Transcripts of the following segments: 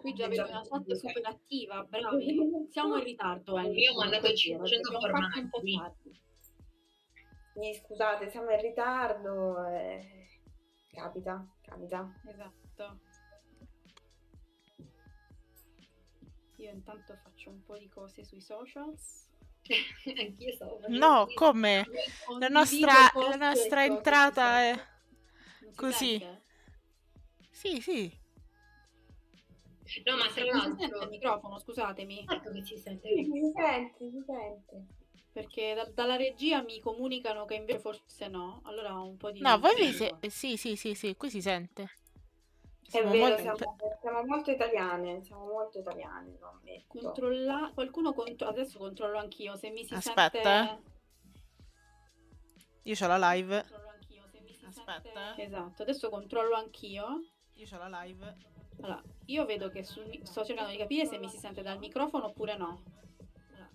Qui già vedo una chat super attiva, bravi. Siamo in ritardo, eh. Io ho mandato 500 Abbiamo fatto un po' formati. Sì, scusate, siamo in ritardo. eh, Capita, capita. Esatto. Io intanto faccio un po' di cose sui socials. Anch'io stavo No, come? La nostra, la nostra entrata è così. sente? Sì, sì. No, ma tra Non si sente il l'altro... microfono, scusatemi, Certo che si sente. Sì, si sente, si sente. perché da- dalla regia mi comunicano che invece forse no. Allora ho un po' di... No, voi vi se... Sì, sì, sì, sì, qui si sente. È Siamo vero, molto- siamo, siamo molto italiane, siamo molto italiane, lo ammetto. Controlla... Qualcuno contro... Adesso controllo anch'io, se mi si Aspetta, sente... Io ho la live. Controllo anch'io, se mi si Aspetta, sente... Esatto, adesso controllo anch'io. Io ho la live. Allora, io vedo che sul sto cercando di capire se mi si sente dal microfono oppure no.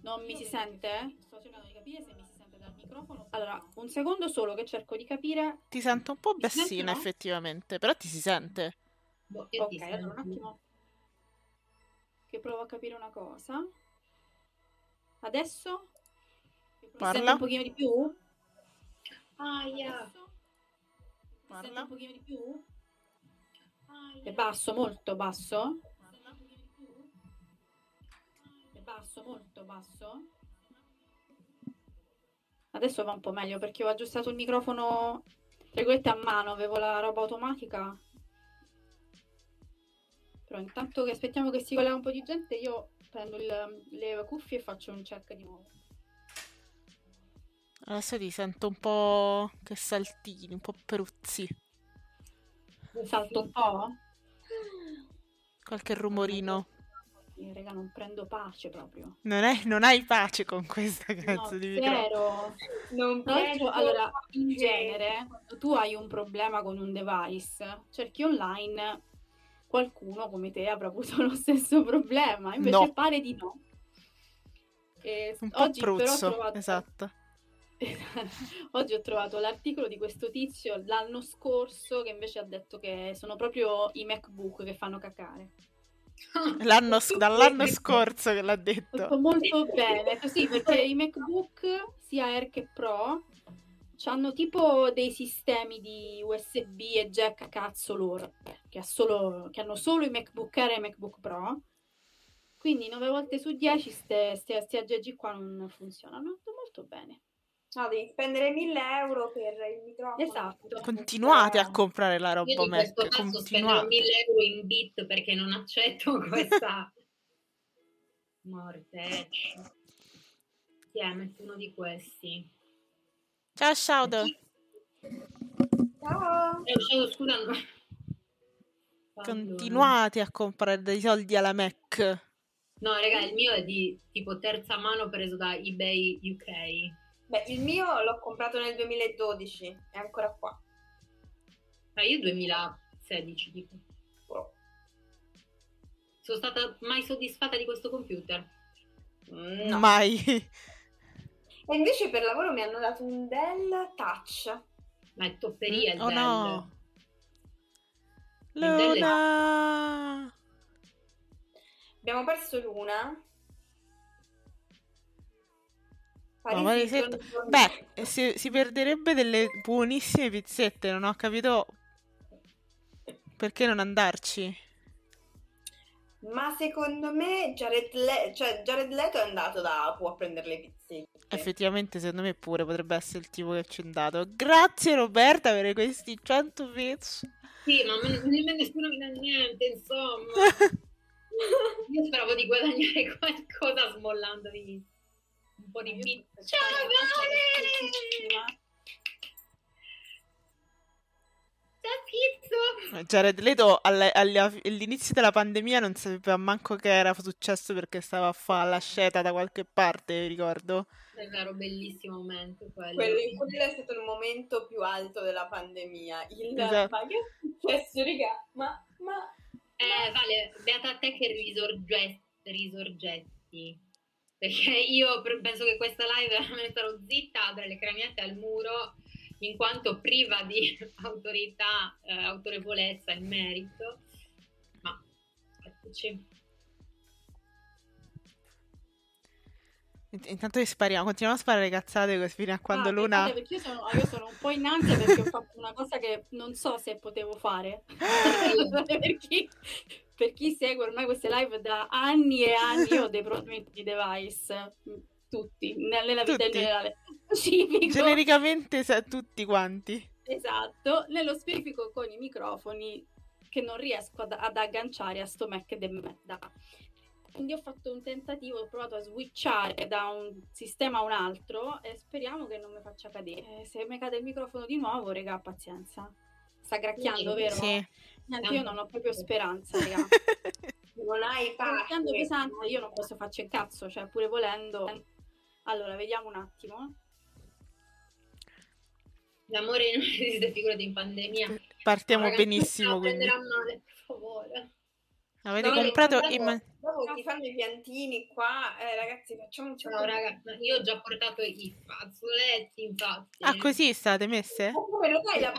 Non mi si sente? Sto cercando di capire se mi si sente dal microfono. Allora, un secondo solo che cerco di capire. Ti sento un po' bassina, no? effettivamente, però ti si sente. Boh, Ok, allora un attimo. Che provo a capire una cosa. Adesso? Parla. un pochino di più? Aia. Adesso? Mi Parla. un pochino di più? È basso, molto basso? È basso, molto basso? Adesso va un po' meglio perché ho aggiustato il microfono, tra virgolette, a mano, avevo la roba automatica. Però intanto che aspettiamo che si collega un po' di gente, io prendo il- le cuffie e faccio un check di nuovo. Adesso ti sento un po' che saltini, un po' peruzzi. Salto un po'? Qualche rumorino. Eh, Raga, non prendo pace proprio. Non, è- non hai pace con questa No, cazzo di microfono. zero. Non penso allora, in genere, quando tu hai un problema con un device, cerchi online qualcuno come te avrà avuto lo stesso problema, invece No. pare di no. E Un po' oggi però ho trovato... esatto. Oggi ho trovato l'articolo di questo tizio l'anno scorso che invece ha detto che sono proprio i MacBook che fanno cacare. L'anno dall'anno scorso che l'ha detto. molto bene, così perché i MacBook sia Air che Pro hanno tipo dei sistemi di USB e jack a cazzo loro, che, ha solo- che hanno solo i MacBook Air e i MacBook Pro. Quindi 9 volte su 10 ste, ste, sti aggeggi qua non funzionano. Molto bene. No, devi spendere 1000 euro per il microfono. Esatto. Continuate a comprare la Io roba in questo Mac, caso spenderò continuate. 1000 euro in bit perché non accetto questa morteccia. Ti è messo uno di questi. Ciao Shadow. Ciao! Eh, scusa. no. Continuate a comprare dei soldi alla Mac. No, raga, il mio è di tipo terza mano preso da eBay UK. Beh, il mio l'ho comprato nel 2012, è ancora qua. Ma io 2016 tipo. Oh. Sono stata mai soddisfatta di questo computer. Mm, No. Mai. E invece per lavoro mi hanno dato un Dell Touch. Ma è topperia il oh Dell. no. Dell è- Luna. Abbiamo perso l'una. Parisi maledetto. giorno- Beh, si, si perderebbe delle buonissime pizzette, non ho capito perché non andarci. Ma secondo me Jared, Le- cioè, Jared Leto è andato da Apu a prendere le pizzette. Effettivamente, secondo me pure potrebbe essere il tipo che ci è andato. Grazie Roberta per questi 100 bits. Sì, ma me- nemmeno nessuno mi dà niente, insomma. Io speravo di guadagnare qualcosa smollandovi un po' di bit. Ciao, Vale! Ciao, Pizzo! Jared Leto alle- alle- all'inizio della pandemia non sapeva manco che era successo perché stava a fare la sceta da qualche parte, mi ricordo. È vero, bellissimo momento quello. Quello, quello è stato il momento più alto della pandemia. Il Esatto. ma che è successo, raga? Ma, ma Eh, Vale, beata te che risorge- risorgetti. Perché io penso che questa live veramente sarò zitta, apre le craniette al muro, in quanto priva di autorità, eh, autorevolezza in merito, ma eccoci. Int- Intanto spariamo, continuiamo a sparare cazzate così fino a quando Ah, Luna... perché io sono, io sono un po' in ansia perché ho fatto una cosa che non so se potevo fare. per, chi, per chi segue ormai queste live da anni e anni, io ho dei problemi di device, tutti, nella vita in Tutti? generale. Specifico. Genericamente sa- tutti quanti. Esatto, nello specifico con i microfoni che non riesco ad, ad agganciare a sto Mac de merda. Quindi ho fatto un tentativo, ho provato a switchare da un sistema a un altro e speriamo che non mi faccia cadere. Eh, se mi cade il microfono di nuovo, regà, pazienza. Sta gracchiando, Sì, vero? Sì. Niente, io non ho proprio speranza, regà. Non hai gracchiando pesante, io non posso farci il cazzo, cioè pure volendo. Allora, vediamo un attimo. L'amore non esiste, figurati in pandemia. Partiamo Ragazzi, benissimo, quindi. prenderà male, per favore. Avete No, comprato dopo- i ma- Dopo ti fanno i piantini qua, eh, ragazzi, facciamo un No, raga, ma io ho già portato i fazzoletti, infatti. Ah, così state messe? Ma come lo fai la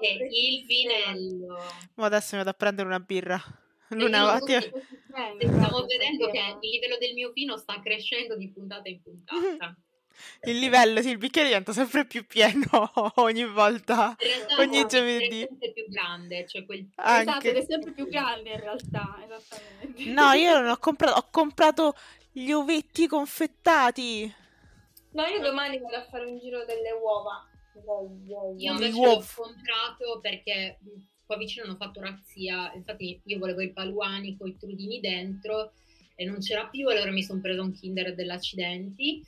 e il vinello. Mo adesso mi vado a prendere una birra. Luna, vatti- Stiamo guarda, vedendo che il livello del mio vino sta crescendo di puntata in puntata. il livello, sì, il bicchiere diventa sempre più pieno ogni volta. Ogni è giovedì. sempre più grande, cioè quel Esatto, Anche. ed è sempre più grande in realtà, esattamente. No, io non ho comprato, ho comprato gli ovetti confettati. No, io domani vado a fare un giro delle uova. Wow, wow, Io wow. Invece l'ho uov. comprato perché qua vicino hanno fatto razzia, infatti io volevo i paluani con i trudini dentro e non c'era più, allora mi sono preso un Kinder dell'accidenti,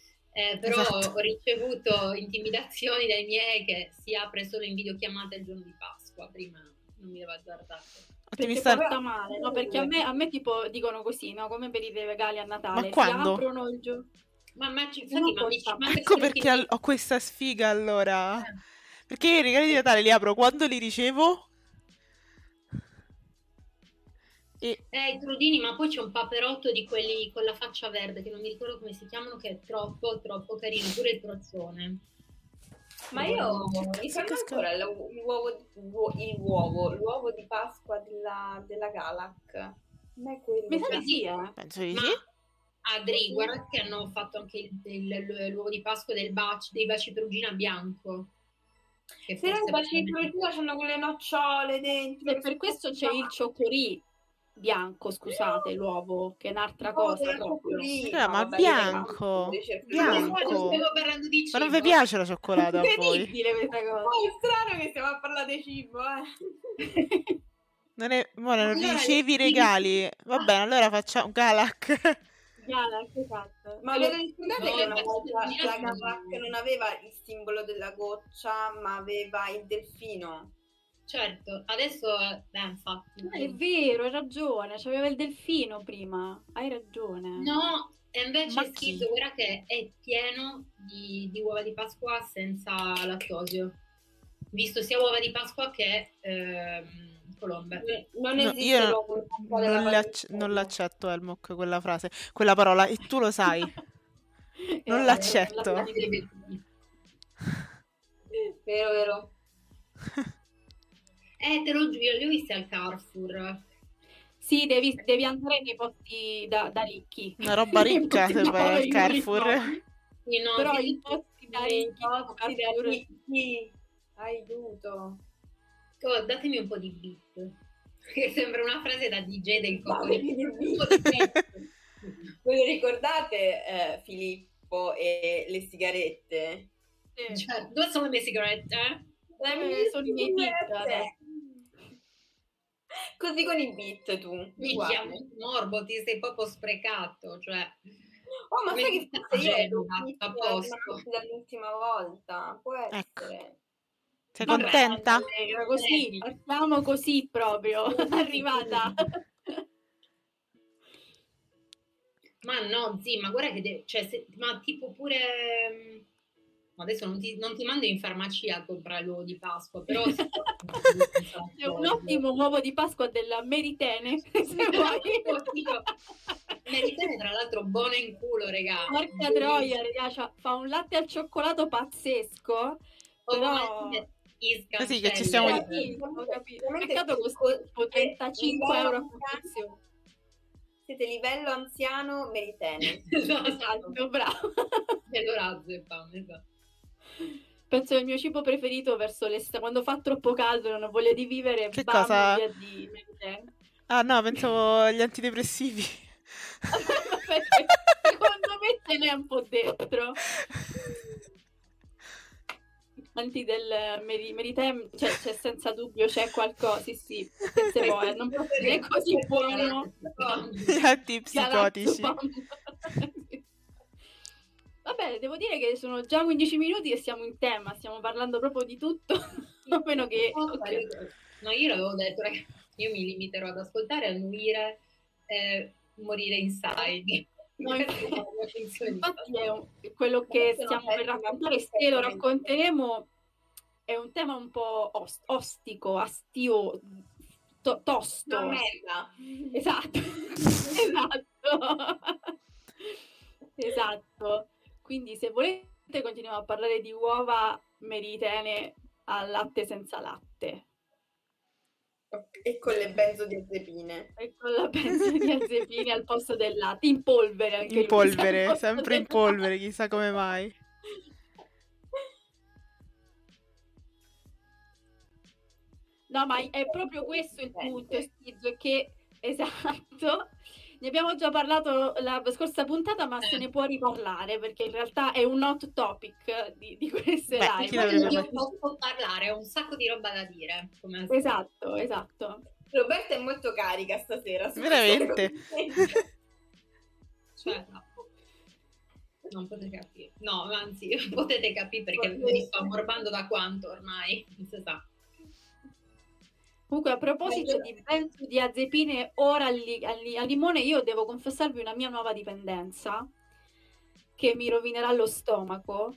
eh, però Esatto. ho ricevuto intimidazioni dai miei che si apre solo in videochiamata il giorno di Pasqua, prima non mi devo azzardare. Perché Ottimista- porta male, no? Perché a me, a me tipo dicono così, no? Come per i regali a Natale. Ma si quando? aprono il giorno. Ma, ma, ci- Sono infatti, ma mi- ma Ecco perché al- ho questa sfiga allora. Eh. Perché i regali di Natale li apro quando li ricevo. E Eh, i crudini, ma poi c'è un paperotto di quelli con la faccia verde, che non mi ricordo come si chiamano, che è troppo, troppo carino, pure il prozzone. Ma io mi casca- ancora l'u- l'uovo, l'uo- il uovo, l'uovo di Pasqua della, della Galac. Non è quello. Mi sa che- di sì, eh. penso di Ma sì. Adri, guarda che hanno fatto anche il- il- l'uovo di Pasqua del baci, dei baci perugina bianco. Forse non baci di fruttura c'hanno quelle nocciole dentro. E per questo c'è il cioccolì bianco, scusate, l'uovo, che è un'altra cosa. Raga, ma bianco, bianco. Stiamo parlando di cibo. Ma non vi piace la cioccolata voi? Incredibile questa cosa. Oh, è strano che stiamo a parlare di cibo, eh. Non è... mo non ricevi i regali. Va bene, allora facciamo Galac. Galax, esatto. Ma ve lo ricordate che una ma- volta la sì. Galac non aveva il simbolo della goccia, ma aveva il delfino? Certo, adesso, beh, infatti. Ah, È vero, hai ragione, c'aveva il delfino prima, hai ragione. No, e invece Ma è chi? scritto guarda che è pieno di, di uova di Pasqua senza lattosio. Visto sia uova di Pasqua che ehm, colombe. Non No, esiste io l'uovo della non, le acc- non l'accetto, Elmok, quella frase, quella parola, e tu lo sai. Non Eh, l'accetto. la- Vero, vero. Eh, te lo giuro, li ho visti al Carrefour. Sì, devi, devi andare nei posti da, da ricchi. Una roba ricca se vai al Carrefour. Sì, no, Però i posti da ricchi, posti da ricchi. Aiuto. oh, datemi un po' di beat. Che sembra una frase da DJ del. Ve lo ricordate eh, Filippo e le sigarette? Sì. Cioè, dove sono le mie sigarette? eh? Le Eh, mie sono i miei beat. Così con i beat tu. Mi chiamo Morbo, ti sei proprio sprecato. Cioè, Oh, ma sai che sta forse io facendo, ero dall'ultima volta. Può Ecco. essere. Sei Vabbè, contenta? Allegra, così, Vedi. partiamo così proprio, arrivata. Ma no, zi, ma guarda che... de- cioè, se- ma tipo pure... Adesso non ti, non ti mando in farmacia a comprare l'uovo di Pasqua, però... C'è un ottimo uovo di Pasqua della Meritene, se vuoi. Oddio. Meritene tra l'altro buono in culo, regà. Porca troia, c'ha- fa un latte al cioccolato pazzesco. O come Però- Così che ci stiamo- Ho capito, ho capito. Peccato co- costa tipo 35 euro a livello confezione. Siete livello anziano meritene. Esatto, bravo. Vedo zepam, esatto. Penso che il mio cibo preferito verso l'estate, quando fa troppo caldo e non ho voglia di vivere, Che bam, cosa? via di Mediterraneo. Ah no, pensavo agli antidepressivi. Secondo me ce n'è un po' dentro. Anti del Meri- Meritem, cioè, c'è senza dubbio, c'è qualcosa, sì sì, se vuoi, non può essere così buono. Gli antipsicotici. Vabbè, devo dire che sono già 15 minuti e siamo in tema, stiamo parlando proprio di tutto, a meno che... ok. No, io l'avevo detto, ragazzi, io mi limiterò ad ascoltare, annuire, eh, morire inside. No, di Infatti è un- quello che stiamo per raccontare, se lo racconteremo, è un tema un po' os- ostico, astio, to- tosto. Una merda. Esatto, esatto, esatto. Quindi se volete continuiamo a parlare di uova meritene al latte senza latte E con le benzodiazepine. e con la benzodiazepina al posto del latte, in polvere anche In polvere, sempre in polvere, latte. chissà come mai. No, ma è proprio questo il punto, è che esatto. Ne abbiamo già parlato la scorsa puntata, ma se Eh. ne può riparlare perché in realtà è un hot topic di, di queste Beh, live. Io posso parlare, ho un sacco di roba da dire. Esatto, esatto. Roberta è molto carica stasera. Veramente? Cioè, no. Non potete capire. No, anzi, potete capire perché mi sto ammorbando da quanto ormai, non si sa. Comunque, a proposito di benzodiazepine ora al, al al limone, io devo confessarvi una mia nuova dipendenza che mi rovinerà lo stomaco,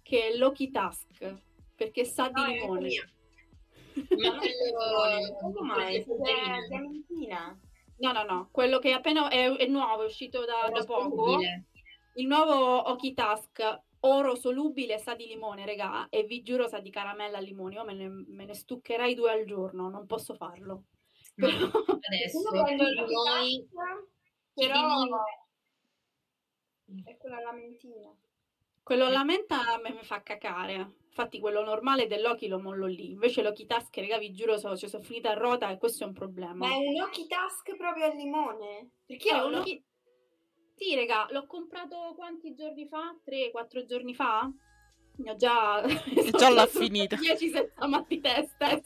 che è l'Oki Task, perché sa di è limone. Ma quello... Come mai? È Clementina. No, no, no, quello che appena è, è nuovo, è uscito da, da poco. Il nuovo Oki Task oro solubile sa di limone, regà, e vi giuro sa di caramella al limone. Io me ne, me ne stuccherei due al giorno, non posso farlo. Però- adesso noi... però è quella lamentina. Quello alla menta a me mi fa cacare. Infatti, quello normale dell'Oki lo mollo lì. Invece l'Oki Task, raga, vi giuro, so, cioè, sono finita a rota e questo è un problema. Ma è un occhi task proprio al limone? Perché io un. Oki- Sì, raga, l'ho comprato quanti giorni fa? 3-4 giorni fa? Ne ho già... già l'ha finita. 10 senza mal di testa.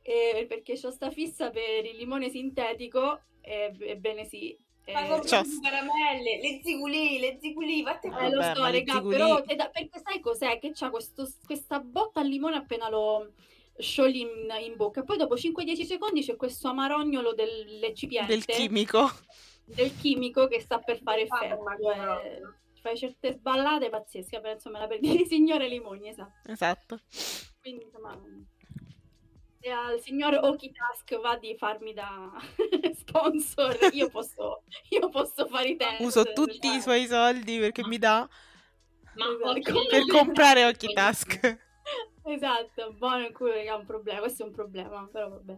Eh, perché ho sta fissa per il limone sintetico. E, ebbene sì. eh, Ma con le caramelle, le ziguli, le ziguli, vatte Eh, lo so, raga, però da- perché sai cos'è? Che c'ha questo- questa botta al limone appena lo sciogli in, in bocca. Poi dopo 5-10 secondi c'è questo amarognolo dell'eccipiente, Del chimico. Del chimico che sta per fare Ah, effetto. ma eh, fai certe sballate pazzesche, però insomma la per dire signore Limoni, esatto. Esatto. Quindi insomma se al signor Okitask va di farmi da sponsor, io posso, io posso fare i test. Uso tutti cioè- i suoi soldi perché mi dà Ma Esatto. per comprare occhi task. Esatto, buono in cui è un problema, questo è un problema, però vabbè.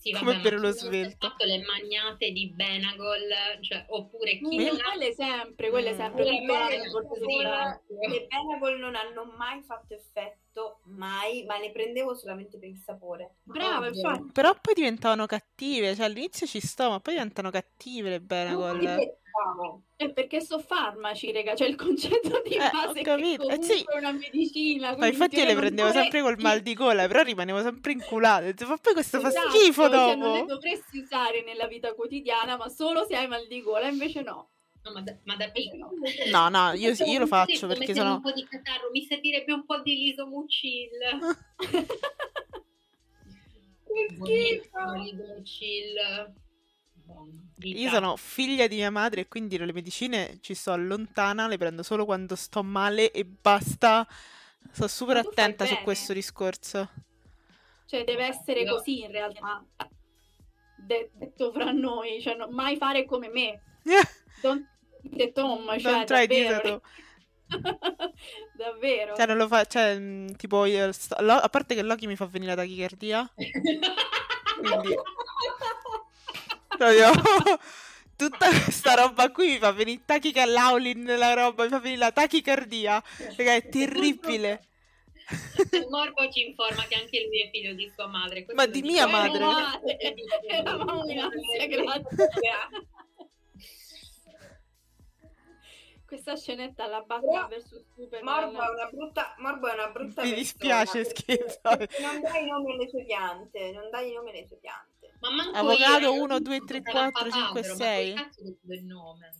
Sì, Come vabbè, per ma lo svelto. fatto le magnate di Benagol, cioè, oppure chi Mm, la- quelle sempre, quelle Mm. sempre, l'anno le Benagol- sempre. Le Benagol non hanno mai fatto effetto, mai, ma le prendevo solamente per il sapore. Brava, infatti. Però poi diventavano cattive, cioè all'inizio ci sto, ma poi diventano cattive le Benagol. li È perché so farmaci, raga, cioè il concetto di Eh, base è che capito, eh, comunque sì. è una medicina. Ma infatti io le non prendevo sempre col mal di gola, però rimanevo sempre inculata. Ma poi questo fa Esatto, schifo cioè non le dopo. dovresti usare nella vita quotidiana, ma solo se hai mal di gola, invece no. No, ma da, ma da piccolo. No, no, io, io lo faccio perché sono... un po' di catarro, mi servirebbe un po' di lisomucil. Buonissimo, lisomucil. Buono. Io Vita. sono figlia di mia madre e quindi le medicine ci sto lontana, le prendo solo quando sto male e basta. Sto super attenta su questo discorso. Cioè deve essere Io- così in realtà. De- detto fra noi, cioè non mai fare come me. Don't home, cioè Non try davvero. Davvero? Cioè, non lo fa, cioè, mh, tipo, io sto- Lo- a parte che Loki mi fa venire la tachicardia, quindi tutta questa roba qui mi fa venire tachica Laulin, la roba, mi fa venire la tachicardia, raga, è terribile. Il morbo ci informa che anche lui è figlio di sua madre. questo Ma di dico. mia Eh, madre. no, Eravamo in ansia, grazie. Questa scenetta alla Batman vs Superman. Morbo è una brutta, Morbo è una brutta Mi persona, dispiace, scherzo. Non dai i nomi alle sue piante, non dai i nomi alle sue piante. Ma manco Avvocato io, 1, io 2, sono 3, stata 4, a 5, Patambero, 6. Ma che cazzo il nome?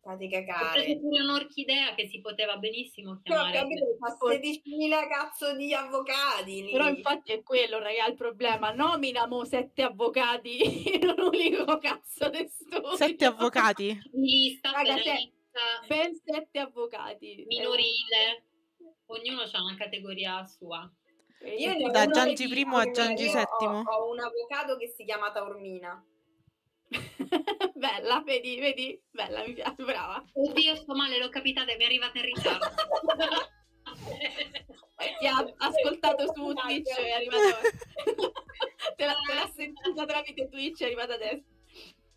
Fate Ho preso cagare. pure un'orchidea che si poteva benissimo ho chiamare. capito, fa 16.000 cazzo di avvocati lì. Però infatti è quello, raga, il problema. Nominamo sette avvocati in un unico cazzo di studio. Sette avvocati. Lista, Raga, se- Ben sette avvocati. minorile. Ognuno ha una categoria sua. Io ne ho Da Giangi primo a Giangi ho- settimo. Ho, un avvocato che si chiama Taormina. Bella, vedi, vedi? Bella, mi piace, brava. Oddio, sto male, l'ho capitata, mi è arrivata in ritardo. Ti ha ascoltato su Twitch e è arrivato. te, l'ha, te l'ha sentita tramite Twitch e è arrivata adesso.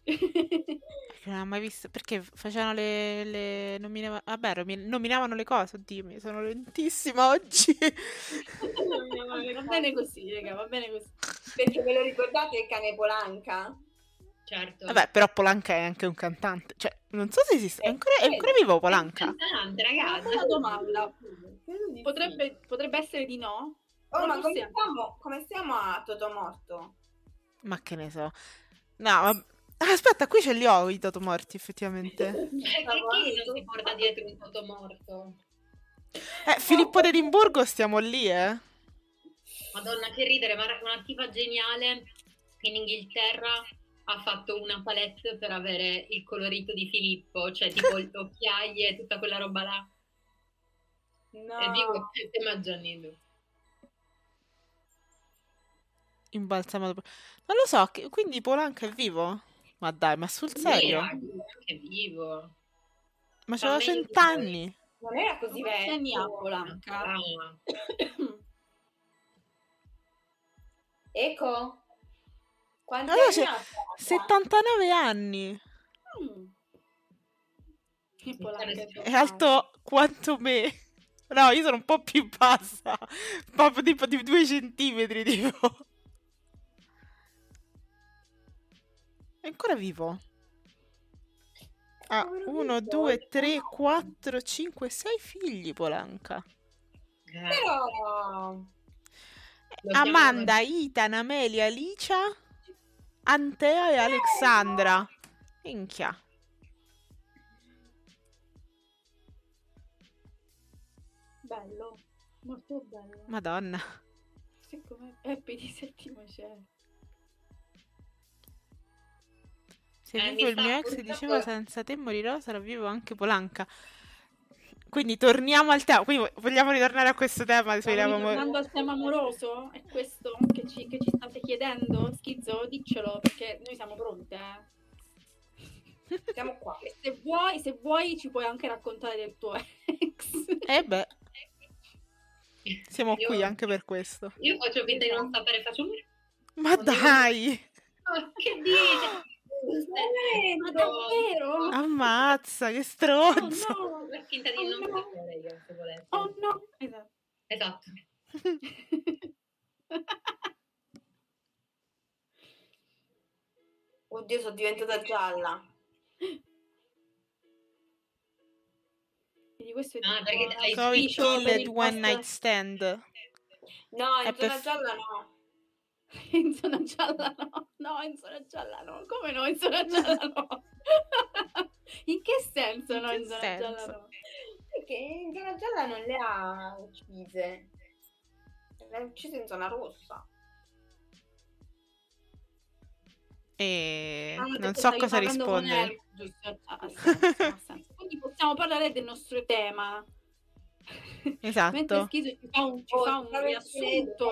Non ho mai visto perché facevano le, le nominava- vabbè, nomi- nominavano le cose. Oddio, mi sono lentissima oggi. va bene così, raga, va bene così. Perché ve lo ricordate il cane Polanca? certo. Vabbè, però Polanca è anche un cantante. Cioè, non so se esiste. È ancora, è ancora vivo Polanca? Cantante, Una ragazzi. domanda. Potrebbe, potrebbe essere di no? Oh, ma come stiamo, come stiamo a Totomorto? Ma che ne so. No, ma... ah, aspetta, qui ce li ho i Totomorti, effettivamente. Eh, Perché non si porta dietro un fotomorto? Eh, Filippo d'Edimburgo stiamo lì, eh. Madonna, che ridere, ma una tipa geniale in Inghilterra ha fatto una palette per avere il colorito di Filippo, cioè tipo le occhiaie e tutta quella roba là. No. E dico, Gianni Lu. Imbalsamato. Non lo so, quindi Polanca è vivo? Ma dai, ma sul serio? Che vivo. Ma c'aveva cent'anni. Non era così Quanti anni ha vecchio. Polanca? Ah, Eco? Quanti Allora, anni se- ha? 79 anni. Mm. Che Polanca è È alto quanto me. No, io sono un po' più bassa. Proprio tipo di due centimetri, tipo. È ancora vivo. Ha Povero uno, Vito, due, è tre, morto. quattro, cinque, sei figli Polanca. eh, Però... chiamano- Amanda, Ethan, Amelia, Alicia, Antea e Alexandra. Minchia. Bello, molto bello. Madonna. Siccome Happy di settimo cielo. Se Eh, vivo il mio ex purtroppo- diceva senza te morirò, sarà vivo anche Polanca. Quindi torniamo al tema. Quindi vogliamo ritornare a questo tema? Se ritornando al tema amoroso? È questo che ci, che ci state chiedendo? Schizzo, diccelo perché noi siamo pronte. eh. Siamo qua. E se vuoi, se vuoi ci puoi anche raccontare del tuo ex. Eh beh, siamo Io- qui anche per questo. Io faccio finta di non sapere, faccio. Ma dai! Oh, che dici? Ma davvero? Ammazza, che Oh stronzo! no! Per finta di Oh, non no. sapere io, se volete. Oh no! Esatto. Esatto. Oddio, sono diventata gialla. Quindi questo è Ah, perché hai So it one night stand. No, È per- gialla no. In zona gialla no, no, in zona gialla no. Come no, in zona gialla no? in che senso no, in senso? gialla no? Perché in zona gialla non le ha uccise. Le ha uccise in zona rossa. E Ah, non so cosa rispondere. Giusto, senso, senso. Quindi possiamo parlare del nostro tema. Mentre Esatto. Schizo ci fa un, ci Oh, fa un riassunto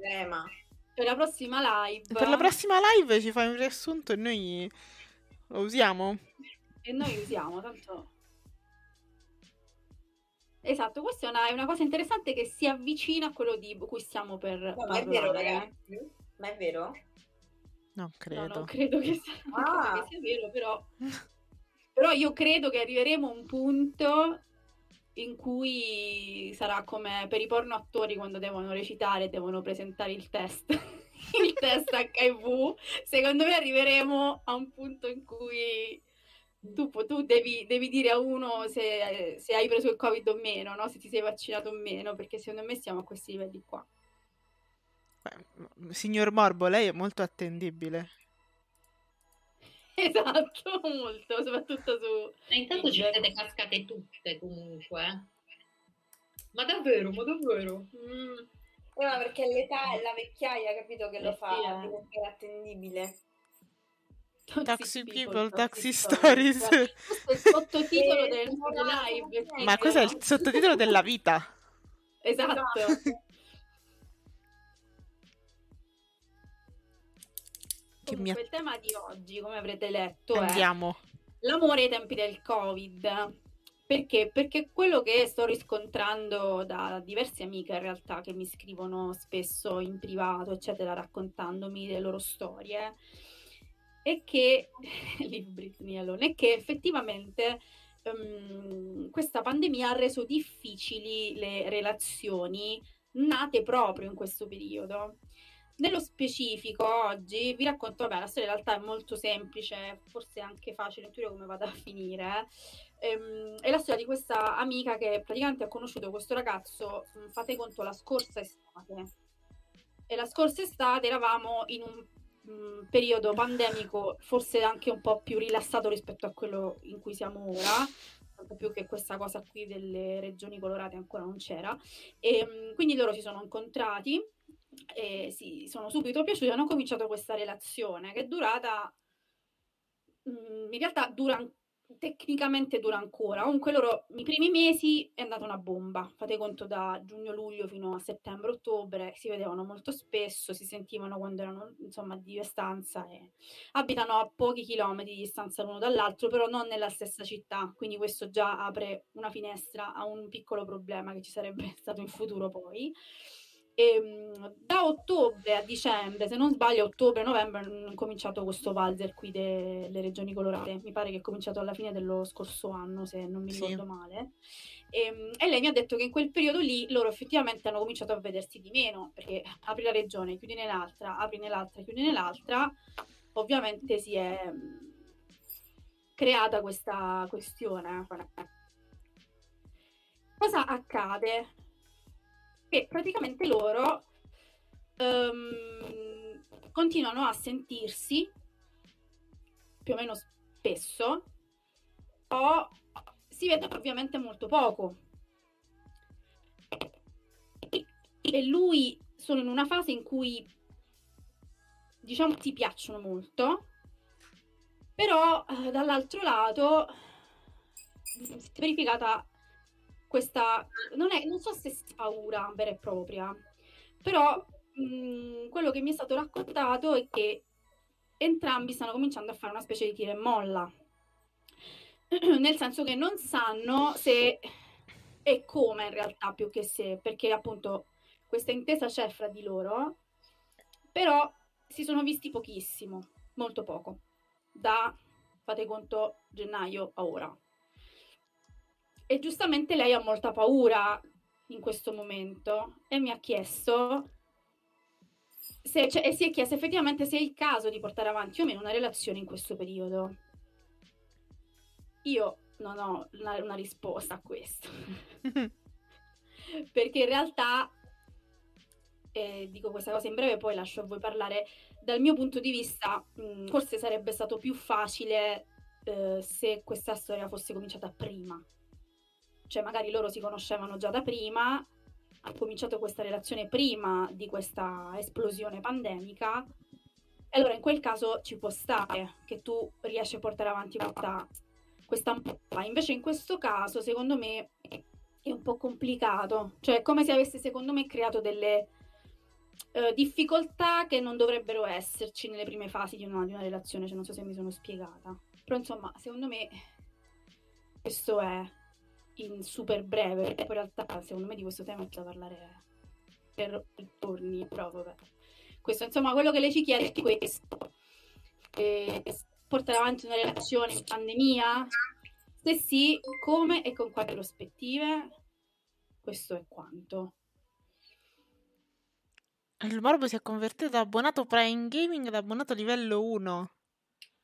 tema. Per la prossima live. Per la prossima live ci fai un riassunto e noi lo usiamo. E noi usiamo, tanto... esatto, questa è una, è una cosa interessante che si avvicina a quello di cui stiamo per No, ma è vero, ragazzi? Ma è vero? Non No, credo. non credo che sia, non credo Ah. che sia vero, però... però io credo che arriveremo a un punto in cui sarà come per i porno attori quando devono recitare devono presentare il test, il test HIV. Secondo me arriveremo a un punto in cui tu, tu devi, devi dire a uno se, se hai preso il Covid o meno, no? se ti sei vaccinato o meno, perché secondo me siamo a questi livelli qua. Beh, Signor Morbo, lei è molto attendibile. Esatto, molto, soprattutto su... E intanto ci siete cascate tutte comunque. eh. Ma davvero, ma davvero? Mm. Eh, ma perché l'età e la vecchiaia, capito, che lo Eh, fa sì, eh. diventare attendibile. Taxi people, taxi stories. stories. Questo è il sottotitolo Eh, del no, no, live. no, Ma questo è il no? sottotitolo della vita. Esatto. Che mi Comunque, il tema di oggi, come avrete letto, è Andiamo. l'amore ai tempi del Covid. Perché? Perché quello che sto riscontrando da diverse amiche in realtà che mi scrivono spesso in privato, eccetera, raccontandomi le loro storie, è che, Britney è che effettivamente ehm, questa pandemia ha reso difficili le relazioni nate proprio in questo periodo. Nello specifico, oggi vi racconto, vabbè, la storia in realtà è molto semplice, forse anche facile intuire come vada a finire. Ehm, è la storia di questa amica che praticamente ha conosciuto questo ragazzo, mm, fate conto, la scorsa estate. E la scorsa estate eravamo in un mm, periodo pandemico forse anche un po' più rilassato rispetto a quello in cui siamo ora, tanto più che questa cosa qui delle regioni colorate ancora non c'era. E, mm, quindi loro si sono incontrati e si sono subito piaciuti hanno cominciato questa relazione che è durata mm, in realtà dura tecnicamente dura ancora. Comunque loro i primi mesi è andata una bomba. Fate conto da giugno-luglio fino a settembre-ottobre si vedevano molto spesso si sentivano quando erano insomma di distanza e abitano a pochi chilometri di distanza l'uno dall'altro però non nella stessa città. Quindi questo già apre una finestra a un piccolo problema che ci sarebbe stato in futuro poi Ehm, da ottobre a dicembre, se non sbaglio, ottobre-novembre hanno cominciato questo valzer qui delle regioni colorate. Mi pare che è cominciato alla fine dello scorso anno, se non mi Sì. ricordo male. Ehm, E, lei mi ha detto che in quel periodo lì loro effettivamente hanno cominciato a vedersi di meno, perché apri la regione, chiudi nell'altra, apri nell'altra, chiudi nell'altra. Ovviamente si è mh, creata questa questione. Cosa accade? Che praticamente loro ehm, continuano a sentirsi più o meno spesso o si vedono ovviamente molto poco. E lui sono in una fase in cui diciamo si piacciono molto, però eh, dall'altro lato si è verificata questa non, è, non so se sia paura vera e propria, però mh, quello che mi è stato raccontato è che entrambi stanno cominciando a fare una specie di tira e molla, nel senso che non sanno se e come in realtà più che se, perché appunto questa intesa c'è fra di loro, però si sono visti pochissimo, molto poco, da, fate conto, gennaio a ora. E giustamente lei ha molta paura in questo momento e mi ha chiesto se, cioè, e si è chiesto effettivamente se è il caso di portare avanti o meno una relazione in questo periodo. Io non ho una, una risposta a questo, perché in realtà, eh, dico questa cosa in breve, poi lascio a voi parlare, dal mio punto di vista, mh, forse sarebbe stato più facile eh, se questa storia fosse cominciata prima cioè magari loro si conoscevano già da prima, ha cominciato questa relazione prima di questa esplosione pandemica, e allora in quel caso ci può stare che tu riesci a portare avanti questa, questa amputta. Invece in questo caso, secondo me, è un po' complicato, cioè è come se avesse, secondo me, creato delle eh, difficoltà che non dovrebbero esserci nelle prime fasi di una, di una relazione, cioè non so se mi sono spiegata. Però insomma, secondo me questo è in super breve, poi in realtà secondo me di questo tema c'è da parlare per giorni, però vabbè. Questo insomma quello che lei ci chiede è questo. E portare avanti una relazione in pandemia? Se sì, come e con quali prospettive? Questo è quanto. Il Morbo si è convertito da abbonato Prime Gaming ad abbonato livello 1.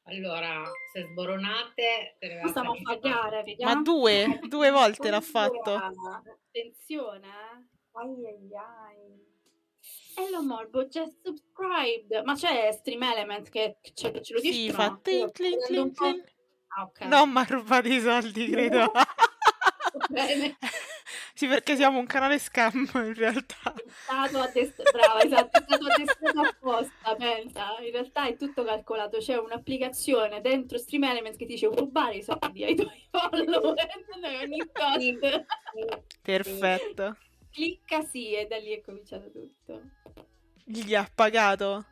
Allora, se sboronate... stiamo a pagare, vediamo. Ma due, due volte l'ha fatto. Attenzione, eh. Ai ai ai. Hello Morbo, just subscribed. Ma c'è Stream Element che, che ce, lo dici? Sì, no? fa tlin, un po'- tlin. Ah, ok. No, ma ha rubato i soldi, credo. Bene. sì, perché siamo un canale scam in realtà. È stato addestrato, brava, esatto, è stato addestrato apposta, pensa. In realtà è tutto calcolato, c'è un'applicazione dentro Stream Element che ti dice rubare i soldi ai tuoi follower ogni tot. Perfetto. Clicca sì e da lì è cominciato tutto. Gli ha pagato.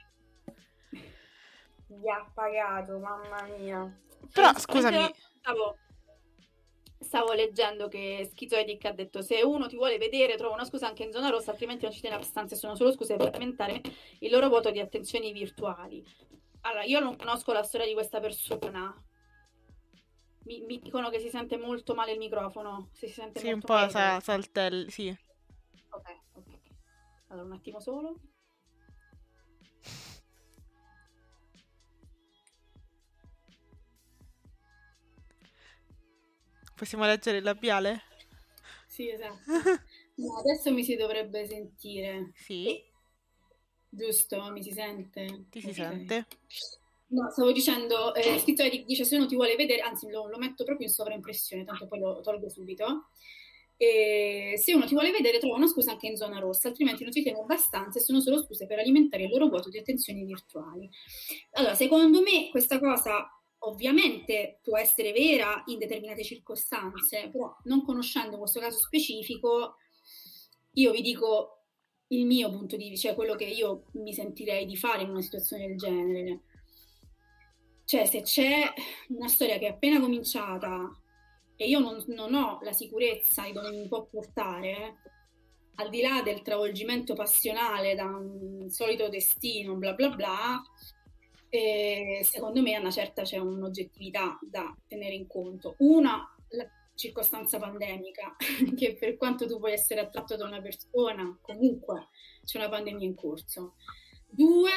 Gli ha pagato, mamma mia. Però, scusami, Stavo, stavo leggendo che Schizoedic ha detto se uno ti vuole vedere trova una scusa anche in zona rossa, altrimenti non ci tiene abbastanza, sono solo scuse per aumentare il loro voto di attenzioni virtuali. Allora, io non conosco la storia di questa persona. Mi, mi dicono che si sente molto male il microfono. Si sente sì, un po' sa- saltelli, sì. Ok, ok. Allora, un attimo solo. Possiamo leggere il labiale? Sì, esatto. No, adesso mi si dovrebbe sentire. Sì, Giusto? Mi si sente? ti si Ok. sente. No, stavo dicendo, eh, Schizoedic dice se uno ti vuole vedere, anzi lo, lo metto proprio in sovraimpressione, tanto poi lo tolgo subito. E se uno ti vuole vedere, trova una scusa anche in zona rossa, altrimenti non ci tiene abbastanza e sono solo scuse per alimentare il loro vuoto di attenzioni virtuali. Allora, secondo me questa cosa ovviamente può essere vera in determinate circostanze, però non conoscendo questo caso specifico, io vi dico il mio punto di vista, cioè quello che io mi sentirei di fare in una situazione del genere. Cioè, se c'è una storia che è appena cominciata e io non, non ho la sicurezza di dove mi può portare, al di là del travolgimento passionale da un solito destino, bla bla bla, eh, secondo me a una certa c'è un'oggettività da tenere in conto. Una, la circostanza pandemica, che per quanto tu puoi essere attratto da una persona, comunque c'è una pandemia in corso. Due,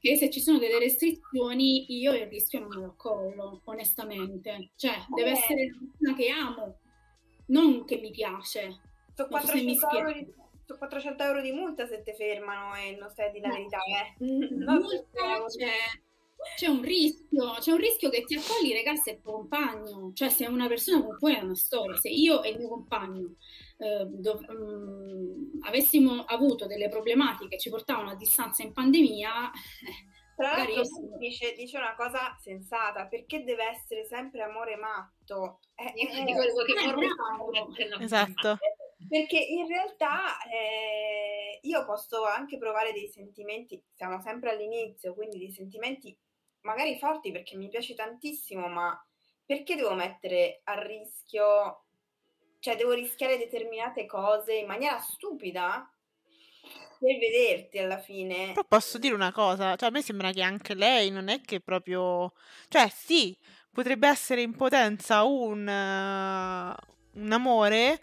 che se ci sono delle restrizioni io il rischio non me lo accollo, onestamente. Cioè, deve Eh. essere una persona che amo, non che mi piace. Sono Non so se mi 400, euro di, so 400 euro di multa se ti fermano e non stai dire la No. verità, eh. Multa, c'è, c'è un rischio, c'è un rischio che ti accogli ragazzi e tuo compagno, cioè se una persona con cui hai una storia, se io e il mio compagno eh, dov- mm, avessimo avuto delle problematiche che ci portavano a distanza in pandemia, eh, Tra l'altro io- dice, dice una cosa sensata, perché deve essere sempre amore matto? Eh, Io eh, volevo che bravo. Esatto. Perché in realtà eh, io posso anche provare dei sentimenti, siamo sempre all'inizio, quindi dei sentimenti magari forti perché mi piace tantissimo, ma perché devo mettere a rischio, cioè devo rischiare determinate cose in maniera stupida per vederti alla fine? Però posso dire una cosa, cioè a me sembra che anche lei non è che proprio... Cioè sì, potrebbe essere in potenza un, eh, un amore,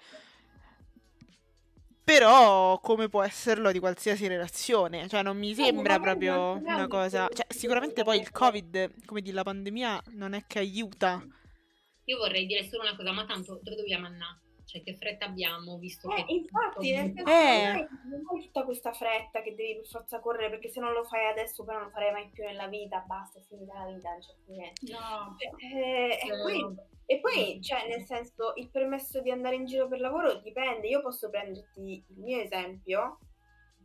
però come può esserlo di qualsiasi relazione? Cioè non mi sembra proprio una cosa... Cioè sicuramente poi il Covid, come di la pandemia, non è che aiuta. Io vorrei dire solo una cosa, ma tanto dove dobbiamo andare? Cioè, che fretta abbiamo, visto Eh, che... infatti, nel senso, Eh. non hai- tutta questa fretta che devi per forza correre, perché se non lo fai adesso poi non lo farai mai più nella vita, basta, è finita la vita, non c'è più niente. no, Eh, è Eh, quello. E poi, cioè, nel senso, il permesso di andare in giro per lavoro dipende. Io posso prenderti il mio esempio.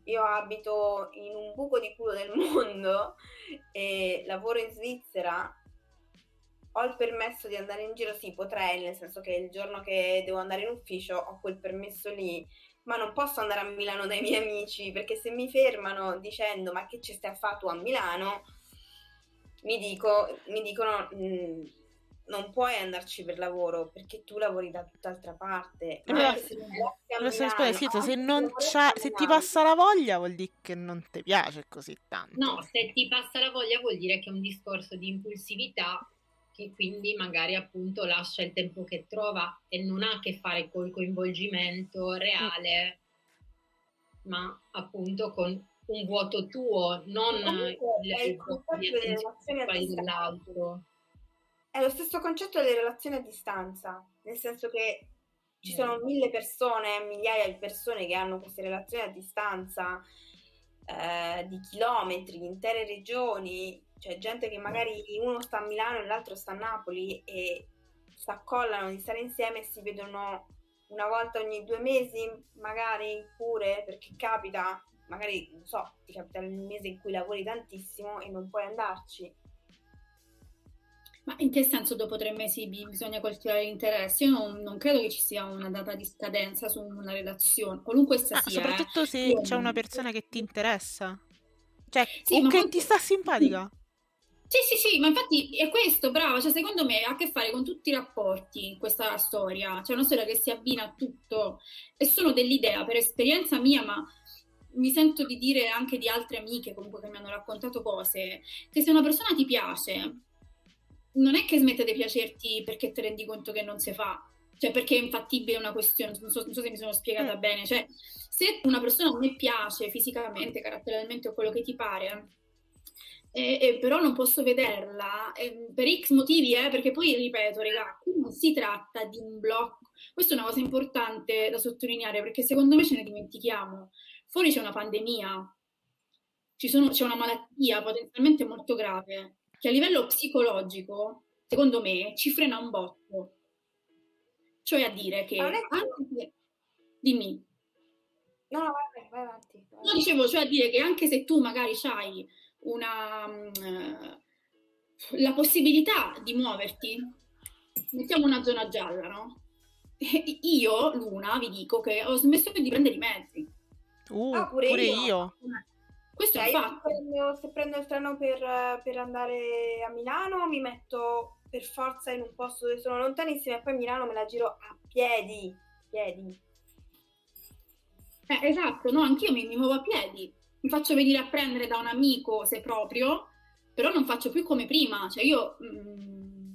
Io abito in un buco di culo del mondo e lavoro in Svizzera. Ho il permesso di andare in giro, sì, potrei, nel senso che il giorno che devo andare in ufficio ho quel permesso lì, ma non posso andare a Milano dai miei amici perché se mi fermano dicendo ma che ci stai a fare tu a Milano, mi, dico, mi dicono "Mm, non puoi andarci per lavoro perché tu lavori da tutt'altra parte. Eh, Ma anche se Milano, sì, se, non se ti passa la voglia vuol dire che non ti piace così tanto. No, se ti passa la voglia vuol dire che è un discorso di impulsività che quindi magari appunto lascia il tempo che trova e non ha a che fare col coinvolgimento reale, ma appunto con un vuoto tuo, non Comunque il, è il concetto di delle relazioni a distanza. È lo stesso concetto delle relazioni a distanza, nel senso che ci sono mille persone, migliaia di persone che hanno queste relazioni a distanza eh, di chilometri, intere regioni, cioè gente che magari uno sta a Milano e l'altro sta a Napoli e si accollano di stare insieme e si vedono una volta ogni due mesi, magari pure perché capita, magari non so, ti capita il mese in cui lavori tantissimo e non puoi andarci. Ma in che senso dopo tre mesi bi- bisogna coltivare l'interesse? Io non, non credo che ci sia una data di scadenza su una relazione, qualunque essa Ah, sia. eh. soprattutto se c'è una persona che ti interessa. Cioè, Sì, o che ti sta simpatica. Sì, sì, sì, ma infatti è questo, brava, cioè secondo me ha a che fare con tutti i rapporti questa storia, cioè una storia che si abbina a tutto e sono dell'idea, per esperienza mia, ma mi sento di dire anche di altre amiche comunque che mi hanno raccontato cose, che se una persona ti piace, non è che smette di piacerti perché ti rendi conto che non si fa, cioè perché è infattibile una questione, non so, non so se mi sono spiegata Mm. bene, cioè se una persona a me piace fisicamente, caratterialmente o quello che ti pare, e, e però non posso vederla eh, per X motivi, eh, perché poi ripeto, raga, qui non si tratta di un blocco. Questa è una cosa importante da sottolineare perché secondo me ce ne dimentichiamo. Fuori c'è una pandemia, ci sono- c'è una malattia potenzialmente molto grave che a livello psicologico, secondo me, ci frena un botto. Cioè a dire che anche dimmi. No, vai, vai avanti. vai No, dicevo, cioè a dire che anche se tu magari hai una mm, la possibilità di muoverti, mettiamo una zona gialla, no? Io, Luna, vi dico che ho smesso di prendere i mezzi. Uh, Ah, pure pure io. io. Questo è Cioè, se fatto. prendo, se prendo il treno per, per andare a Milano mi metto per forza in un posto dove sono lontanissima e poi Milano me la giro a piedi. Piedi. Eh, esatto, no, anch'io mi, mi muovo a piedi. Mi faccio venire a prendere da un amico, se proprio, però non faccio più come prima. Cioè io mm,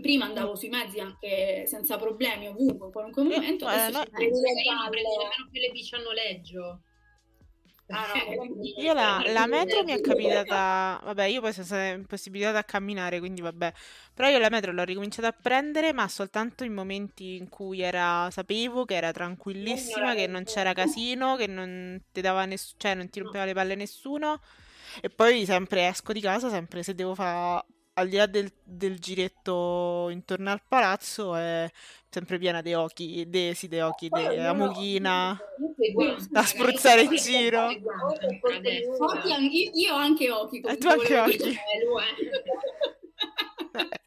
prima andavo sui mezzi anche senza problemi, ovunque, in qualunque momento. eh, adesso no, ci Eh, io non prendo le bici a noleggio. Ah, no, Io la, la metro mi è capitata, vabbè, io poi sono stata impossibilitata a camminare, quindi vabbè, però io la metro l'ho ricominciata a prendere, ma soltanto in momenti in cui era, sapevo che era tranquillissima, che non c'era casino, che non ti dava ness- cioè non ti rompeva le palle nessuno, e poi sempre esco di casa, sempre se devo fare, al di là del, del giretto intorno al palazzo, è sempre piena di occhi, de, sì, de occhi, de. Comunque, guarda, Da spruzzare in giro. io, ho anche occhi. Eh, tu anche occhi. Eh, eh.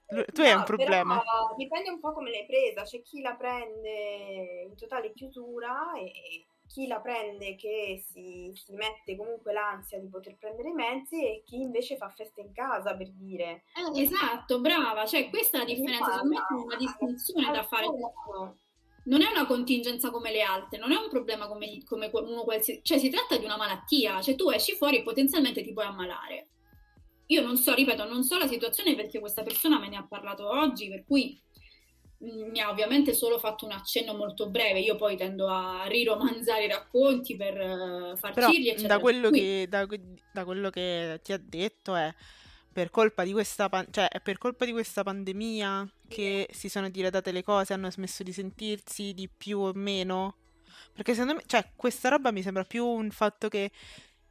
Eh, tu hai No, un problema. però dipende un po' come l'hai presa. C'è chi la prende in totale chiusura e chi la prende che si, si mette comunque l'ansia di poter prendere i mezzi e chi invece fa festa in casa, per dire. Eh, esatto, brava. Cioè, questa è la differenza. Secondo me c'è una distinzione da fare. Non è una contingenza come le altre, non è un problema come, come uno qualsiasi. Cioè, si tratta di una malattia. Cioè, tu esci fuori e potenzialmente ti puoi ammalare. Io non so, ripeto, non so la situazione perché questa persona me ne ha parlato oggi, per cui mi ha ovviamente solo fatto un accenno molto breve. Io poi tendo a riromanzare i racconti per Però farcirli, eccetera. da quello, che, da, da quello che ti ha detto è per colpa di questa, pan- cioè, è per colpa di questa pandemia che si sono diradate le cose, hanno smesso di sentirsi di più o meno. Perché secondo me, cioè, questa roba mi sembra più un fatto che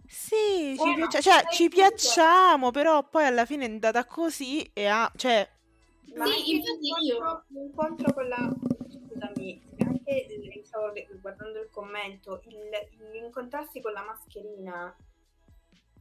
sì, ci, Eh, piace- cioè, ci piacciamo, però poi alla fine è andata così e ha, cioè, Ma Sì, infatti io- l'incontro, con la... Scusami, anche il- stavo guardando il commento, il, l'incontrarsi con la mascherina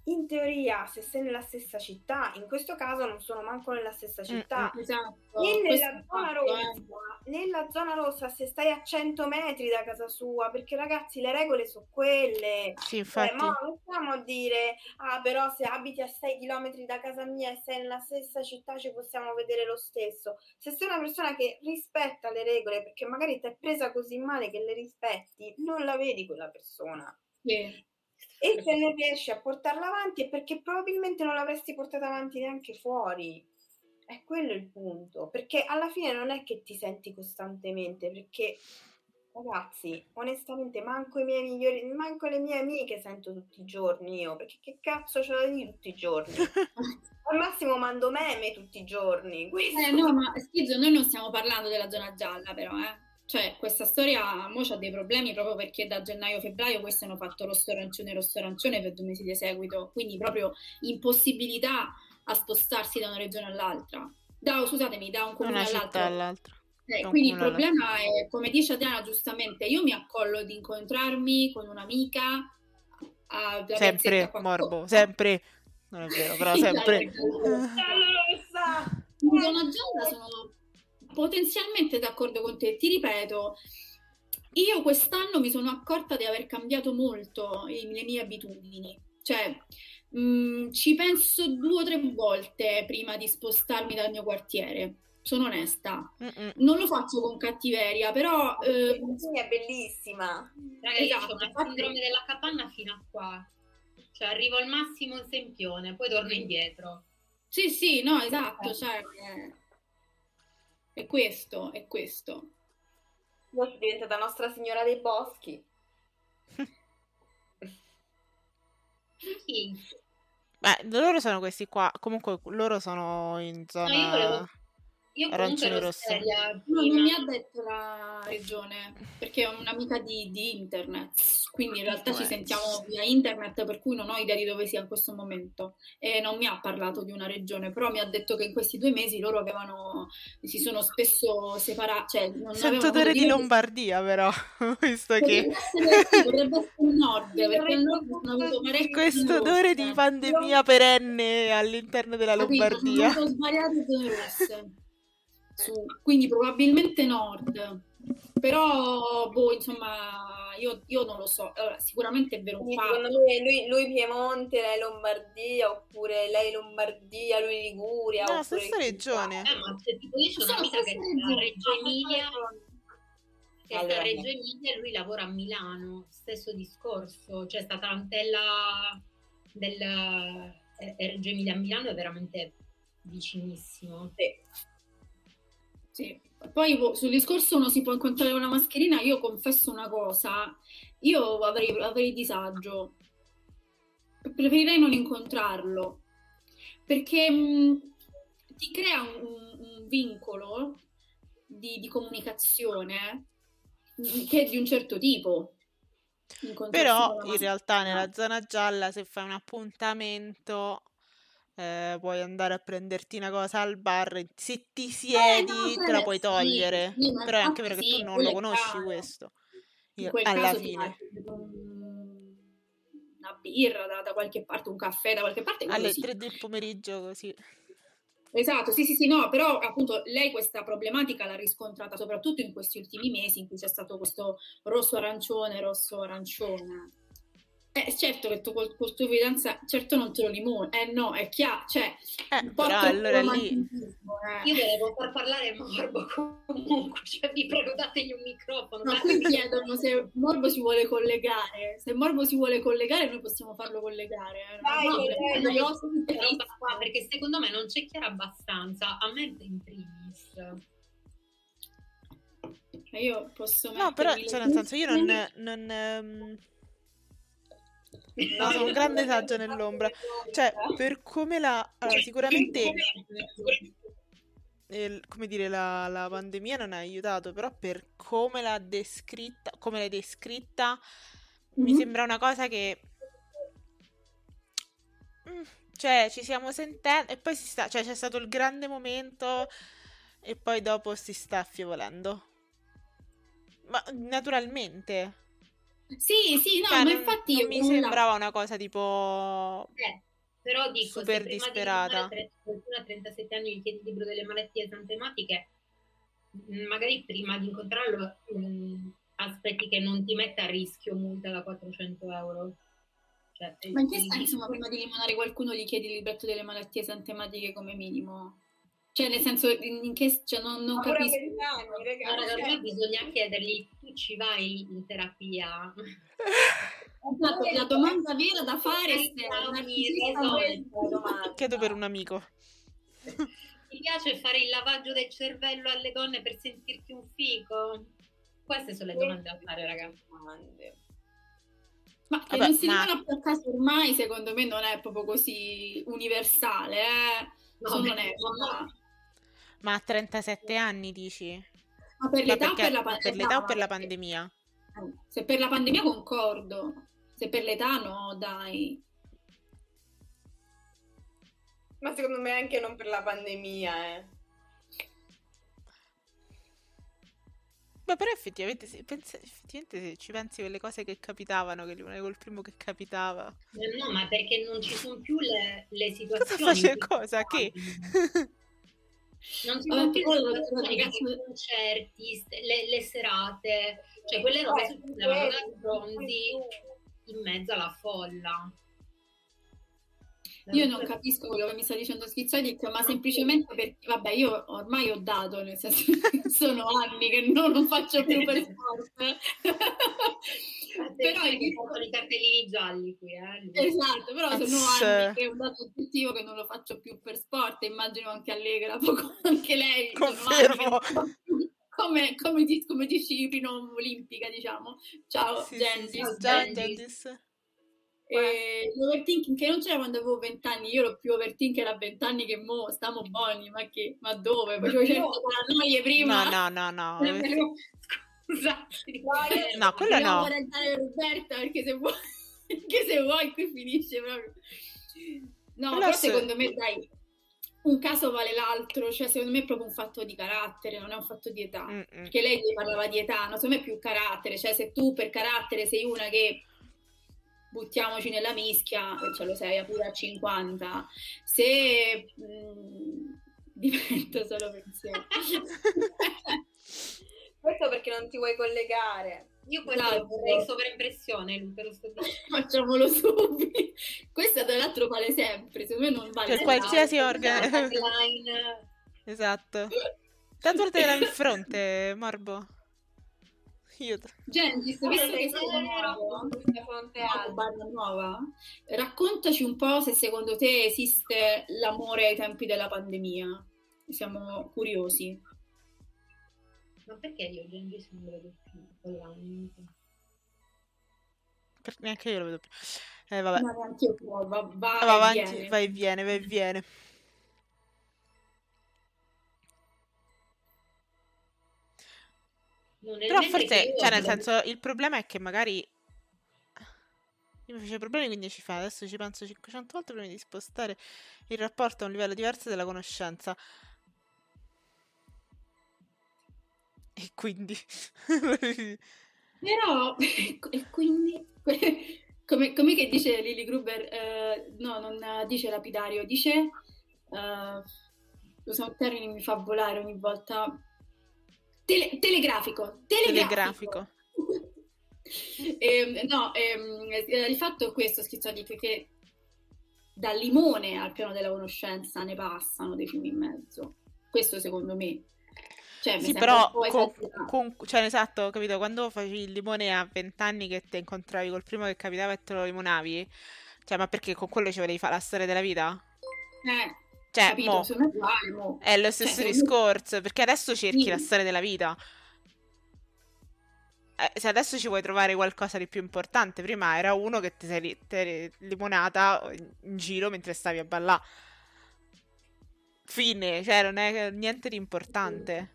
in teoria, se sei nella stessa città, in questo caso non sono manco nella stessa città, Mm, Esatto. né nella zona rossa, eh. nella zona rossa se stai a 100 metri da casa sua, perché ragazzi le regole sono quelle. Sì, Cioè, infatti. ma non stiamo a dire, ah, però se abiti a 6 km da casa mia e sei nella stessa città ci possiamo vedere lo stesso. Se sei una persona che rispetta le regole, perché magari ti è presa così male che le rispetti, non la vedi quella persona. Sì. E se non riesci a portarla avanti è perché probabilmente non l'avresti portata avanti neanche fuori. È quello il punto, perché alla fine non è che ti senti costantemente, perché ragazzi, onestamente manco i miei migliori, manco le mie amiche sento tutti i giorni io, perché che cazzo ce la di tutti i giorni? Al massimo mando meme tutti i giorni. Questo... Eh no, ma Schizzo, noi non stiamo parlando della zona gialla però, eh. Cioè, questa storia mo c'ha dei problemi proprio perché da gennaio-febbraio questi hanno fatto rosso arancione rosso arancione per due mesi di seguito, quindi proprio impossibilità a spostarsi da una regione all'altra. Da, scusatemi, da un comune all'altro. all'altra. Eh, quindi il problema è, come dice Adriana giustamente, io mi accollo di incontrarmi con un'amica a Sempre, morbo, sempre. Non è vero, però sempre. zona gialla sono potenzialmente d'accordo con te. Ti ripeto, io quest'anno mi sono accorta di aver cambiato molto le mie abitudini. Cioè, mh, ci penso due o tre volte prima di spostarmi dal mio quartiere. Sono onesta. Mm-mm. Non lo faccio con cattiveria, però eh, è bellissima. Raga, io Esatto, ho una sindrome della capanna fino a qua. Cioè arrivo al massimo in Sempione, poi torno indietro. sì, sì, no, esatto, cioè, eh, è questo, è questo. Io diventata Nostra Signora dei Boschi. Sì. Beh, loro sono questi qua. Comunque, loro sono in No, io volevo... Io comunque ero rosso. seria No, non mi ha detto la regione, perché è un'amica di, di internet, quindi in realtà ci sentiamo via internet, per cui non ho idea di dove sia in questo momento. E non mi ha parlato di una regione, però mi ha detto che in questi due mesi loro avevano, si sono spesso separati, cioè non Sento odore di Lombardia, però. Visto che. Potrebbe essere, sì, potrebbe essere il nord, perché al nord hanno avuto parecchie Questo odore di pandemia perenne all'interno della Capito? Lombardia. Sono svariate zone rosse. Su- quindi probabilmente nord. Però, boh, insomma, io, io non lo so. Allora, sicuramente è vero un fatto. secondo me lui, lui Piemonte, lei Lombardia, oppure lei Lombardia, lui Liguria. No, oppure stessa regione. Eh, ma se tipo io Sono che regioni, Reggio Emilia, che Allora, Reggio Emilia e lui lavora a Milano, stesso discorso, cioè sta tarantella del eh, Reggio Emilia a Milano è veramente vicinissimo. Sì. Sì. Poi boh, sul discorso uno si può incontrare una mascherina, io confesso una cosa, io avrei, avrei disagio. Preferirei non incontrarlo, perché mh, ti crea un, un- vincolo di, di comunicazione che è di un certo tipo. Però in realtà nella zona gialla, se fai un appuntamento, eh, puoi andare a prenderti una cosa al bar. Se ti Eh, siedi, no, te la puoi sì, togliere. sì, ma Però è anche vero che tu sì, non lo conosci chiaro. questo. Io- alla caso fine. una birra da, da qualche parte, un caffè da qualche parte, Alle sì. 3 del pomeriggio così. Esatto, sì, sì, sì, no, però appunto lei questa problematica l'ha riscontrata soprattutto in questi ultimi mesi in cui c'è stato questo rosso arancione, rosso arancione. Eh, certo che tu col, col tuo fidanzato, certo non te lo limoni, eh no, è chiaro, cioè, Eh, però allora lì... eh. Io volevo far parlare Morbo comunque, cioè vi prego dategli un microfono. No, qui chiedono se Morbo si vuole collegare. Se Morbo si vuole collegare, noi possiamo farlo collegare. eh. Dai, No, ospiti- questa roba qua, perché secondo me non c'è chiara abbastanza, a me in primis. Cioè, Io posso No, però, cioè, nel senso, io non... non ehm, No, sono un grande saggio nell'ombra. Cioè, per come la... Allora, sicuramente, eh, come dire, la, la pandemia non ha aiutato, però per come l'ha descritta, come l'hai descritta, mi Mhm. sembra una cosa che... Mm, Cioè, ci stiamo sentendo e poi si sta... Cioè, c'è stato il grande momento e poi dopo si sta affievolendo. Ma naturalmente. Sì, sì, no, Cioè, ma non, infatti non io mi nulla- sembrava una cosa tipo... Eh, però dico, Super se disperata. qualcuno a 37 anni gli chiedi il libro delle malattie santematiche, mh, magari prima di incontrarlo mh, aspetti che non ti metta a rischio multa da 400 euro. Cioè, Ma in che senso, ma prima di limonare qualcuno gli chiedi il libretto delle malattie santematiche come minimo? Cioè, nel senso, in, in che... Cioè, non, non capisco. 20 anni, ragazzi. ormai bisogna chiedergli, ci vai in terapia? Esatto, la domanda vera da fare è se. Chiedo per un amico. Ti piace fare il lavaggio del cervello alle donne per sentirti un fico? Queste sono le domande da fare, ragazzi. Ma che Vabbè, non si ma- a caso ormai, secondo me, non è proprio così universale, eh? No, Sono onesta. no. Ma a 37 anni dici? Ma per Ma l'età o perché- per la pandemia? per l'età o per la pandemia? Se per la pandemia concordo, se per l'età no, dai. Ma secondo me anche non per la pandemia, eh. Beh, però effettivamente, se, pensa- effettivamente se ci pensi quelle cose che capitavano, che rimanevo col primo che capitava. Eh, No, ma perché non ci sono più le, le Cosa situazioni. in cui- cosa? Che? Non ci Vabbè, però tipo i concerti, le, le serate, cioè quelle robe Eh, succedevano da bronzi in mezzo alla folla. Io non capisco quello che mi sta dicendo Schizzoidic, ma semplicemente perché, vabbè, io ormai ho dato, nel senso che sono anni che non lo faccio più per sport. però il discorso- sono i cartellini gialli qui, eh. Esatto, però sono anni che è un dato oggettivo che non lo faccio più per sport, e immagino anche Allegra, poco anche lei. Confermo. che Come, come, di- come disciplina olimpica, diciamo. Ciao, Sì, sì, Gensis. sì, Ciao, ciao, Gensis. E l'overthinking che non c'era quando avevo 20 anni, io ero più overthinker a 20 anni che mo, stiamo buoni, ma che, ma dove? Facevo certe paranoie prima. No, no, no, no. Scusa. No, quello no. Roberta perché se vuoi, perché se vuoi qui finisce proprio. No, Quello però sì. secondo me dai, un caso vale l'altro, cioè secondo me è proprio un fatto di carattere, non è un fatto di età. Mm-mm. Perché lei parlava di età, no? secondo me è più carattere, cioè se tu per carattere sei una che buttiamoci nella mischia, ce lo sei pure a 50, se mh, divento solo pensiero. Questo perché non ti vuoi collegare. Io questo Esatto. vorrei sovraimpressione, lo sto dicendo. Facciamolo subito. Questo tra l'altro vale sempre, secondo me non vale Per qualsiasi La organo. Esatto. Tanto te in fronte, Morbo. Io... Gentis, visto che sei nuovo, Questa fronte barra nuova, raccontaci un po' se secondo te esiste l'amore ai tempi della pandemia. Siamo curiosi. Ma perché io Gengis non lo vedo più online? Neanche io lo vedo più. Eh, vabbè. Ma neanche io, va, va, va Va avanti, viene. vai e viene, vai e viene. Però forse, io cioè nel senso, il problema è che magari... Io mi facevo problemi 15 fa, adesso ci penso 500 volte prima di spostare il rapporto a un livello diverso della conoscenza. E quindi... Però, e quindi, come, come che dice Lily Gruber, eh, no, non dice lapidario, dice, eh, usa un termine mi fa volare ogni volta, Tele- telegrafico, telegrafico. Ehm, no, ehm, eh, il fatto è questo, Schizodic, che dal limone al piano della conoscenza ne passano dei fiumi in mezzo. Questo secondo me. Cioè, Sì, però, con, con- cioè, esatto, capito? Quando facevi il limone a 20 anni che ti incontravi col primo che capitava e te lo limonavi, cioè, ma perché con quello ci volevi fare la storia della vita? Eh, Cioè, capito? mo, è uguale, mo. è lo stesso secondo me- discorso, perché adesso cerchi Sì. la storia della vita. Eh, se adesso ci vuoi trovare qualcosa di più importante, prima era uno che ti sei li- eri limonata in giro mentre stavi a ballare. Fine, cioè non è niente di importante.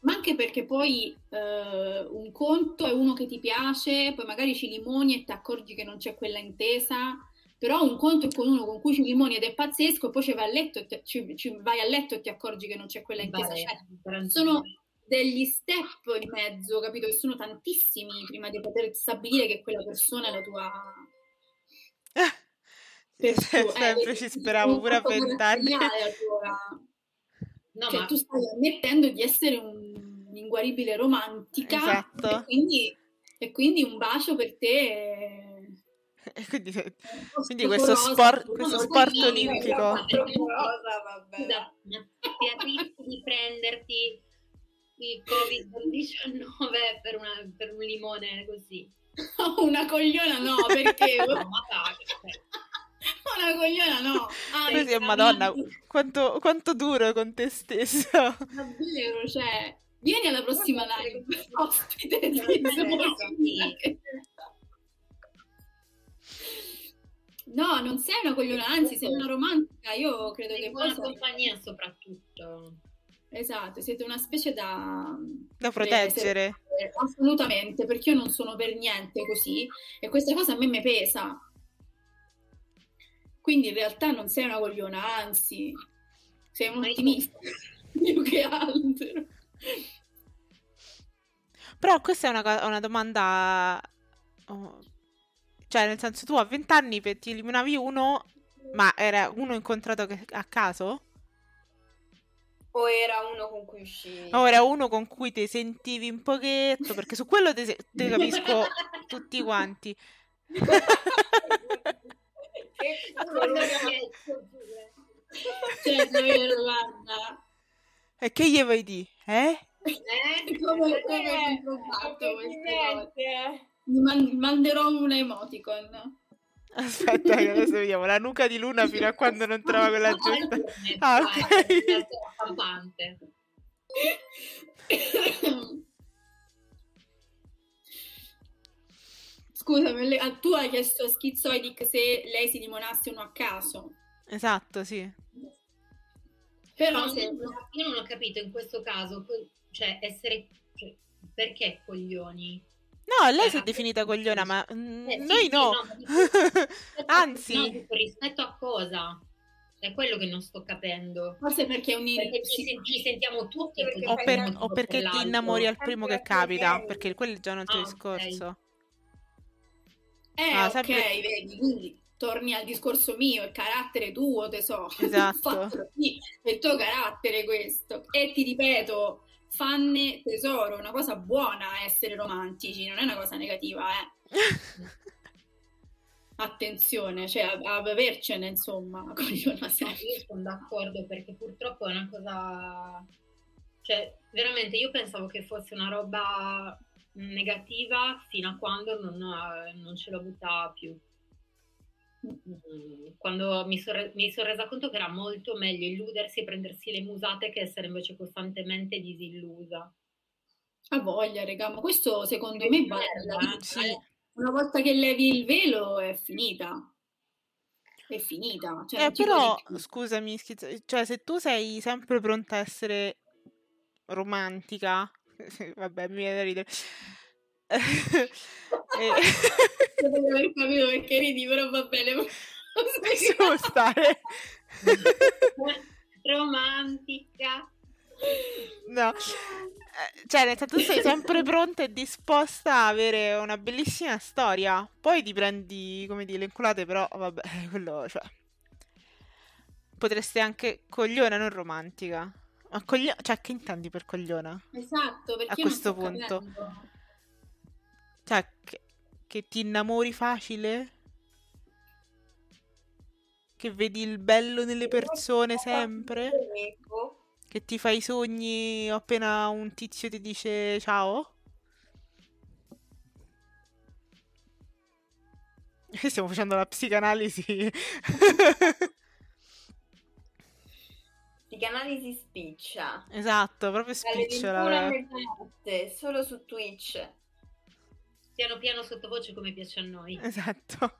Ma anche perché poi eh, un conto è uno che ti piace, poi magari ci limoni e ti accorgi che non c'è quella intesa, però un conto è con uno con cui ci limoni ed è pazzesco, e poi ci vai a letto e ti, ci- ci vai a letto e ti accorgi che non c'è quella intesa. Vale, Cioè, sono degli step in mezzo, capito? Che sono tantissimi prima di poter stabilire che quella persona è la tua... persona. Sempre eh, ci speravo pure a vent'anni. No, cioè, ma... tu stai ammettendo di essere un'inguaribile romantica esatto. e, quindi, e quindi un bacio per te quindi, quindi questo sport, questo sport olimpico. Scusa, ti arrischi di prenderti il covid-19 per, una, per un limone così. Una cogliona no perché? No, ma dai, cioè. una cogliona no. Ah, così è madonna quanto, quanto duro con te stesso. Davvero cioè vieni alla prossima live ospite No, non sei una cogliona, anzi sei una romantica. Io credo sei che buona poi compagnia soprattutto. Esatto, siete una specie da... Da proteggere. Siete... Assolutamente, perché io non sono per niente così e questa cosa a me mi pesa. Quindi in realtà non sei una cogliona, anzi, sei un ottimista più che altro. Però questa è una, una domanda oh, cioè, nel senso, tu a 20 anni ti eliminavi uno, ma era uno incontrato a caso? O era uno con cui uscivi? O era uno con cui ti sentivi un pochetto, perché su quello te, te capisco tutti quanti. cioè, guarda. E che gli vuoi dire? Eh? Eh? Come, come ho fatto queste cose? Mi man- manderò un emoticon. Aspetta, che adesso vediamo la nuca di Luna fino a quando non trova quella giusta. Ah, ok. Scusami, tu hai chiesto a Schizoidic se lei si limonasse uno a caso. Esatto, sì. Però se... io non ho capito in questo caso, cioè essere... Cioè, perché coglioni? No, lei si è definita cogliona, ma mm, eh, noi sì, no. Sì, no Anzi, no, rispetto a cosa? È quello che non sto capendo. Forse perché è un perché ci, ci sentiamo tutti o, per, o perché ti innamori al primo che capita, perché quello è già un altro ah, discorso. Okay. Eh, ah, sempre... ok, vedi, quindi torni al discorso mio, il carattere tuo, tesoro. Esatto. è il tuo carattere questo. E ti ripeto, fanne tesoro, una cosa buona essere romantici, non è una cosa negativa, eh. Attenzione, cioè a, a avercene, insomma, cogliona sempre. Io sono d'accordo perché purtroppo è una cosa... Cioè, veramente io pensavo che fosse una roba negativa fino a quando non, non ce l'ho avuta più. Quando mi sono mi son resa conto che era molto meglio illudersi e prendersi le musate che essere invece costantemente disillusa. A voglia, raga, ma questo secondo me vale la vita. Sì. Una volta che levi il velo è finita. È finita. Cioè, eh, però, scusami, cioè se tu sei sempre pronta a essere romantica, vabbè, mi viene da ridere e... Non aver capito perché ridi, però va bene. Lasciamo stare. Romantica. No, eh, cioè, nel senso, tu sei sempre pronta e disposta a avere una bellissima storia. Poi ti prendi, come dire, le inculate, però vabbè, quello, cioè. Potresti anche cogliona, non romantica. Ma cogliona, cioè, che intendi per cogliona? Esatto, perché a questo punto. Capendo. Cioè, che, che ti innamori facile? Che vedi il bello nelle persone sempre? Che ti fai i sogni appena un tizio ti dice ciao? Stiamo facendo la psicanalisi. psicanalisi spiccia. Esatto, proprio spicciola. Solo su Twitch piano piano sottovoce come piace a noi. Esatto.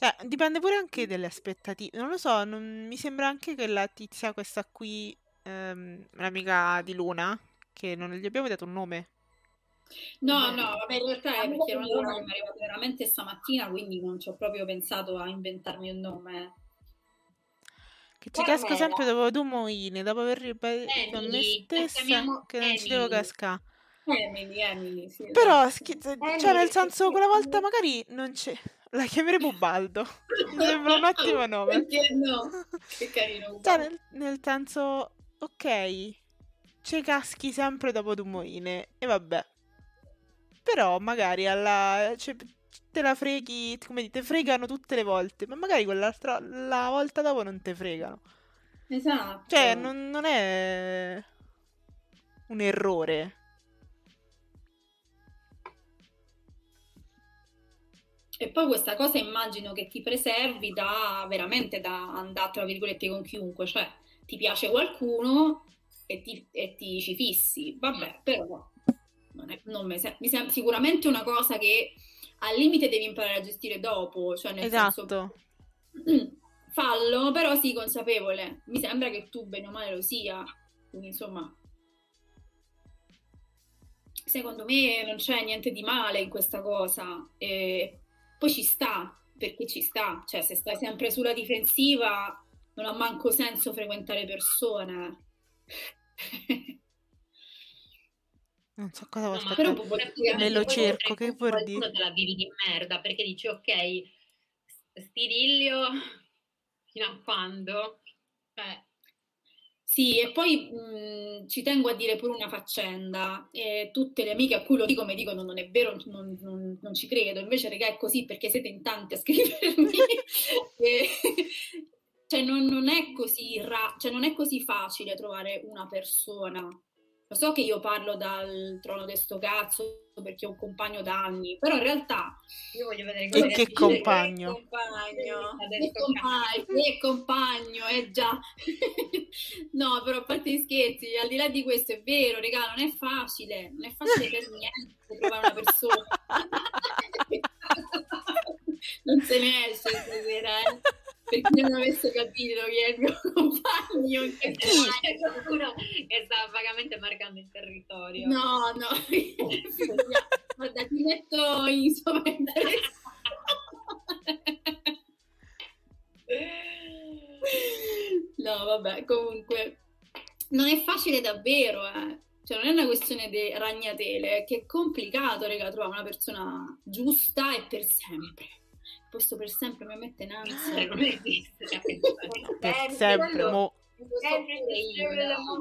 Cioè, dipende pure anche dalle aspettative. Non lo so, non... mi sembra anche che la tizia, questa qui, ehm, l'amica di Luna, che non gli abbiamo dato un nome. No, no, vabbè, in realtà è perché era una cosa che mi è arrivata veramente stamattina, quindi non ci ho proprio pensato a inventarmi un nome. Che ci casco sempre dopo due moine, dopo aver ripetuto a me Emily, stessa chiamiamo che non ci devo Emily. cascare. Emily, Emily, sì, Però, esatto. schi- cioè Emily, nel senso, quella volta magari non c'è... La chiamerei Bubaldo. Mi sembra un ottimo nome. Perché no? Che carino. Cioè, nel, nel senso, ok, ci caschi sempre dopo due moine, e vabbè. Però magari alla... cioè, te la freghi, come dite, fregano tutte le volte, ma magari quell'altra, la volta dopo non te fregano. Esatto. Cioè, non, non è un errore. E poi questa cosa immagino che ti preservi da veramente da andare tra virgolette con chiunque, cioè ti piace qualcuno e ti, e ti ci fissi, vabbè, però non è, non mi, sem- mi sembra sicuramente una cosa che al limite devi imparare a gestire dopo, cioè nel senso Esatto. fallo, però sii consapevole. Mi sembra che tu bene o male lo sia, quindi insomma secondo me non c'è niente di male in questa cosa. E poi ci sta, perché ci sta. Cioè, se stai sempre sulla difensiva, non ha manco senso frequentare persone. Non so cosa vuoi No, ma Però aspettare. praticamente Me lo cerco, che vuol dire? te la vivi di merda perché dici ok, stiriglio fino a quando? Cioè, Sì, e poi mh, ci tengo a dire pure una faccenda. Eh, tutte le amiche a cui lo dico mi dicono non è vero, non, non- non ci credo. Invece, raga, è così perché siete in tanti a scrivermi. E- cioè, non, non è così ra- cioè, non è così facile trovare una persona. Lo so che io parlo dal trono di sto cazzo perché ho un compagno da anni, però in realtà io voglio vedere E come che compagno? compagno. che adesso compagno, che compagno, eh già. No, però a parte gli scherzi, al di là di questo è vero, regà, non è facile, non è facile per niente trovare una persona. Non se ne esce stasera, eh. Per chi non avesse capito chi è il mio compagno in C'è qualcuno che sta vagamente marcando il territorio. No, no, guarda, ti metto in sovrainteresse. No, vabbè, comunque non è facile davvero, eh. Cioè, non è una questione di ragnatele, è che è complicato, raga, trovare una persona giusta e per sempre. Questo per sempre mi mette in ansia. non esiste. Per Sempre sempre, quello- mo-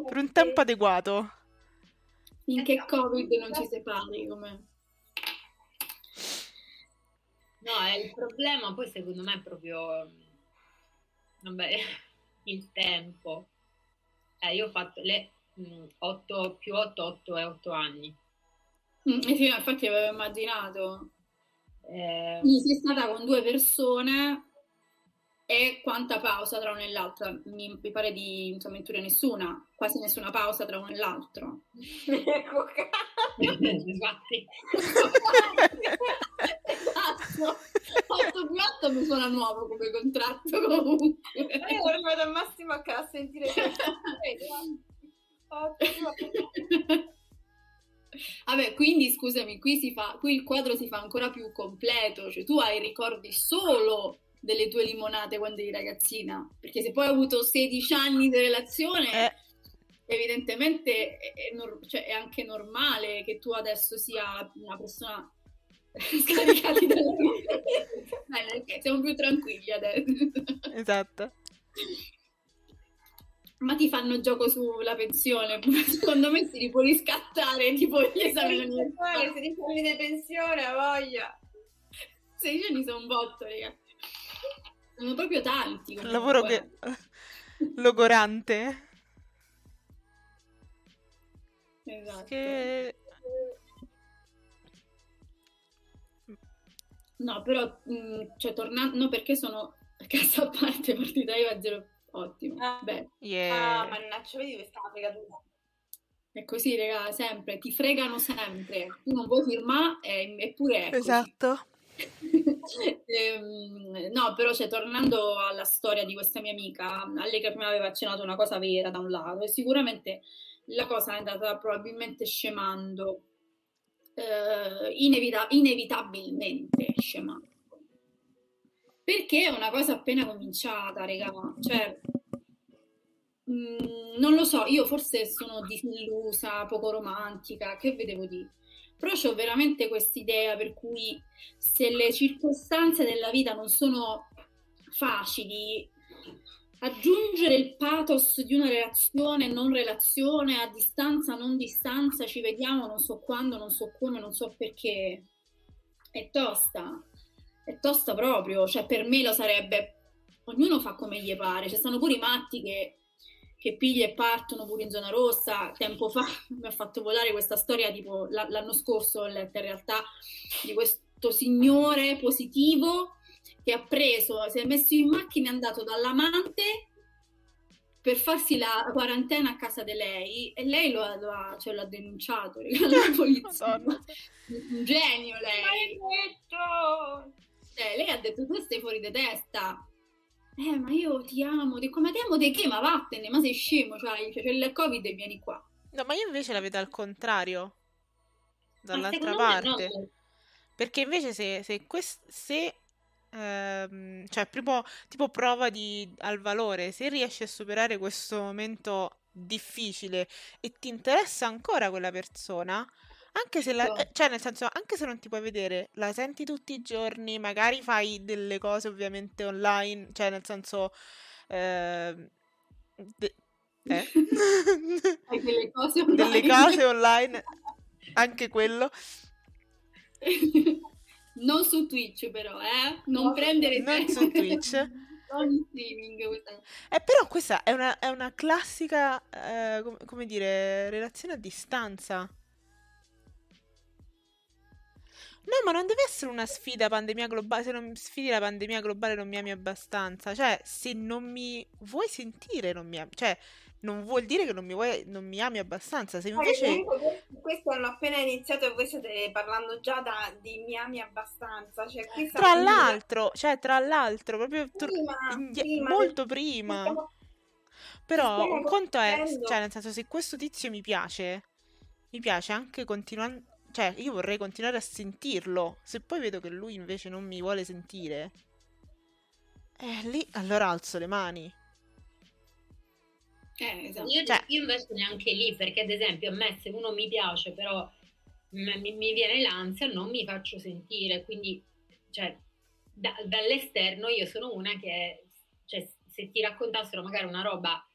per un tempo adeguato. Finché Covid non ci separi, come... No, è il problema poi secondo me è proprio vabbè, il tempo. Eh, io ho fatto le 8 più 8, 8 e 8 anni. Mm, eh sì, infatti avevo immaginato. Eh, Quindi sei stata con due persone e quanta pausa tra uno e l'altro? Mi, mi pare di insomma, intuire nessuna, quasi nessuna pausa tra uno e l'altro. Ecco, infatti, Esatto, 8 più 8 mi suona nuovo come contratto comunque. Io ora vado al massimo a casa a sentire che... Vabbè, quindi scusami, qui, si fa, qui il quadro si fa ancora più completo, cioè tu hai ricordi solo delle tue limonate quando eri ragazzina, perché se poi hai avuto 16 anni di relazione, Eh, evidentemente è, è nor- cioè, è anche normale che tu adesso sia una persona scaricata Bene, ok, siamo più tranquilli adesso. esatto. Ma ti fanno gioco sulla pensione, secondo me si li può riscattare tipo gli esami Se all'università. ti fermi di pensione, ha voglia. 16 anni sono un botto, raga. Sono proprio tanti. Un lavoro che... logorante. Esatto. Che... No, però, mh, cioè, tornando, no, perché sono a casa a parte, partita IVA zero, ottimo. Ah. Beh, Yeah. Ah, mannaggia, vedi questa fregatura. è così, raga, sempre, ti fregano sempre. Tu non vuoi firmare, e- eppure è così. Esatto. Ehm, no, però cioè, tornando alla storia di questa mia amica, a lei che prima aveva accennato una cosa vera da un lato e sicuramente la cosa è andata probabilmente scemando, eh, inevita- inevitabilmente scemando. Perché è una cosa appena cominciata, raga. Cioè, mm, non lo so, io forse sono disillusa, poco romantica, che vedevo di? Però ho veramente quest'idea per cui se le circostanze della vita non sono facili, aggiungere il pathos di una relazione, non relazione, a distanza, non distanza, ci vediamo, non so quando, non so come, non so perché, è tosta, è tosta proprio, cioè per me lo sarebbe, ognuno fa come gli pare, ci stanno pure i matti che, che piglia e partono pure in zona rossa, tempo fa mi ha fatto volare questa storia tipo l'anno scorso, ho letto in realtà, di questo signore positivo che ha preso, si è messo in macchina e è andato dall'amante per farsi la quarantena a casa di lei e lei lo, lo ha, cioè, l'ha denunciato alla polizia. Un genio lei. Cioè, lei ha detto tu stai fuori di testa. Eh, ma io ti amo. Dico, ma ti amo di che? Ma vattene, ma sei scemo, cioè, c'è il covid e vieni qua. No, ma io invece la vedo al contrario. Dall'altra parte. No. Perché invece se, se, quest- se ehm, cioè primo, tipo prova di, al valore, se riesci a superare questo momento difficile e ti interessa ancora quella persona, anche se, la, eh, cioè nel senso, anche se non ti puoi vedere, la senti tutti i giorni, magari fai delle cose ovviamente online, cioè nel senso... Eh, de- eh? Delle cose online. Delle cose online, anche quello. Non su Twitch però, eh? Non no, prendere Non su Twitch. non in streaming. Questa. Eh, però questa è una, è una classica, eh, come, come dire, relazione a distanza. No, ma non deve essere una sfida pandemia globale. Se non sfidi la pandemia globale non mi ami abbastanza. Cioè, se non mi vuoi sentire, non mi ami. Cioè, non vuol dire che non mi, vuoi, non mi ami abbastanza. Se invece... questo hanno appena iniziato e voi state parlando già da, di mi ami abbastanza. Cioè, tra l'altro, cioè, tra l'altro, proprio prima, tr- prima, molto prima. Stiamo... Però un conto è, cioè, nel senso, se questo tizio mi piace, mi piace anche continuare. Cioè, io vorrei continuare a sentirlo. Se poi vedo che lui invece non mi vuole sentire, eh, lì allora alzo le mani. Eh, esatto. io, cioè. io, invece neanche lì, perché ad esempio a me se uno mi piace, però mi, mi viene l'ansia, non mi faccio sentire, quindi cioè, da, dall'esterno io sono una che, cioè, se ti raccontassero magari una roba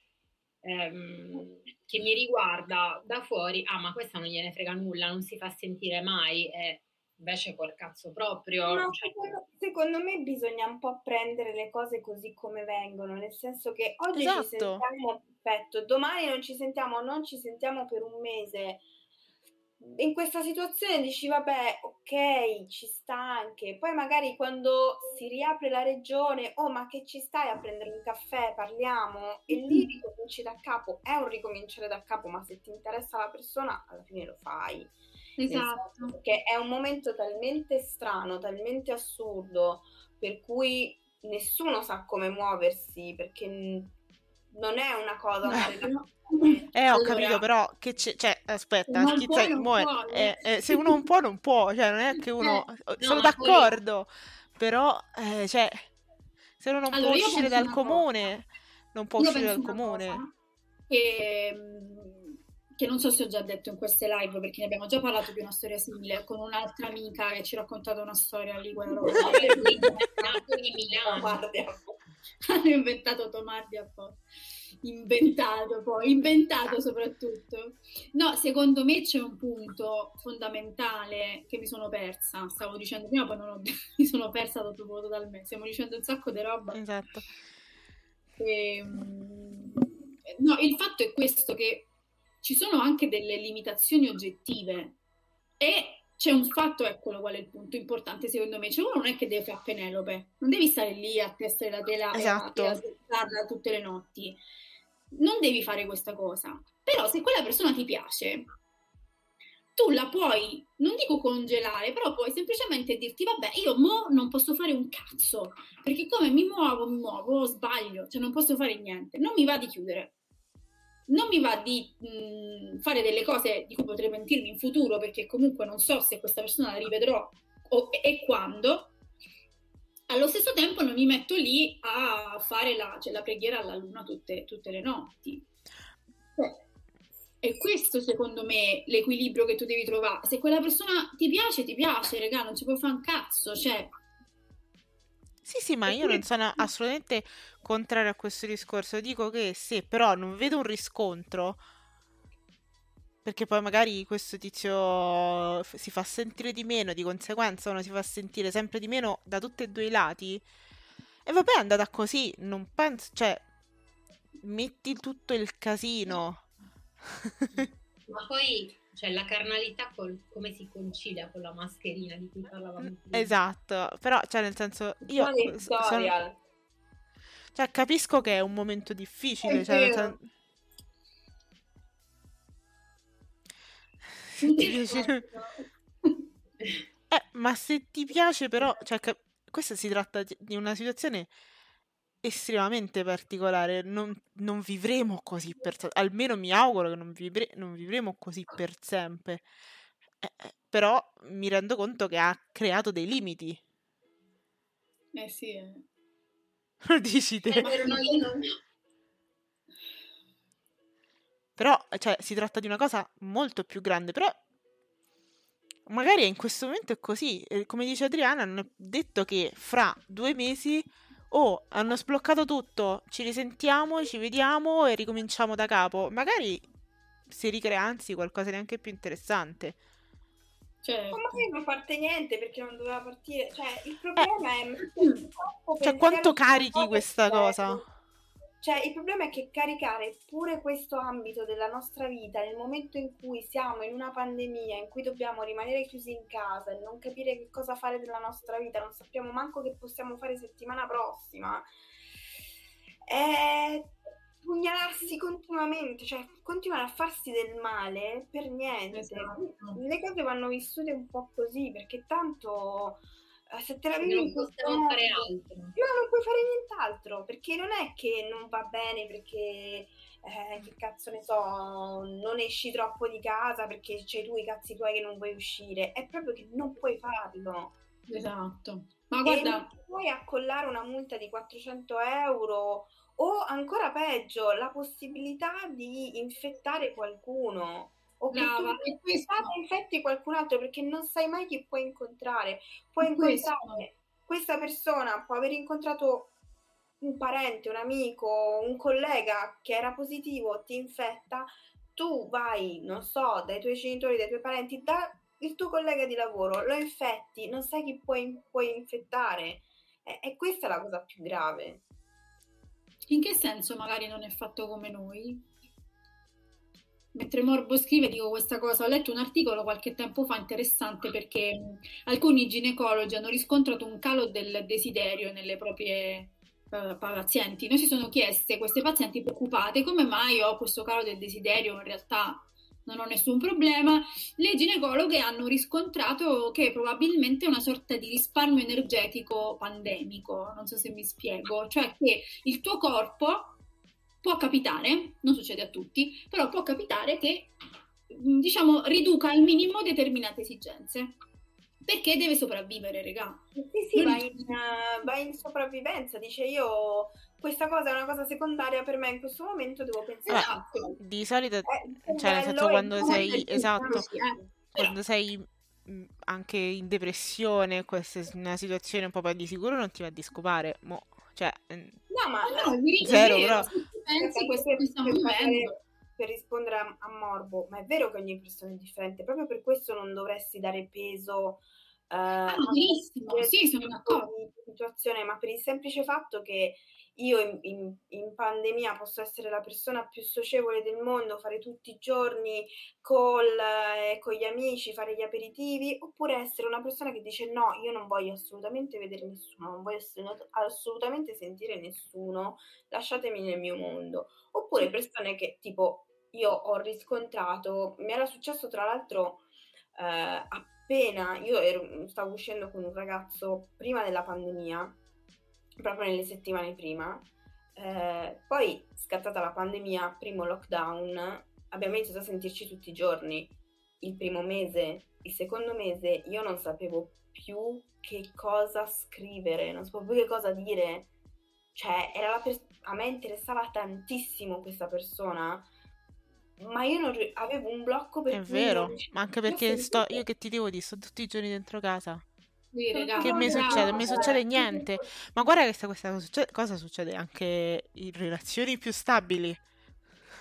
ehm, che mi riguarda da fuori, ah ma questa non gliene frega nulla, non si fa sentire mai, e invece col cazzo proprio. No, cioè... secondo, secondo, me bisogna un po' prendere le cose così come vengono, nel senso che oggi esatto. ci sentiamo perfetto, domani non ci sentiamo, non ci sentiamo per un mese. In questa situazione dici, vabbè, ok, ci sta anche. Poi magari quando si riapre la regione, oh, ma che ci stai a prendere un caffè, parliamo, e lì ricominci da capo. È un ricominciare da capo, ma se ti interessa la persona, alla fine lo fai. Esatto. Perché è un momento talmente strano, talmente assurdo, per cui nessuno sa come muoversi, perché non è una cosa Eh, ho allora, capito, però che c'è, cioè, aspetta, chi può, muove, può, eh, eh, se uno non può, non può, cioè, non è che uno, eh, sono d'accordo, poi... però, eh, cioè, se uno non allora, può uscire dal comune, non può uscire dal comune. Che, che non so se ho già detto in queste live, perché ne abbiamo già parlato di una storia simile con un'altra amica che ci ha raccontato una storia lì, quella roba. di Milano. Hanno inventato Tomardi apposta inventato poi, inventato soprattutto. No, secondo me c'è un punto fondamentale che mi sono persa, stavo dicendo prima, poi non ho, mi sono persa dopo totalmente, stiamo dicendo un sacco di roba. Esatto. E, ehm, no, il fatto è questo che ci sono anche delle limitazioni oggettive e c'è un fatto, eccolo qual è il punto importante secondo me, cioè uno non è che deve fare Penelope, non devi stare lì a testa della tela esatto. e a, e tutte le notti, non devi fare questa cosa, però se quella persona ti piace, tu la puoi, non dico congelare, però puoi semplicemente dirti, vabbè, io mo non posso fare un cazzo, perché come mi muovo, mi muovo, sbaglio, cioè non posso fare niente, non mi va di chiudere non mi va di mh, fare delle cose di cui potrei pentirmi in futuro perché comunque non so se questa persona la rivedrò o, e quando. allo stesso tempo non mi metto lì a fare la, cioè, la preghiera alla luna tutte, tutte le notti. Cioè, è questo secondo me l'equilibrio che tu devi trovare. Se quella persona ti piace, ti piace, raga, non ci puoi fare un cazzo, cioè... Sì, sì, ma io non sono assolutamente contrario a questo discorso. Dico che se però non vedo un riscontro, perché poi magari questo tizio si fa sentire di meno, di conseguenza uno si fa sentire sempre di meno da tutti e due i lati. E vabbè, è andata così, non penso, cioè, metti tutto il casino. Ma poi, cioè, la carnalità col, come si concilia con la mascherina di cui parlavamo prima. Esatto, però, cioè, nel senso, io... Sono, cioè, capisco che è un momento difficile, cioè, nel senso, Se ti piace... Eh, ma se ti piace però, cioè, cap- questa si tratta di una situazione estremamente particolare, non, non vivremo così per sempre, almeno mi auguro che non, vivre- non vivremo così per sempre, eh, eh, però mi rendo conto che ha creato dei limiti. Eh sì. Eh. Lo dici te. Eh, però, cioè, si tratta di una cosa molto più grande, però magari in questo momento è così. Come dice Adriana, non è detto che fra due mesi oh, hanno sbloccato tutto, ci risentiamo, ci vediamo e ricominciamo da capo. Magari si ricrea anzi qualcosa di anche più interessante. Certo. Ma magari non parte niente perché non doveva partire. Cioè, il problema eh. è. Cioè, quanto carichi questa cosa? Cioè, il problema è che caricare pure questo ambito della nostra vita nel momento in cui siamo in una pandemia, in cui dobbiamo rimanere chiusi in casa e non capire che cosa fare della nostra vita, non sappiamo manco che possiamo fare settimana prossima, è pugnalarsi continuamente, cioè continuare a farsi del male per niente. Esatto. Le cose vanno vissute un po' così, perché tanto se te la vivi non possiamo fare altro. No, non puoi fare nient'altro, perché non è che non va bene perché eh, che cazzo ne so, non esci troppo di casa perché c'hai tu i cazzi tuoi che non vuoi uscire, è proprio che non puoi farlo. Esatto. Ma guarda, e puoi accollare una multa di 400 euro o ancora peggio, la possibilità di infettare qualcuno o che Brava, tu questo... infetti qualcun altro perché non sai mai chi puoi incontrare. Puoi incontrare questo. questa persona, può aver incontrato un parente, un amico, un collega che era positivo, ti infetta, tu vai, non so, dai tuoi genitori, dai tuoi parenti, da il tuo collega di lavoro, lo infetti, non sai chi puoi, puoi infettare. E, e questa è la cosa più grave. In che senso magari non è fatto come noi? Mentre Morbo scrive, dico questa cosa, ho letto un articolo qualche tempo fa interessante perché alcuni ginecologi hanno riscontrato un calo del desiderio nelle proprie uh, pazienti. Noi si sono chieste, queste pazienti preoccupate, come mai ho questo calo del desiderio? In realtà non ho nessun problema. Le ginecologhe hanno riscontrato che probabilmente è una sorta di risparmio energetico pandemico, non so se mi spiego, cioè che il tuo corpo può capitare, non succede a tutti, però può capitare che mm, diciamo riduca al minimo determinate esigenze. Perché deve sopravvivere, regà. Sì, sì, va in, uh, va in, sopravvivenza. Dice io questa cosa è una cosa secondaria per me in questo momento, devo pensare. Esatto. Di solito, eh, cioè nel senso quando sei, esatto, eh. quando sei mm, anche in depressione, questa è una situazione un po' di sicuro non ti va di scopare, mo cioè, no, ma no, zero, però... pensi questo che stiamo vivendo. Per rispondere a, a, Morbo, ma è vero che ogni persona è differente, proprio per questo non dovresti dare peso uh, ah, a sì, sono d'accordo. situazione, ma per il semplice fatto che io in, in, in, pandemia posso essere la persona più socievole del mondo, fare tutti i giorni call eh, con gli amici, fare gli aperitivi, oppure essere una persona che dice no, io non voglio assolutamente vedere nessuno, non voglio assolutamente sentire nessuno, lasciatemi nel mio mondo. Oppure persone che tipo io ho riscontrato, mi era successo tra l'altro eh, appena, io ero, stavo uscendo con un ragazzo prima della pandemia, proprio nelle settimane prima. Eh, poi, scattata la pandemia, primo lockdown, abbiamo iniziato a sentirci tutti i giorni. Il primo mese, il secondo mese, io non sapevo più che cosa scrivere, non sapevo più che cosa dire. Cioè, era la pers- a me interessava tantissimo questa persona, ma io non avevo un blocco per È vero, ma anche io perché sto, io che ti devo dire, sto tutti i giorni dentro casa. Sì, raga, Che mi succede? Non mi succede niente. Ma guarda che questa, cosa succede, anche in relazioni più stabili.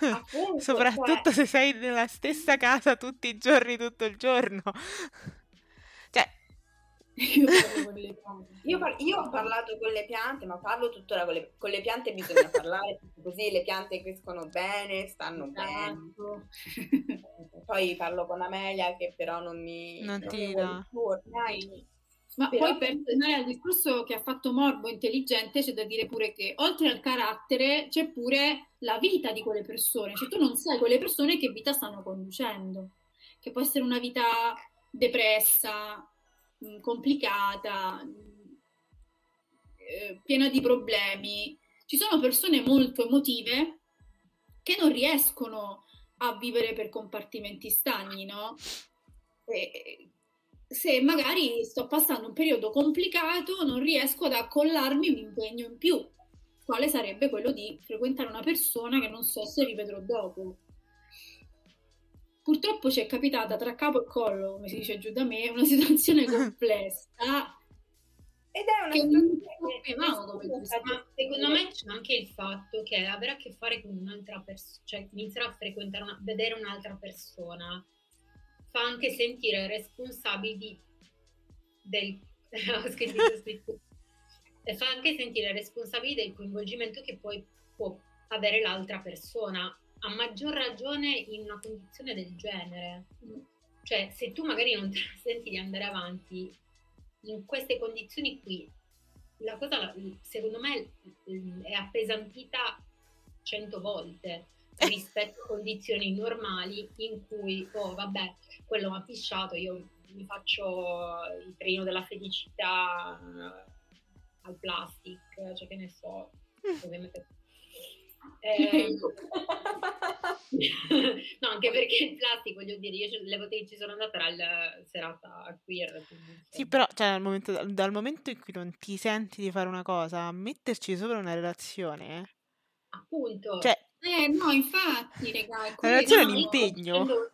Appunto, Soprattutto cioè, se sei nella stessa casa tutti i giorni, tutto il giorno. Cioè, Io parlo con le piante. Io, par- io ho parlato con le piante, ma parlo tuttora con le, con le piante, bisogna parlare così le piante crescono bene, stanno bene. Esatto. Poi parlo con Amelia che però non mi Non non ti dà. Ma Però- poi per tornare al discorso che ha fatto Morbo intelligente, c'è da dire pure che oltre al carattere c'è pure la vita di quelle persone. Cioè tu non sai quelle persone che vita stanno conducendo, che può essere una vita depressa, mh, complicata, mh, eh, piena di problemi. Ci sono persone molto emotive che non riescono a vivere per compartimenti stagni, no? E- se magari sto passando un periodo complicato, non riesco ad accollarmi un impegno in più, quale sarebbe quello di frequentare una persona che non so se rivedrò dopo. Purtroppo ci è capitata tra capo e collo, come si dice giù da me, una situazione complessa Ed è una che situazione non che- sapevamo come. Ma secondo me c'è anche il fatto che avere a che fare con un'altra persona, cioè iniziare a frequentare, una, vedere un'altra persona, fa anche sentire responsabili del... scritto, fa anche sentire responsabili del coinvolgimento che poi può avere l'altra persona, a maggior ragione in una condizione del genere. Cioè, se tu magari non te senti di andare avanti in queste condizioni qui, la cosa secondo me è appesantita cento volte rispetto a condizioni normali in cui, oh vabbè, quello mi ha pisciato, io mi faccio il treno della felicità eh, al plastic, cioè che ne so, ovviamente. Eh, no, anche perché il plastic, voglio dire, io le volte che ci sono andata era la serata queer. quindi, sì, però cioè, dal momento, dal momento in cui non ti senti di fare una cosa, metterci sopra una relazione, Appunto. cioè, Eh no, infatti, raga, che un no. impegno. Dicendo-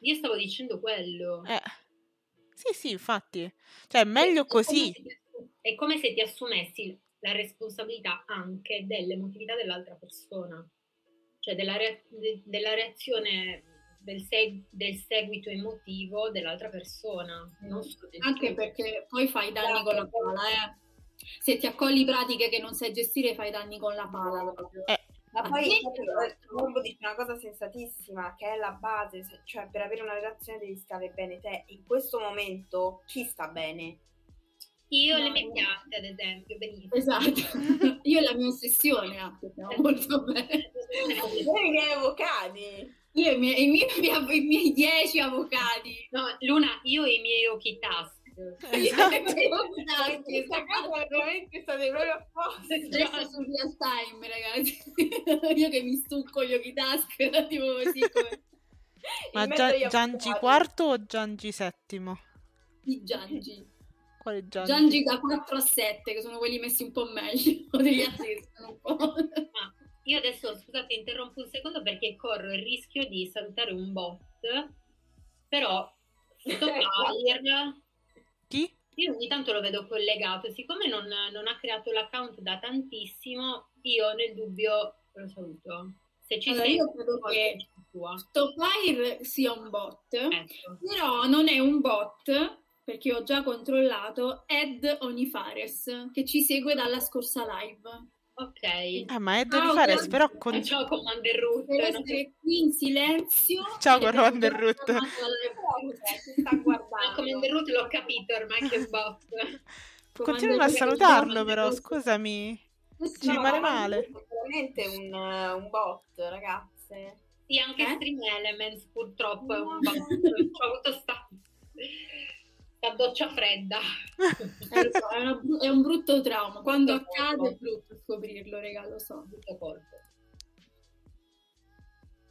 Io stavo dicendo quello. Eh, sì, sì, infatti. Cioè, è meglio È come così. assu- È come se ti assumessi la responsabilità anche dell'emotività dell'altra persona, cioè della, rea- de- della reazione del, seg- del seguito emotivo dell'altra persona, non solo del Anche tuo. perché poi fai danni con la pala, eh. Se ti accogli pratiche che non sai gestire, fai danni con la pala proprio. Eh, Ma poi Morbo dice una cosa sensatissima, che è la base, se- cioè per avere una relazione devi stare bene te. In questo momento chi sta bene? Io No, le mie piante, ad esempio, benissimo. Esatto. Io e la mia ossessione anche, stiamo molto bene. Io i miei avvocati. Io e i miei, i miei, i miei dieci avvocati. No, Luna, io e i miei occhi task. Io e esatto. i miei avvocati. Questa cosa veramente state proprio apposta. Adesso su real time, ragazzi. Io che mi stucco gli occhi task, tipo così come Ma Gia- Giangi. IV o Giangi VII? i Giangi. Quale Giangi? Giangi da 4 a 7, che sono quelli messi un po' meglio degli altri che sono un po'... Io adesso, scusate, interrompo un secondo perché corro il rischio di salutare un bot, però Photopilot, Chi? Io ogni tanto lo vedo collegato, siccome non, non ha creato l'account da tantissimo, io nel dubbio lo saluto. Se ci Allora, sei, io credo che-. Stopfire sia un bot, Ecco. però non è un bot, perché ho già controllato, Ed Onifares, che ci segue dalla scorsa live. Ok. Eh, ma è Ah, da ok. fare, però con... Eh, Ciao Commander Root. Deve essere qui in silenzio. Ciao, Commander già Root. sta Ah, guardando. Commander Root l'ho capito ormai che è un bot. Continua a salutarlo, però, scusami. Ci No, rimane ma male. è veramente un, un bot, ragazze. Sì, anche Eh? Stream Elements purtroppo è un bot. Ho avuto sta... sta doccia fredda. Eh, è, una è un brutto trauma. Quando Brutto accade colpo. è brutto scoprirlo, raga, lo so. Brutto colpo.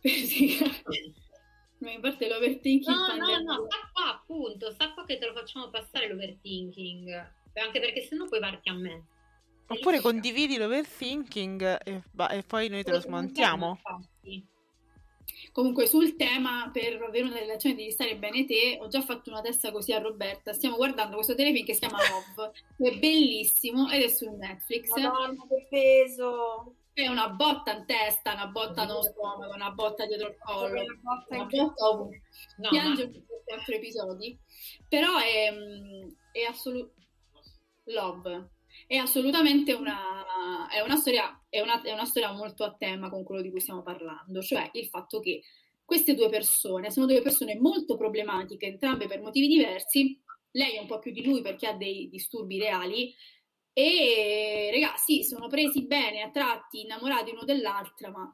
Ma in parte l'overthinking... No, no, no, sta qua appunto, sta qua che te lo facciamo passare l'overthinking. Anche perché sennò poi parti a me. Oppure condividi l'overthinking e, e poi noi te lo smontiamo. Comunque sul tema per avere una relazione devi stare bene te, ho già fatto una testa così a Roberta, stiamo guardando questo telefilm che si chiama Love, è bellissimo ed è su Netflix. Madonna, che peso! È una botta in testa, una botta nello stomaco, una botta dietro il collo, una botta, una botta ovunque. No, Piange ma... per quattro episodi, però è, è assolutamente... Love è assolutamente una, è una, storia, è, una, è una storia molto a tema con quello di cui stiamo parlando, cioè il fatto che queste due persone sono due persone molto problematiche, entrambe per motivi diversi, lei è un po' più di lui perché ha dei disturbi reali e ragazzi sono presi bene, a tratti, innamorati uno dell'altra, ma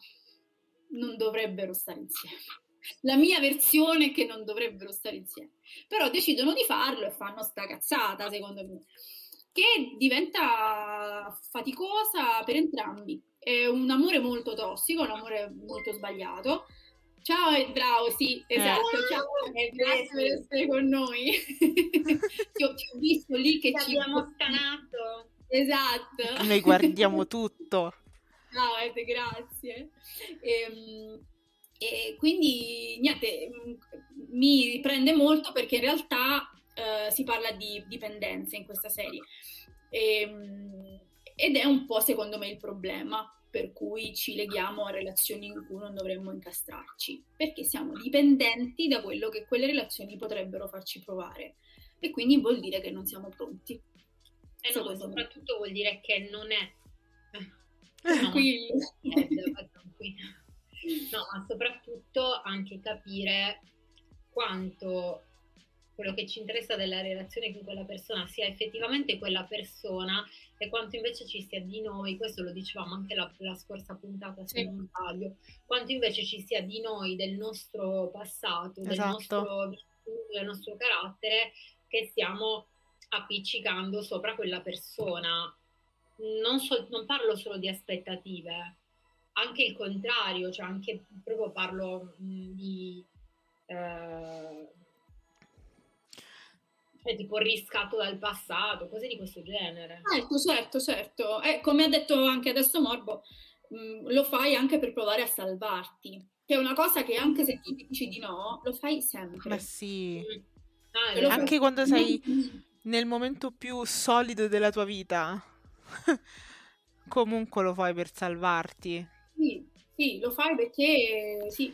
non dovrebbero stare insieme. La mia versione è che non dovrebbero stare insieme, però decidono di farlo e fanno sta cazzata, secondo me che diventa faticosa per entrambi. È un amore molto tossico, un amore molto sbagliato. Ciao, bravo, sì, esatto. Eh. Ciao, e grazie per essere con noi. ti, ho, ti, ho, visto lì che ci, ci abbiamo stanato. Esatto. Noi guardiamo tutto. Ciao, Ed, grazie. Ehm, e quindi niente, mi riprende molto perché in realtà uh, si parla di dipendenze in questa serie. E, ehm, ed è un po' secondo me il problema per cui ci leghiamo a relazioni in cui non dovremmo incastrarci, perché siamo dipendenti da quello che quelle relazioni potrebbero farci provare e quindi vuol dire che non siamo pronti. E eh no, soprattutto me. vuol dire che non è tranquillo. No, ma soprattutto anche capire quanto quello che ci interessa della relazione con quella persona sia effettivamente quella persona e quanto invece ci sia di noi, questo lo dicevamo anche la, la scorsa puntata se sì. non sbaglio, quanto invece ci sia di noi, del nostro passato, esatto. del nostro vissuto, del nostro carattere che stiamo appiccicando sopra quella persona. Non, so, non parlo solo di aspettative, anche il contrario, cioè anche proprio parlo mh, di... Eh, cioè tipo riscatto dal passato, cose di questo genere. Certo, certo, certo. Eh, come ha detto anche adesso Morbo, mh, mm, lo fai anche per provare a salvarti, che è una cosa che anche se tu dici di no, lo fai sempre. Ma sì. Mm. Ah, anche fai... quando sei nel momento più solido della tua vita, comunque lo fai per salvarti. Sì, sì, lo fai perché sì,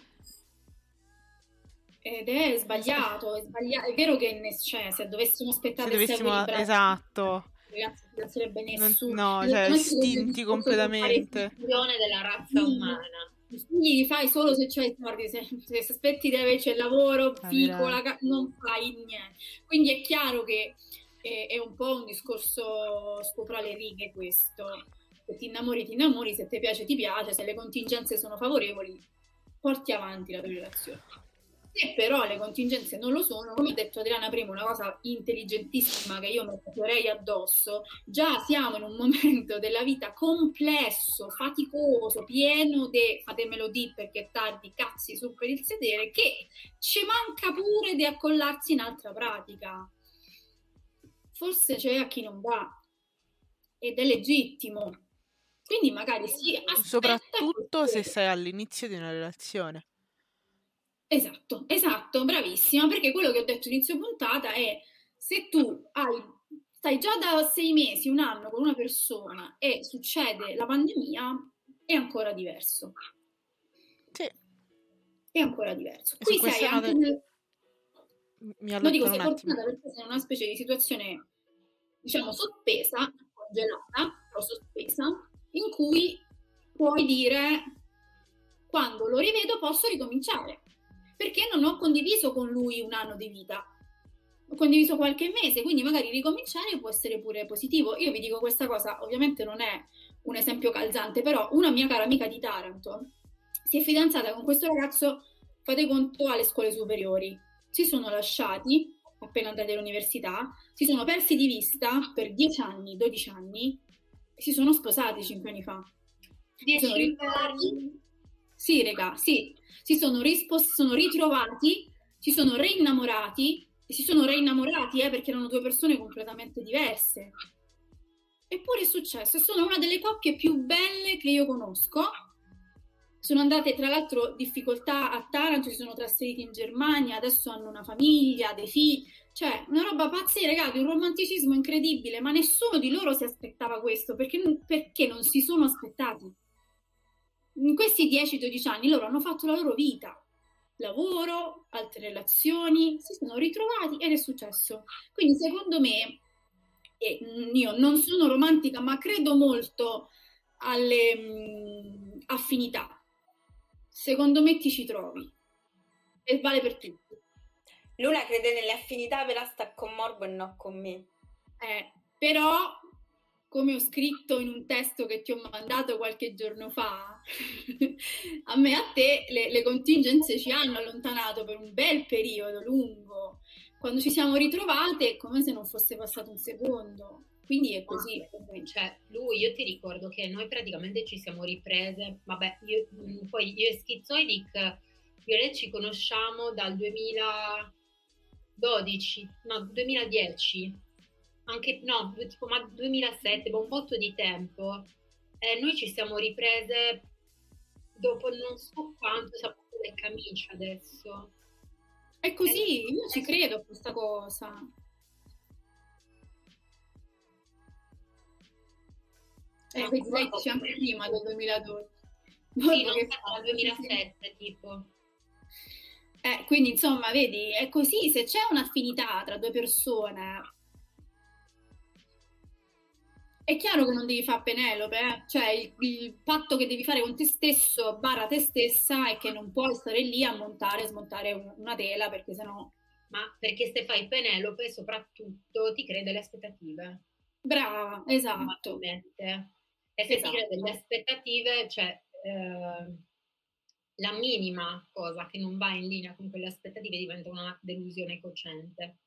ed è sbagliato, è, sbagliato. è vero che ne, cioè, se dovessimo aspettare se dovessimo, esatto. Ragazzi, non sarebbe nessuno. No, cioè, estinti completamente. della razza umana. I figli li fai solo se c'hai i soldi, se, se aspetti di averci il lavoro, fico, la, non fai niente. Quindi è chiaro che è, è un po' un discorso sopra le righe questo. Se ti innamori, ti innamori, se ti piace, ti piace, se le contingenze sono favorevoli, porti avanti la tua relazione. Se però le contingenze non lo sono, come ha detto Adriana prima, una cosa intelligentissima che io metterei addosso, già siamo in un momento della vita complesso, faticoso, pieno di, fatemelo di perché è tardi, cazzi su per il sedere, che ci manca pure di accollarsi in altra pratica. Forse c'è a chi non va ed è legittimo. Quindi magari sì, soprattutto se sei all'inizio di una relazione. Esatto, esatto, bravissima, perché quello che ho detto inizio puntata è se tu hai, stai già da sei mesi, un anno con una persona e succede la pandemia, è ancora diverso. Sì. È ancora diverso. Qui sei anche nel... Mi Lo dico, sei fortunata perché sei in una specie di situazione, diciamo, sospesa, congelata, però sospesa, in cui puoi dire quando lo rivedo posso ricominciare perché non ho condiviso con lui un anno di vita. Ho condiviso qualche mese, quindi magari ricominciare può essere pure positivo. Io vi dico questa cosa, ovviamente non è un esempio calzante, però una mia cara amica di Taranto si è fidanzata con questo ragazzo, fate conto, alle scuole superiori. Si sono lasciati appena andati all'università, si sono persi di vista per 10 anni, 12 anni e si sono sposati 5 anni fa. 10 anni? Sì, raga, sì. Si sono, rispos- sono ritrovati, si sono reinnamorati e si sono reinnamorati eh, perché erano due persone completamente diverse. Eppure è successo sono una delle coppie più belle che io conosco. Sono andate, tra l'altro, difficoltà a Taranto, si sono trasferiti in Germania, adesso hanno una famiglia, dei figli, cioè una roba pazzesca, ragazzi, un romanticismo incredibile, ma nessuno di loro si aspettava questo, perché, perché non si sono aspettati. In questi 10-12 anni loro hanno fatto la loro vita, lavoro, altre relazioni, si sono ritrovati ed è successo. Quindi secondo me e io non sono romantica, ma credo molto alle mh, affinità. Secondo me ti ci trovi e vale per tutti. Luna crede nelle affinità, però sta con Morbo e non con me. Eh, però, come ho scritto in un testo che ti ho mandato qualche giorno fa, a me e a te le, le contingenze ci hanno allontanato per un bel periodo lungo quando ci siamo ritrovate è come se non fosse passato un secondo. Quindi è così. Cioè, lui, io ti ricordo che noi praticamente ci siamo riprese, vabbè, io, mm, poi io e Schizoidic, io e lei ci conosciamo dal 2012, no, 2010, anche, no, tipo, ma 2007, un botto di tempo. E noi ci siamo riprese dopo non so quanto, sappiamo le camicie adesso. È così, io ci credo a questa cosa. Eh, vedi, lei dice anche prima del 2012. Sì, non che dal 2007 tipo. Eh, quindi insomma, vedi, è così, se c'è un'affinità tra due persone, è chiaro che non devi fare Penelope, eh? cioè il, il, patto che devi fare con te stesso, barra te stessa, è che non puoi stare lì a montare e smontare un, una tela perché sennò... Ma perché se fai Penelope soprattutto ti crei delle aspettative. Brava, esatto. E se esatto. ti crei delle aspettative, cioè eh, la minima cosa che non va in linea con quelle aspettative diventa una delusione cocente.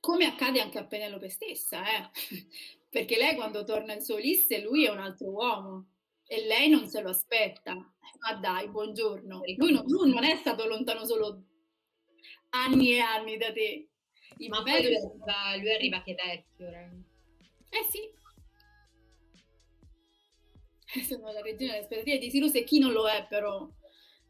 Come accade anche a Penelope stessa, eh? perché lei quando torna in suo Ulisse lui è un altro uomo e lei non se lo aspetta. Ma dai, buongiorno. Lui non, lui non è stato lontano solo anni e anni da te. Il Ma poi lui arriva, lui arriva che vecchio. Eh sì. Sono la regina delle aspettative di Sirus e chi non lo è però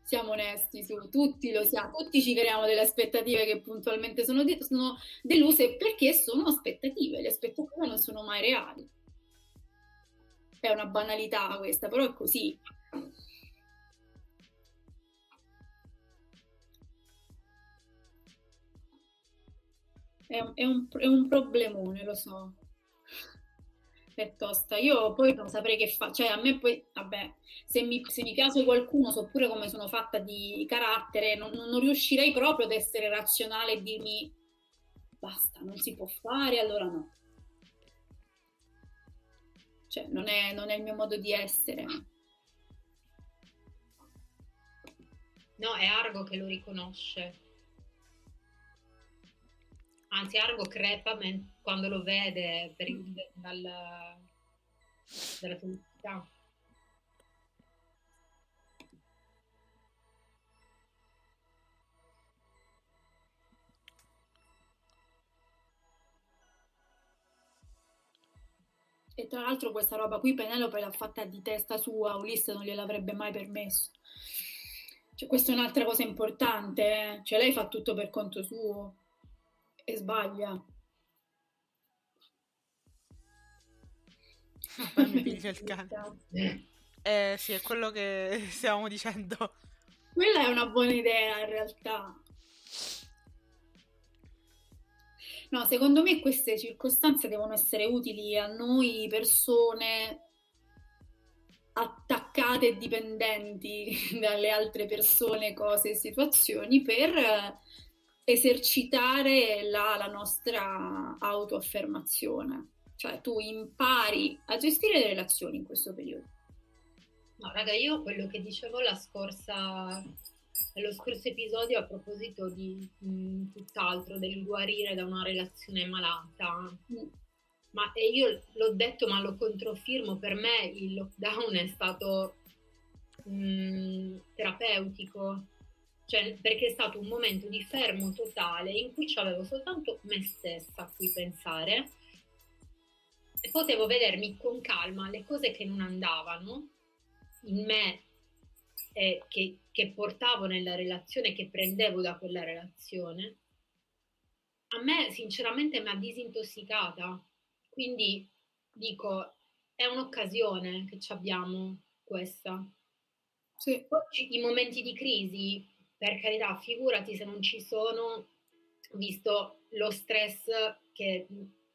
siamo onesti su tutti lo siamo, tutti ci creiamo delle aspettative che puntualmente sono, de- sono deluse perché sono aspettative, le aspettative non sono mai reali. È una banalità questa, però è così. È un, è un, è un problemone, lo so è tosta. Io poi non saprei che fa, cioè a me poi, vabbè, se mi, se mi piace qualcuno, so pure come sono fatta di carattere, non, non riuscirei proprio ad essere razionale e dirmi basta, non si può fare, allora no. Cioè, non è, non è il mio modo di essere. No, è Argo che lo riconosce. Anzi, Argo crepa quando lo vede per, dal, dalla felicità. E tra l'altro questa roba qui Penelope l'ha fatta di testa sua, Ulisse non gliel'avrebbe mai permesso. Cioè, questa è un'altra cosa importante, eh? cioè lei fa tutto per conto suo e sbaglia. Piglia il cane. Eh sì, è quello che stiamo dicendo. Quella è una buona idea in realtà. No, secondo me queste circostanze devono essere utili a noi persone attaccate e dipendenti dalle altre persone, cose e situazioni per esercitare la, la nostra autoaffermazione. Cioè tu impari a gestire le relazioni in questo periodo. No, raga, io quello che dicevo la scorsa, nello scorso episodio a proposito di mh, mm, tutt'altro, del guarire da una relazione malata, mm. ma io l'ho detto ma lo controfirmo, per me il lockdown è stato mh, terapeutico, cioè perché è stato un momento di fermo totale in cui avevo soltanto me stessa a cui pensare e potevo vedermi con calma le cose che non andavano in me e che, che portavo nella relazione, che prendevo da quella relazione, a me sinceramente mi ha disintossicata. Quindi dico, è un'occasione che ci abbiamo questa. Sì. I momenti di crisi, per carità, figurati se non ci sono, visto lo stress che,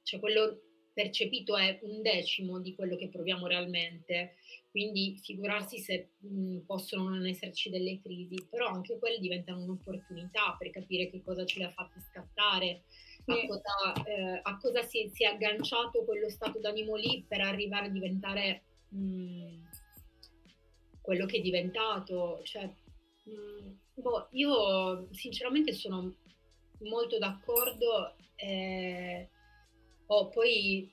cioè quello percepito è un decimo di quello che proviamo realmente, quindi figurarsi se mh, possono non esserci delle crisi, però anche quelle diventano un'opportunità per capire che cosa ce le ha fatte scattare, a cosa, eh, a cosa si, si, è agganciato quello stato d'animo lì per arrivare a diventare mh, quello che è diventato. Cioè, mh, boh, io sinceramente sono molto d'accordo. Eh, Oh, poi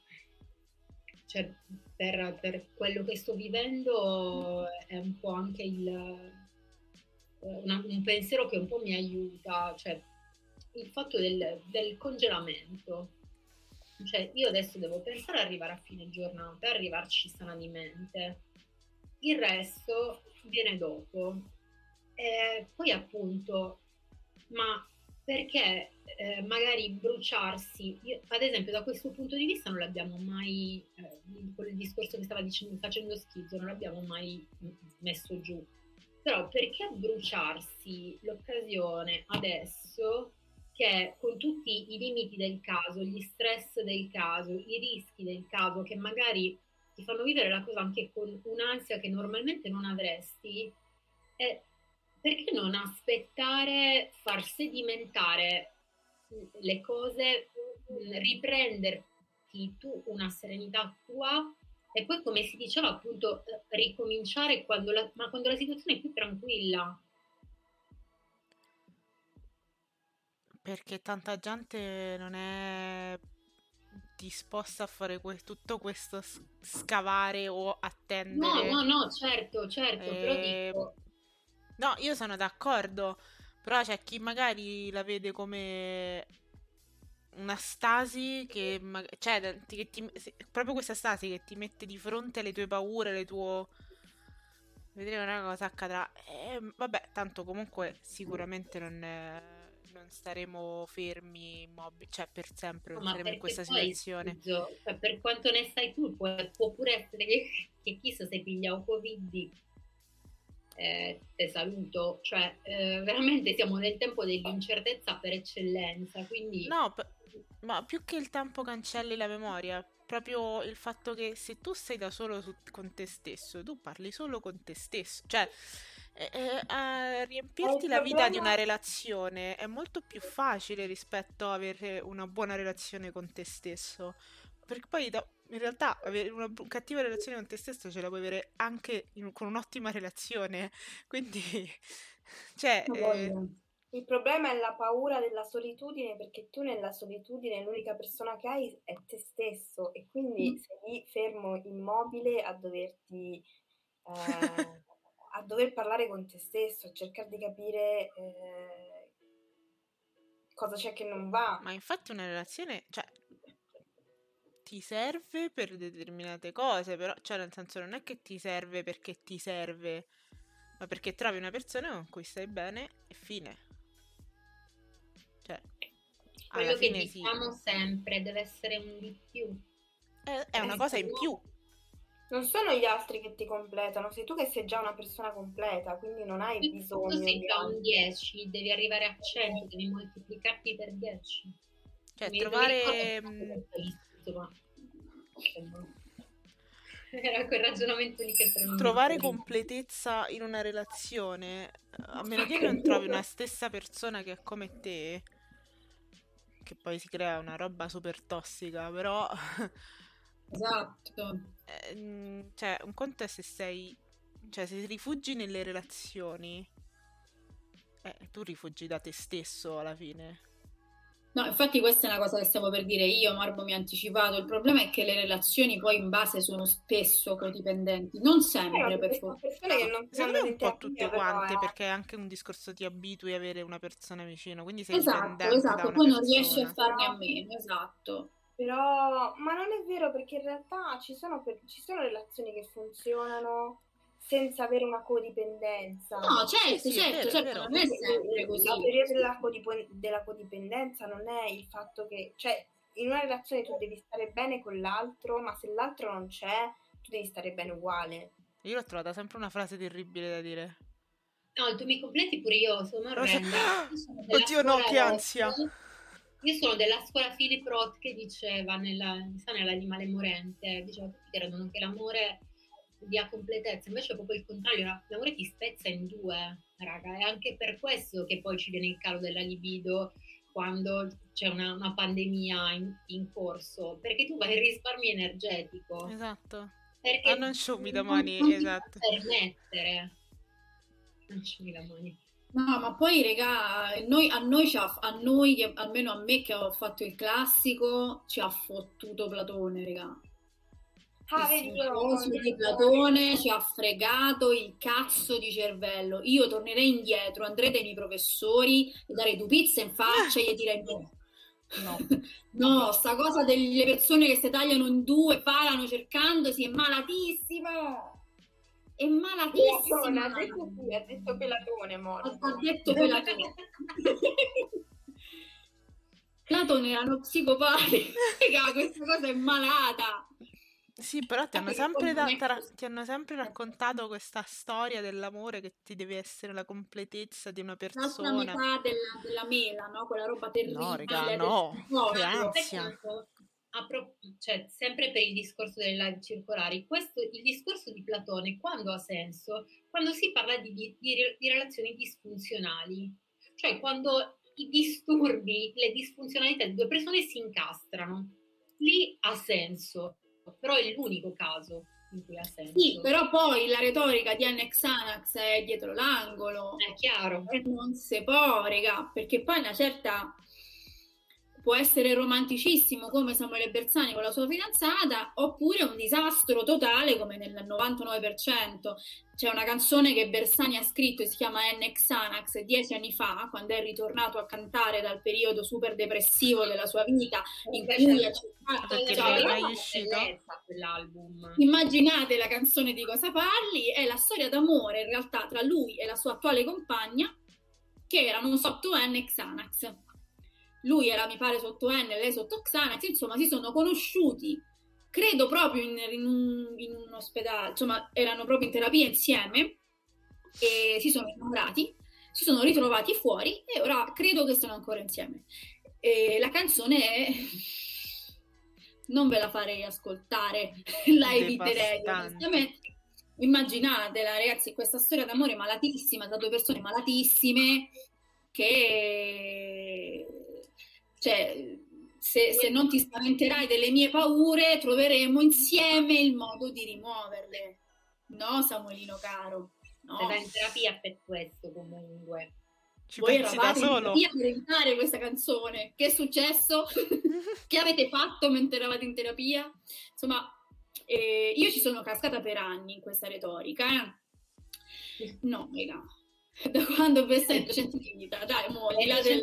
cioè, per, per, quello che sto vivendo è un po' anche il, una, un pensiero che un po' mi aiuta, cioè il fatto del, del congelamento. Cioè, io adesso devo pensare ad arrivare a fine giornata, arrivarci sanamente. Il resto viene dopo. E poi appunto, ma perché eh, magari bruciarsi, io, ad esempio da questo punto di vista non l'abbiamo mai, eh, il discorso che stava dicendo, facendo schizzo, non l'abbiamo mai messo giù, però perché bruciarsi l'occasione adesso che con tutti i limiti del caso, gli stress del caso, i rischi del caso che magari ti fanno vivere la cosa anche con un'ansia che normalmente non avresti, è perché non aspettare, far sedimentare le cose, riprenderti tu una serenità tua e poi come si diceva appunto ricominciare quando la, ma quando la situazione è più tranquilla. Perché tanta gente non è disposta a fare que- tutto questo scavare o attendere. No, no, no, certo, certo, e... però dico No, io sono d'accordo, però c'è chi magari la vede come una stasi che, cioè, che ti, proprio questa stasi che ti mette di fronte alle tue paure, le tue vedremo una cosa accadrà. E, vabbè, tanto comunque sicuramente non, non staremo fermi immobili, cioè per sempre non saremo in questa situazione. Scuso, cioè, per quanto ne sai tu, può, può pure essere che, che chissà se piglia un Covid eh, te saluto, cioè eh, veramente siamo nel tempo dell'incertezza per eccellenza, quindi... No, p- ma più che il tempo cancelli la memoria, proprio il fatto che se tu sei da solo su- con te stesso, tu parli solo con te stesso, cioè eh, eh a riempirti la vita di una relazione è molto più facile rispetto a avere una buona relazione con te stesso, perché poi da- in realtà avere una cattiva relazione con te stesso ce la puoi avere anche in, con un'ottima relazione. Quindi, cioè... Eh... Il problema è la paura della solitudine perché tu nella solitudine l'unica persona che hai è te stesso e quindi mm. sei lì fermo, immobile a doverti... Eh, a dover parlare con te stesso, a cercare di capire eh, cosa c'è che non va. Ma infatti una relazione, cioè ti serve per determinate cose, però, cioè nel senso non è che ti serve perché ti serve, ma perché trovi una persona con cui stai bene e fine. Cioè, quello che diciamo sì. sempre deve essere un di più. È, è una cosa in più. Non sono gli altri che ti completano, sei tu che sei già una persona completa, quindi non hai bisogno. Tu sei già un 10, devi arrivare a 100, devi moltiplicarti per 10. Cioè, Mi trovare insomma, era quel ragionamento lì che per Trovare completezza in una relazione, a meno che non trovi una stessa persona che è come te, che poi si crea una roba super tossica, però... Esatto. Eh, cioè, un conto è se sei... Cioè, se rifugi nelle relazioni, eh, tu rifugi da te stesso alla fine. No, infatti questa è una cosa che stavo per dire io, Marbo mi ha anticipato. Il problema è che le relazioni poi in base sono spesso codipendenti, non sempre Eh, per sono che non sanno un po' tutte quante, eh. perché è anche un discorso ti abitui a avere una persona vicino, quindi sei Esatto, esatto, poi non riesci a persona. farne a meno, esatto. Però, ma non è vero perché in realtà ci sono, per- ci sono relazioni che funzionano senza avere una codipendenza. No, certo, sì, certo, vero, certo, vero. non è sempre così. La teoria della, codipo- della codipendenza non è il fatto che, cioè, in una relazione tu devi stare bene con l'altro, ma se l'altro non c'è, tu devi stare bene uguale. Io l'ho trovata sempre una frase terribile da dire. No, tu mi completi pure io, sono orrenda. Io Oddio, no, che ansia. Io sono della scuola Philip Roth che diceva nella, sa, nell'animale morente, diceva tutti credono che l'amore dia completezza, invece è proprio il contrario, la- l'amore ti spezza in due, raga, è anche per questo che poi ci viene il calo della libido quando c'è una, una pandemia in, in corso, perché tu vai in risparmio energetico, Esatto. perché Ah, non sciumi domani, non ti esatto. permettere. Non sciumi domani. No, ma poi, regà, noi, a noi, ci ha- a noi, almeno a me che ho fatto il classico, ci ha fottuto Platone, regà. Ah, vedi, di Platone ci ha fregato il cazzo di cervello. Io tornerei indietro, andrei dai miei professori, darei due pizze in faccia e gli direi no. No. No, sta cosa delle persone che si tagliano in due, parlano cercandosi, è malatissimo. È Pelatone, ha malatissimo. detto sì, ha detto Pelatone, Ha morto. ha detto Platone. Platone era uno psicopatico. Questa cosa è malata. Sì, però ti hanno Perché sempre, da- così. ti hanno sempre raccontato questa storia dell'amore che ti deve essere la completezza di una persona. metà della, della mela, no? Quella roba terribile. No, raga, del no. Peccato, a pro- cioè, sempre per il discorso delle live circolari, questo, il discorso di Platone quando ha senso? Quando si parla di, di- di relazioni disfunzionali, cioè quando i disturbi, le disfunzionalità di due persone si incastrano. Lì ha senso, però è l'unico caso in cui ha senso. Sì, però poi la retorica di Anne Xanax è dietro l'angolo. È chiaro. E non si può, raga, perché poi una certa può essere romanticissimo come Samuele Bersani con la sua fidanzata, oppure un disastro totale come nel 99%. C'è una canzone che Bersani ha scritto e si chiama N. Xanax dieci anni fa, quando è ritornato a cantare dal periodo super depressivo della sua vita, in cui ha cercato cioè, bellezza quell'album. Immaginate la canzone di cosa parli, è la storia d'amore in realtà tra lui e la sua attuale compagna, che erano sotto N Xanax. Lui era, mi pare, sotto N, lei sotto Xanax, insomma, si sono conosciuti, credo proprio in, in un, in un ospedale, insomma, erano proprio in terapia insieme e si sono innamorati, si sono ritrovati fuori e ora credo che sono ancora insieme. E la canzone è... Non ve la farei ascoltare, la eviterei onestamente. Immaginatela, ragazzi, questa storia d'amore malatissima tra due persone malatissime che cioè se, se non ti spaventerai delle mie paure, troveremo insieme il modo di rimuoverle. No, Samuelino caro. No. Sei in terapia per questo comunque. Ci Voi pensi da eravate in terapia per evitare questa canzone. Che è successo? che avete fatto mentre eravate in terapia? Insomma, eh, io ci sono cascata per anni in questa retorica. eh. No, raga. Da quando ho sento gente di vita, dai, mo, al di là del-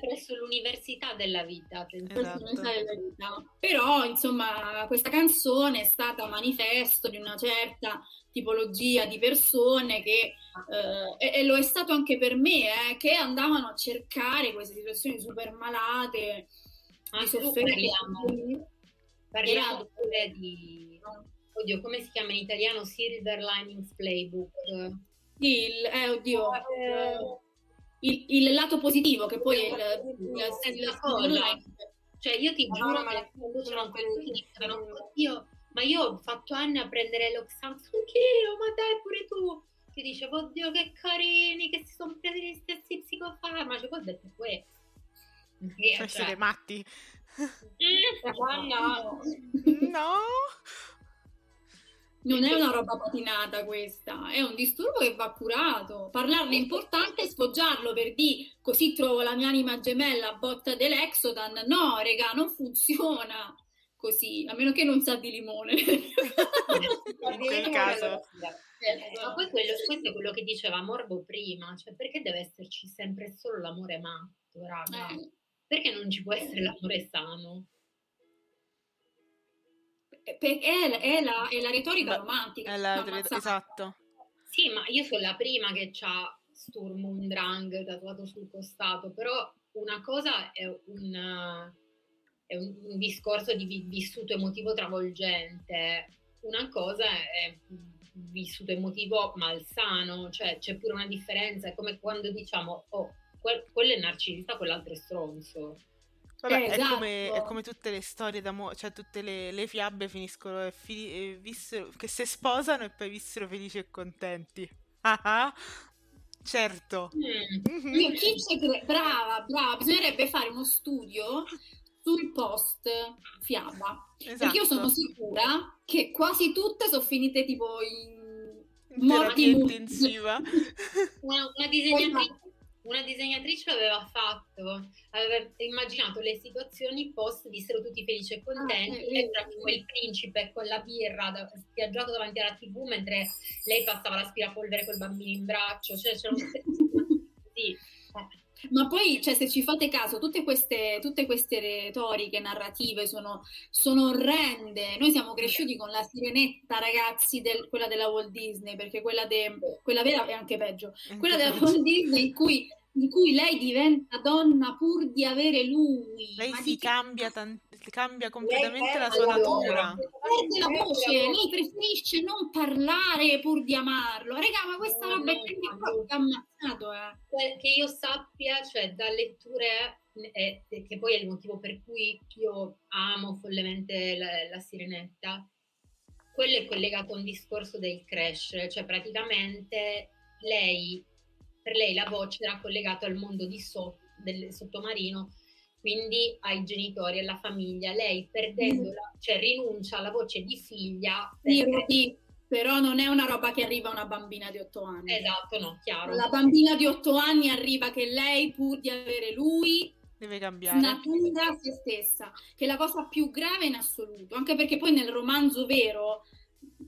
presso l'università della vita. Esatto. della vita. Però, insomma, questa canzone è stata manifesto di una certa tipologia di persone che, eh, e, e lo è stato anche per me, eh, che andavano a cercare queste situazioni super malate, Ah, di sofferenza. parliamo, parliamo di... Oddio, come si chiama in italiano? Silver Linings Playbook. Sì, il, eh, oddio, Eh, il, il lato positivo, che poi è il, il, Stessa il- cosa. Cioè, io ti No, giuro ma- che quando c'erano quelli che dicevano, oddio, ma io ho fatto anni a prendere l'Oxans, anch'io, ma dai pure tu. Ti dicevo, oddio, che carini, che si sono presi gli stessi psicofarmaci. Poi ho detto questo. Cioè, siete matti? eh, Giovanna, No. Non è una roba patinata questa, è un disturbo che va curato. Parlarne è importante e sfoggiarlo per dire così trovo la mia anima gemella a botta dell'Exodan. No, regà, non funziona così, a meno che non sa di limone. In quel caso. Eh, ma poi quello, questo è quello che diceva Morbo prima, cioè perché deve esserci sempre solo l'amore matto, raga? Eh. Perché non ci può essere l'amore sano? Perché è, la- è la, è la retorica Beh, romantica. È la- esatto. Sì, ma io sono la prima che ha Sturm und Drang tatuato sul costato, però una cosa è un, eh, è un, un discorso di vi- vissuto emotivo travolgente, una cosa è vissuto emotivo malsano, cioè c'è pure una differenza, è come quando diciamo, oh, quel- quello è narcisista, quell'altro è stronzo. Vabbè, Eh, è, come, è esatto. come tutte le storie d'amore, cioè tutte le, le fiabe finiscono e fi- e vissero, che si sposano e poi vissero felici e contenti. Ah ah, certo. Mm. Mhm. Ci cre- Brava, brava, bisognerebbe fare uno studio sul post fiaba. Perché io sono Esatto. sicura che quasi tutte sono finite tipo in In morti intensiva. Una, una disegnatrice, una disegnatrice l'aveva fatto, aveva immaginato le situazioni post vissero tutti felici e contenti Ah, eh, e c'era tipo il principe con la birra da- spiaggiato davanti alla tv mentre lei passava l'aspirapolvere col bambino in braccio, cioè c'erano tutte sì. eh. Ma poi, cioè, se ci fate caso, tutte queste, tutte queste retoriche narrative sono, sono orrende. Noi siamo cresciuti con la sirenetta, ragazzi, del- quella della Walt Disney, perché quella, de- quella vera è anche peggio. Quella della Walt Disney in cui, in cui lei diventa donna pur di avere lui. Lei si cambia, tan- cambia completamente la sua natura. perde la voce, lei preferisce non parlare pur di amarlo. Raga, ma questa roba è no, proprio no. ammazzato, eh. Que- che io sappia, cioè da letture, eh, che poi è il motivo per cui io amo follemente la, la sirenetta, quello è collegato a un discorso del crash, cioè praticamente lei, per lei la voce era collegata al mondo di so- del sottomarino, quindi ai genitori, alla famiglia. Lei perdendola, cioè rinuncia alla voce di figlia. Sì, perché- Rudy, però non è una roba che arriva a una bambina di 8 anni. Esatto, no, chiaro. La bambina di 8 anni arriva che lei, pur di avere lui, Deve cambiare. natura se stessa, che è la cosa più grave in assoluto, anche perché poi nel romanzo vero,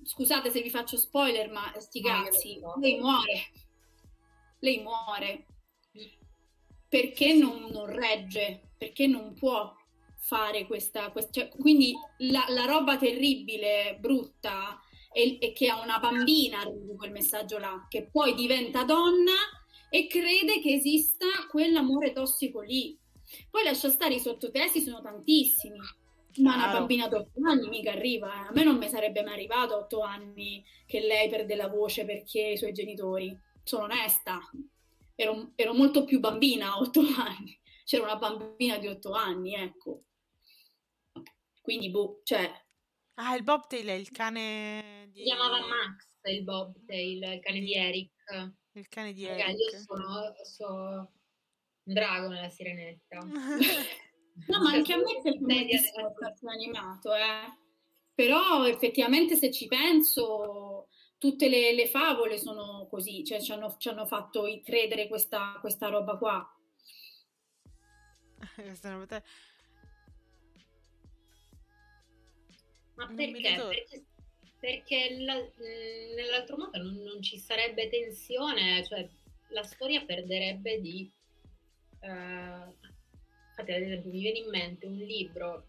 scusate se vi faccio spoiler, ma sti io cazzi, lei muore. Lei muore perché non, non regge, perché non può fare questa... quest- cioè, quindi la, la roba terribile, brutta, è, è che a una bambina arrivi quel messaggio là, che poi diventa donna e crede che esista quell'amore tossico lì. Poi lascia stare i sottotesti, sono tantissimi. Ma una bambina di 8 anni mica arriva. eh. A me non mi sarebbe mai arrivato a 8 anni che lei perde la voce perché i suoi genitori. Sono onesta. Ero, ero molto più bambina a 8 anni. C'era una bambina di 8 anni, ecco. Quindi, boh, cioè, Ah, il Bobtail è il cane di... Si chiamava Max il Bobtail, il cane di Eric. Il cane di Eric. io sono, so un drago nella sirenetta. No, ma anche a me della- il cartone animato, eh. Però effettivamente se ci penso, tutte le, le favole sono così, cioè ci hanno, ci hanno fatto credere questa, questa roba qua. Ma perché? Perché, perché la- mh, nell'altro modo non, non ci sarebbe tensione, cioè la storia perderebbe di... eh, infatti, ad esempio, mi viene in mente un libro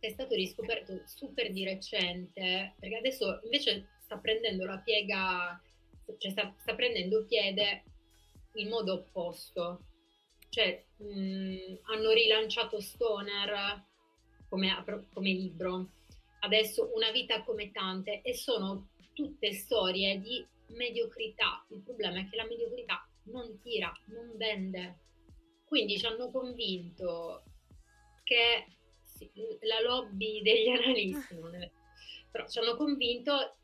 che è stato riscoperto super di recente, perché adesso invece sta prendendo la piega, cioè sta, sta prendendo piede in modo opposto. Cioè, mh, hanno rilanciato Stoner come, come libro, adesso Una vita come tante, e sono tutte storie di mediocrità. Il problema è che la mediocrità non tira, non vende. Quindi ci hanno convinto che sì, la lobby degli analisti, non è- però ci hanno convinto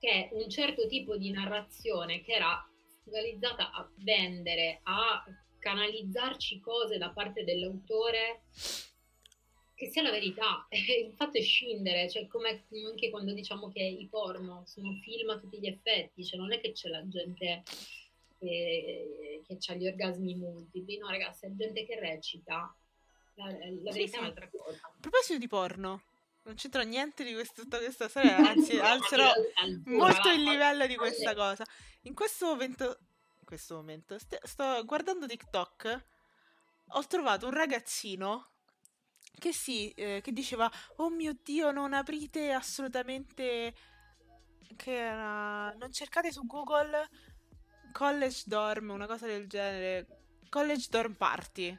che un certo tipo di narrazione che era focalizzata a vendere, a canalizzarci cose da parte dell'autore che sia la verità, il fatto è scindere, cioè come anche quando diciamo che i porno sono film a tutti gli effetti, cioè non è che c'è la gente che, che ha gli orgasmi multipli, no ragazzi, è gente che recita, la, la verità sì, sì. è un'altra cosa. A proposito di porno, non c'entra niente di questo, tutta questa storia, anzi alzerò molto il livello di questa cosa. In questo momento, in questo momento st- sto guardando TikTok, ho trovato un ragazzino che sì, eh, che diceva, oh mio Dio, non aprite assolutamente, che era, non cercate su Google college dorm, una cosa del genere, college dorm party.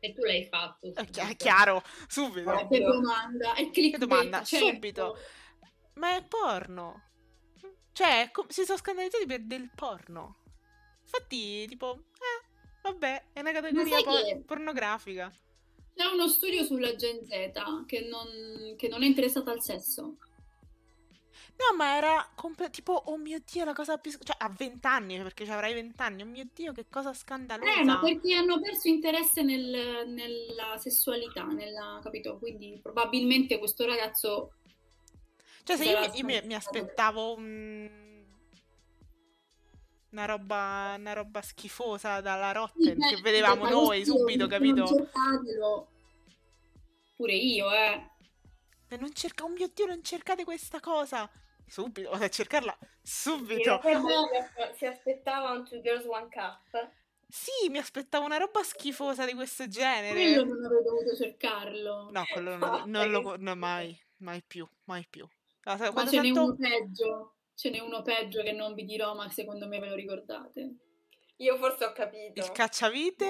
E tu l'hai fatto. È, chi- è chiaro, subito. Ma che domanda, è che domanda, certo. subito. Ma è porno. Cioè, com- si sono scandalizzati per del porno. Infatti, tipo, eh, vabbè, è una categoria por- pornografica. C'è uno studio sulla Gen Z che non, che non è interessata al sesso. No, ma era comp- tipo, oh mio Dio, la cosa più... Cioè, a vent'anni, perché ci avrai vent'anni, oh mio Dio, che cosa scandalosa. Eh, ma perché hanno perso interesse nel, nella sessualità, nella, capito? Quindi probabilmente questo ragazzo... Cioè, se io, mi, io mi, mi, aspettavo un... Una roba, una roba schifosa dalla Rotten sì, che vedevamo noi subito, capito? Cercatelo. Pure io, eh. Non cerca, oh mio Dio, non cercate questa cosa subito, vado a cercarla subito. Si aspettava un Two Girls One Cup. Sì, mi aspettavo una roba schifosa di questo genere. Quello non avrei dovuto cercarlo. No, quello non, non lo no, mai, mai più, mai più. Allora, ma ce n'è uno peggio, ce n'è uno peggio che non vi dirò, ma secondo me ve lo ricordate. Io forse ho capito. Il cacciavite?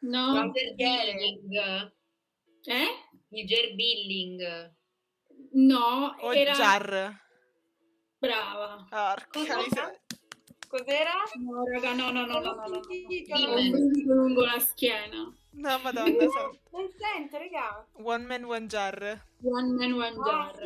No. Il billing. Eh? Il gerbilling. No, o era... jar. Brava. Porca miseria. Cos'era? No, raga, no, no, no, no, no, no. no. lungo la schiena. No, madonna. So. Non sento, raga. One man, one jar. One man, one jar.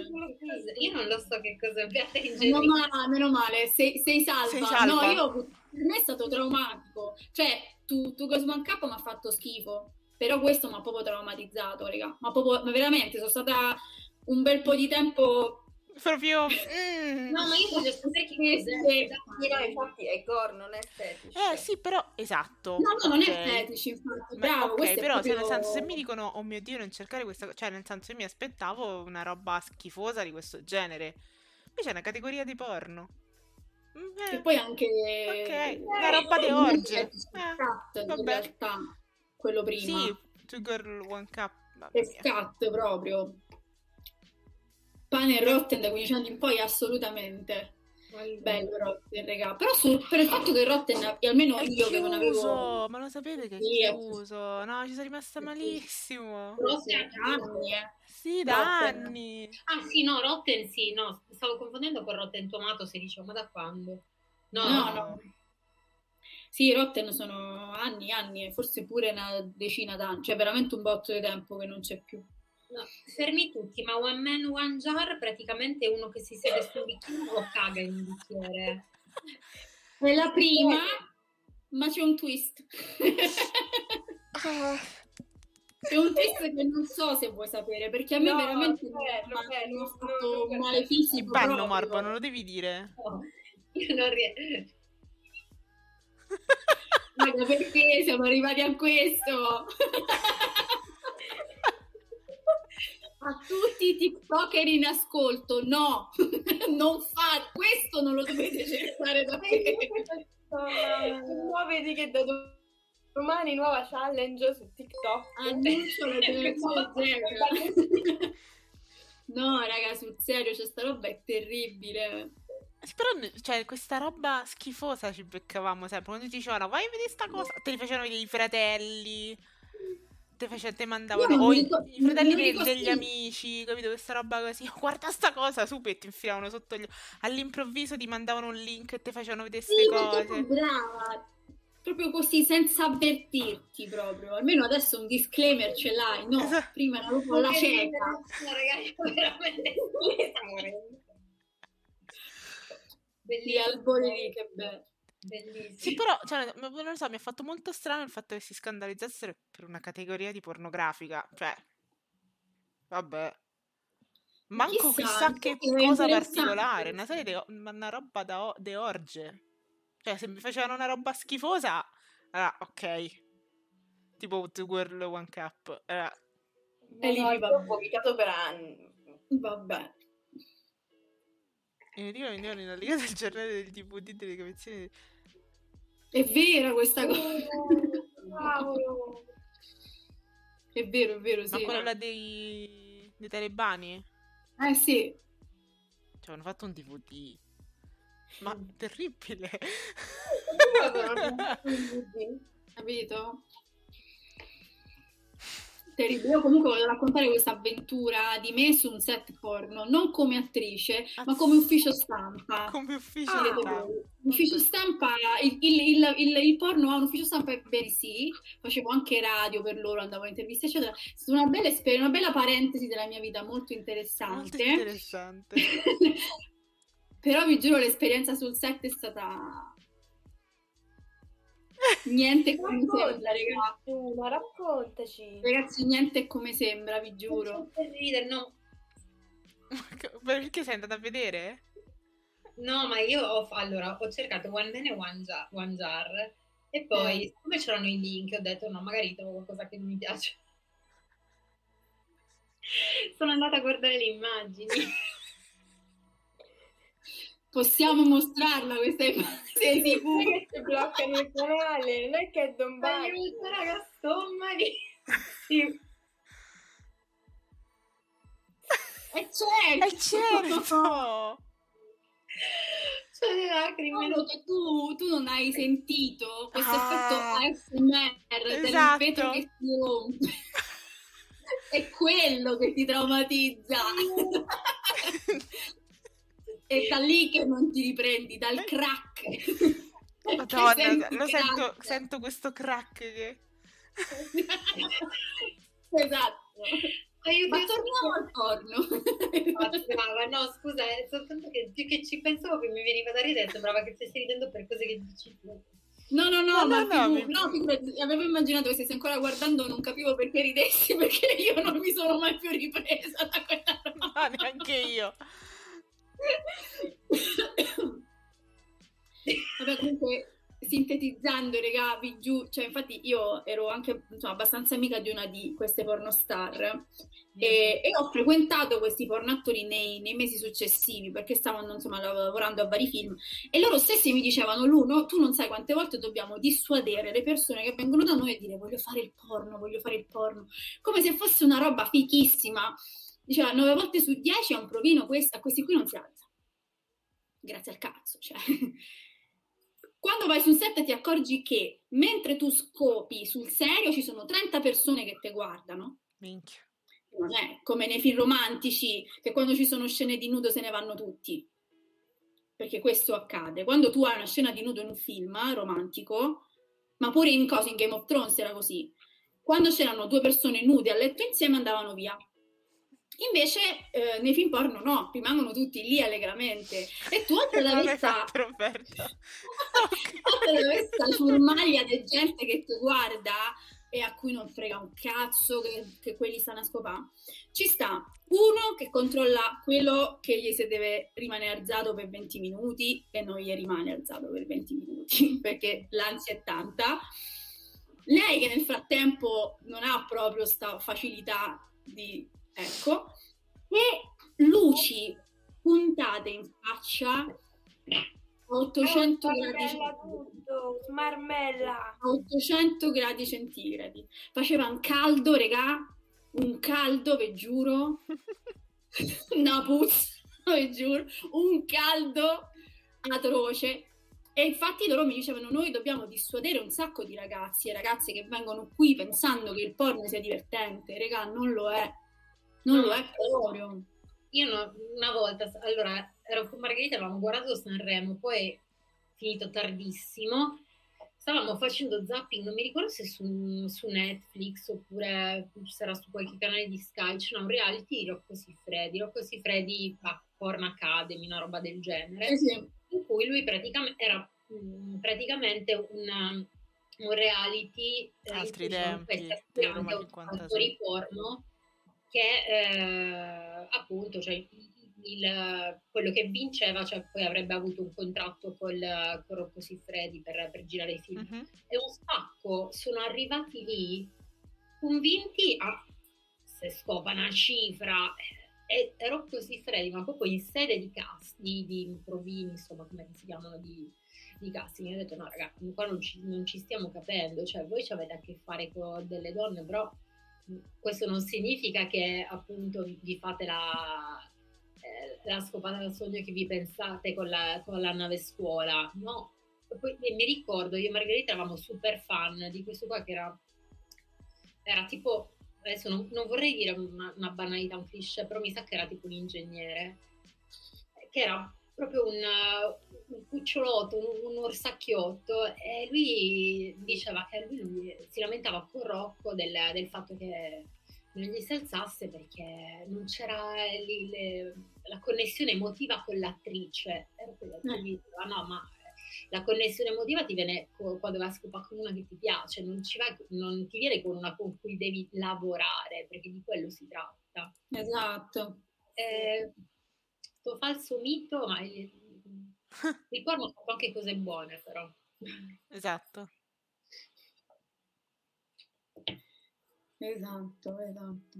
io non lo so che cosa abbiate in meno male, meno male, sei, sei, salva. sei salva. No, io, per me è stato traumatico. Cioè, tu, tu Cosmo K mi ha fatto schifo. Però questo mi ha proprio traumatizzato, raga. Ma proprio, ma veramente, sono stata un bel po' di tempo proprio mm. no ma io voglio sapere che cos'è no infatti è gore non è fetish. Eh sì però esatto no no non okay. è fetish infatti bravo ok però proprio... se, nel senso se mi dicono oh mio dio non cercare questa cosa cioè nel senso io mi aspettavo una roba schifosa di questo genere. Invece è una categoria di porno. Mm, eh. e poi anche ok eh, la roba di orge eh, in realtà quello prima. Sì Two Girl One Cup è scat proprio Pane e Rotten da 15 anni in poi assolutamente. Bello Rotten, raga. Però su, per il fatto che Rotten, almeno è io chiuso, che non avevo... Ma lo sapete che è sì, chiuso? No, ci sono rimasta malissimo. Rotten da anni, eh. Sì, da Rotten. anni. Ah sì, no, Rotten sì, no. Stavo confondendo con Rotten Tomato se dicevo, ma da quando? No, no, no. no. Sì, Rotten sono anni, anni, forse pure una decina d'anni, cioè veramente un botto di tempo che non c'è più. No, fermi tutti, ma one man, one jar praticamente è uno che si siede su un bicchiere o caga in un bicchiere. È la prima, ma c'è un twist. C'è un twist che non so se vuoi sapere, perché a me no, veramente mi ha fatto un male fisico. Panno, Marbo, non lo devi dire. No, io non riesco. Ma perché siamo arrivati a questo? a tutti i TikToker in ascolto, no, non fate, questo non lo dovete cercare da me. No, vedi che da domani nuova challenge su TikTok. Annuncio la generazione No, raga, sul serio, cioè, sta roba è terribile. Però, cioè, questa roba schifosa ci beccavamo sempre. Quando ti dicevano, vai a vedere sta cosa, te li facevano vedere i fratelli te, face, te mandavano o i, i fratelli dei, degli amici, capito? Questa roba così. Guarda sta cosa, subito e ti infilavano sotto gli All'improvviso ti mandavano un link e ti facevano vedere queste sì, cose. Brava, proprio così senza avvertirti proprio. Almeno adesso un disclaimer ce l'hai, no? Esatto. Prima era proprio la cieca. No, ragazzi, veramente Bellissimo. Gli albori lì, che bello. Bellissimo. Sì, però, cioè, non lo so, mi ha fatto molto strano il fatto che si scandalizzassero per una categoria di pornografica. Cioè, Vabbè. Manco Chissà, chissà che cosa particolare, una serie de, ma una roba da de orge. Cioè, se mi facevano una roba schifosa, ah, ok. Tipo Two Girl One Cup. eh, E lì mi ho vomitato per anni. Vabbè. E mi dicono vendevano in allegata il giornale del DVD delle convenzioni. È vera questa cosa. Oh, cavolo. È vero, è vero, Ma sì. quello là dei, dei talebani? Eh sì. Cioè, hanno fatto un DVD. Ma terribile. Capito? Terribile. Io comunque voglio raccontare questa avventura di me su un set porno, non come attrice, ma come ufficio stampa. Come ufficio Ah, stampa. Ufficio stampa, il, il- il- il- il porno ha un ufficio stampa, ebbene sì, facevo anche radio per loro, andavo a interviste, eccetera. È stata una bella esperienza, una bella parentesi della mia vita, molto Molto interessante. interessante. Però vi giuro, l'esperienza sul set è stata niente come sembra, ragazzi. Ma raccontaci. Ragazzi, niente come sembra, vi giuro. Per ridere, no. Perché sei andata a vedere? No, ma io ho, allora, ho cercato One Man e One Jar, One Jar e poi, Eh. siccome c'erano i link, ho detto no, magari trovo qualcosa che non mi piace. Sono andata a guardare le immagini. Possiamo mostrarla questa immagine? Sei sicuro? che ti bloccano il canale, non è che è Don. Aiuto, raga, sto malissimo. E certo! Eh certo! C'ho le lacrime. Solo che tu, tu non hai sentito questo Ah, effetto ASMR esatto. del vetro che si rompe. È quello che ti traumatizza. È da lì che non ti riprendi, dal crack. Che Madonna, senti lo sento, crack. sento questo crack che... Esatto. Aiuto, Ma torniamo al porno. Brava, no, scusa, è soltanto che più che ci pensavo che mi veniva da ridere, sembrava che stessi ridendo per cose che dici tu. No, no, no, No, ma no, no, figu- mi- no, avevo immaginato che stessi ancora guardando, non capivo perché ridessi, perché io non mi sono mai più ripresa da quella roba. No, neanche io. Vabbè, comunque, sintetizzando, regà, vi giù, cioè, infatti io ero anche insomma, abbastanza amica di una di queste pornostar. E, e ho frequentato questi pornoattori nei, nei mesi successivi perché stavano insomma lavorando a vari film. E loro stessi mi dicevano Luno, tu non sai quante volte dobbiamo dissuadere le persone che vengono da noi e dire voglio fare il porno, voglio fare il porno, come se fosse una roba fichissima. Diceva, nove volte su dieci a un provino questa, a questi qui non si alza. Grazie al cazzo, cioè. Quando vai sul set ti accorgi che mentre tu scopi sul serio ci sono 30 persone che ti guardano. Minchia. Non è come nei film romantici che quando ci sono scene di nudo se ne vanno tutti. Perché questo accade. Quando tu hai una scena di nudo in un film romantico, ma pure in cose in Game of Thrones era così. Quando c'erano due persone nude a letto insieme andavano via. Invece eh, nei film porno no, rimangono tutti lì allegramente. E tu oltre fatto, Roberta. oltre ad aver sta ciurmaglia di gente che ti guarda e a cui non frega un cazzo che, che quelli stanno a scopare, ci sta uno che controlla quello che gli si deve rimanere alzato per 20 minuti e non gli rimane alzato per 20 minuti perché l'ansia è tanta. Lei che nel frattempo non ha proprio sta facilità di ecco e luci puntate in faccia a 800 gradi Marmella centigradi. tutto, smarmella. A 800 gradi centigradi. Faceva un caldo, regà, un caldo, ve giuro, una puzza, ve giuro, un caldo atroce. E infatti loro mi dicevano, noi dobbiamo dissuadere un sacco di ragazzi e ragazze che vengono qui pensando che il porno sia divertente. Regà, non lo è. Non lo è proprio. Io no- una volta, allora, ero con Margherita, avevamo guardato Sanremo, poi finito tardissimo, stavamo facendo zapping, non mi ricordo se su, su Netflix oppure sarà su qualche canale di Sky, c'era un reality di Rocco Siffredi, Rocco Siffredi fa Porn Academy, una roba del genere, Eh sì. in cui lui praticamente era mm, praticamente un, un reality eh, Altri c'erano tempi, aspiranti 56. attori porno che eh, appunto cioè, il, quello che vinceva cioè, poi avrebbe avuto un contratto col, con Rocco Siffredi per, per girare i film. Mhm. È un sacco, sono arrivati lì convinti a se scopa una cifra e Rocco Siffredi, ma proprio in sede di cast, di, di provini, insomma, come si chiamano, di, di casting, mi ha detto no ragazzi, qua non ci, non ci stiamo capendo, cioè voi ci avete a che fare con delle donne, però questo non significa che appunto vi fate la, eh, la scopata del sogno che vi pensate con la, con la nave scuola, no. Poi, mi ricordo, io e Margherita eravamo super fan di questo qua che era, era tipo, adesso non, non vorrei dire una, una banalità, un cliché, però mi sa che era tipo un ingegnere, che era proprio un, un cucciolotto, un, un orsacchiotto e lui diceva che lui, si lamentava con Rocco del, del fatto che non gli si alzasse perché non c'era lì le- la connessione emotiva con l'attrice. E lui diceva, no, ma la connessione emotiva ti viene quando vai a scopare con una che ti piace, non, ci vai- non ti viene con una con cui devi lavorare, perché di quello si tratta. Esatto. Eh, sto falso mito, ma il, il porno ha fatto anche cose buone, però. Esatto. Esatto, esatto.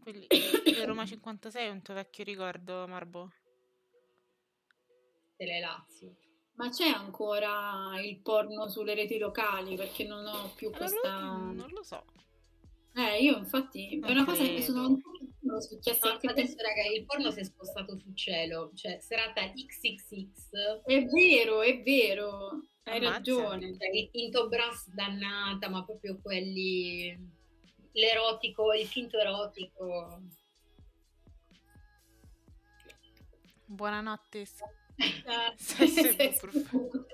Quelli di Roma 56 è un tuo vecchio ricordo, Marbo. Delle Lazio. Ma c'è ancora il porno sulle reti locali? Perché non ho più Allora, questa... non lo so. Eh, io infatti è una cosa che sono un po' successa No, anche adesso, raga, il porno si è spostato sul cielo, cioè serata XXX, È vero, è vero, hai Ammazza. ragione. cioè, il tinto brass dannata, ma proprio quelli, l'erotico, il finto erotico. Buonanotte. Sei sempre sì, profumo.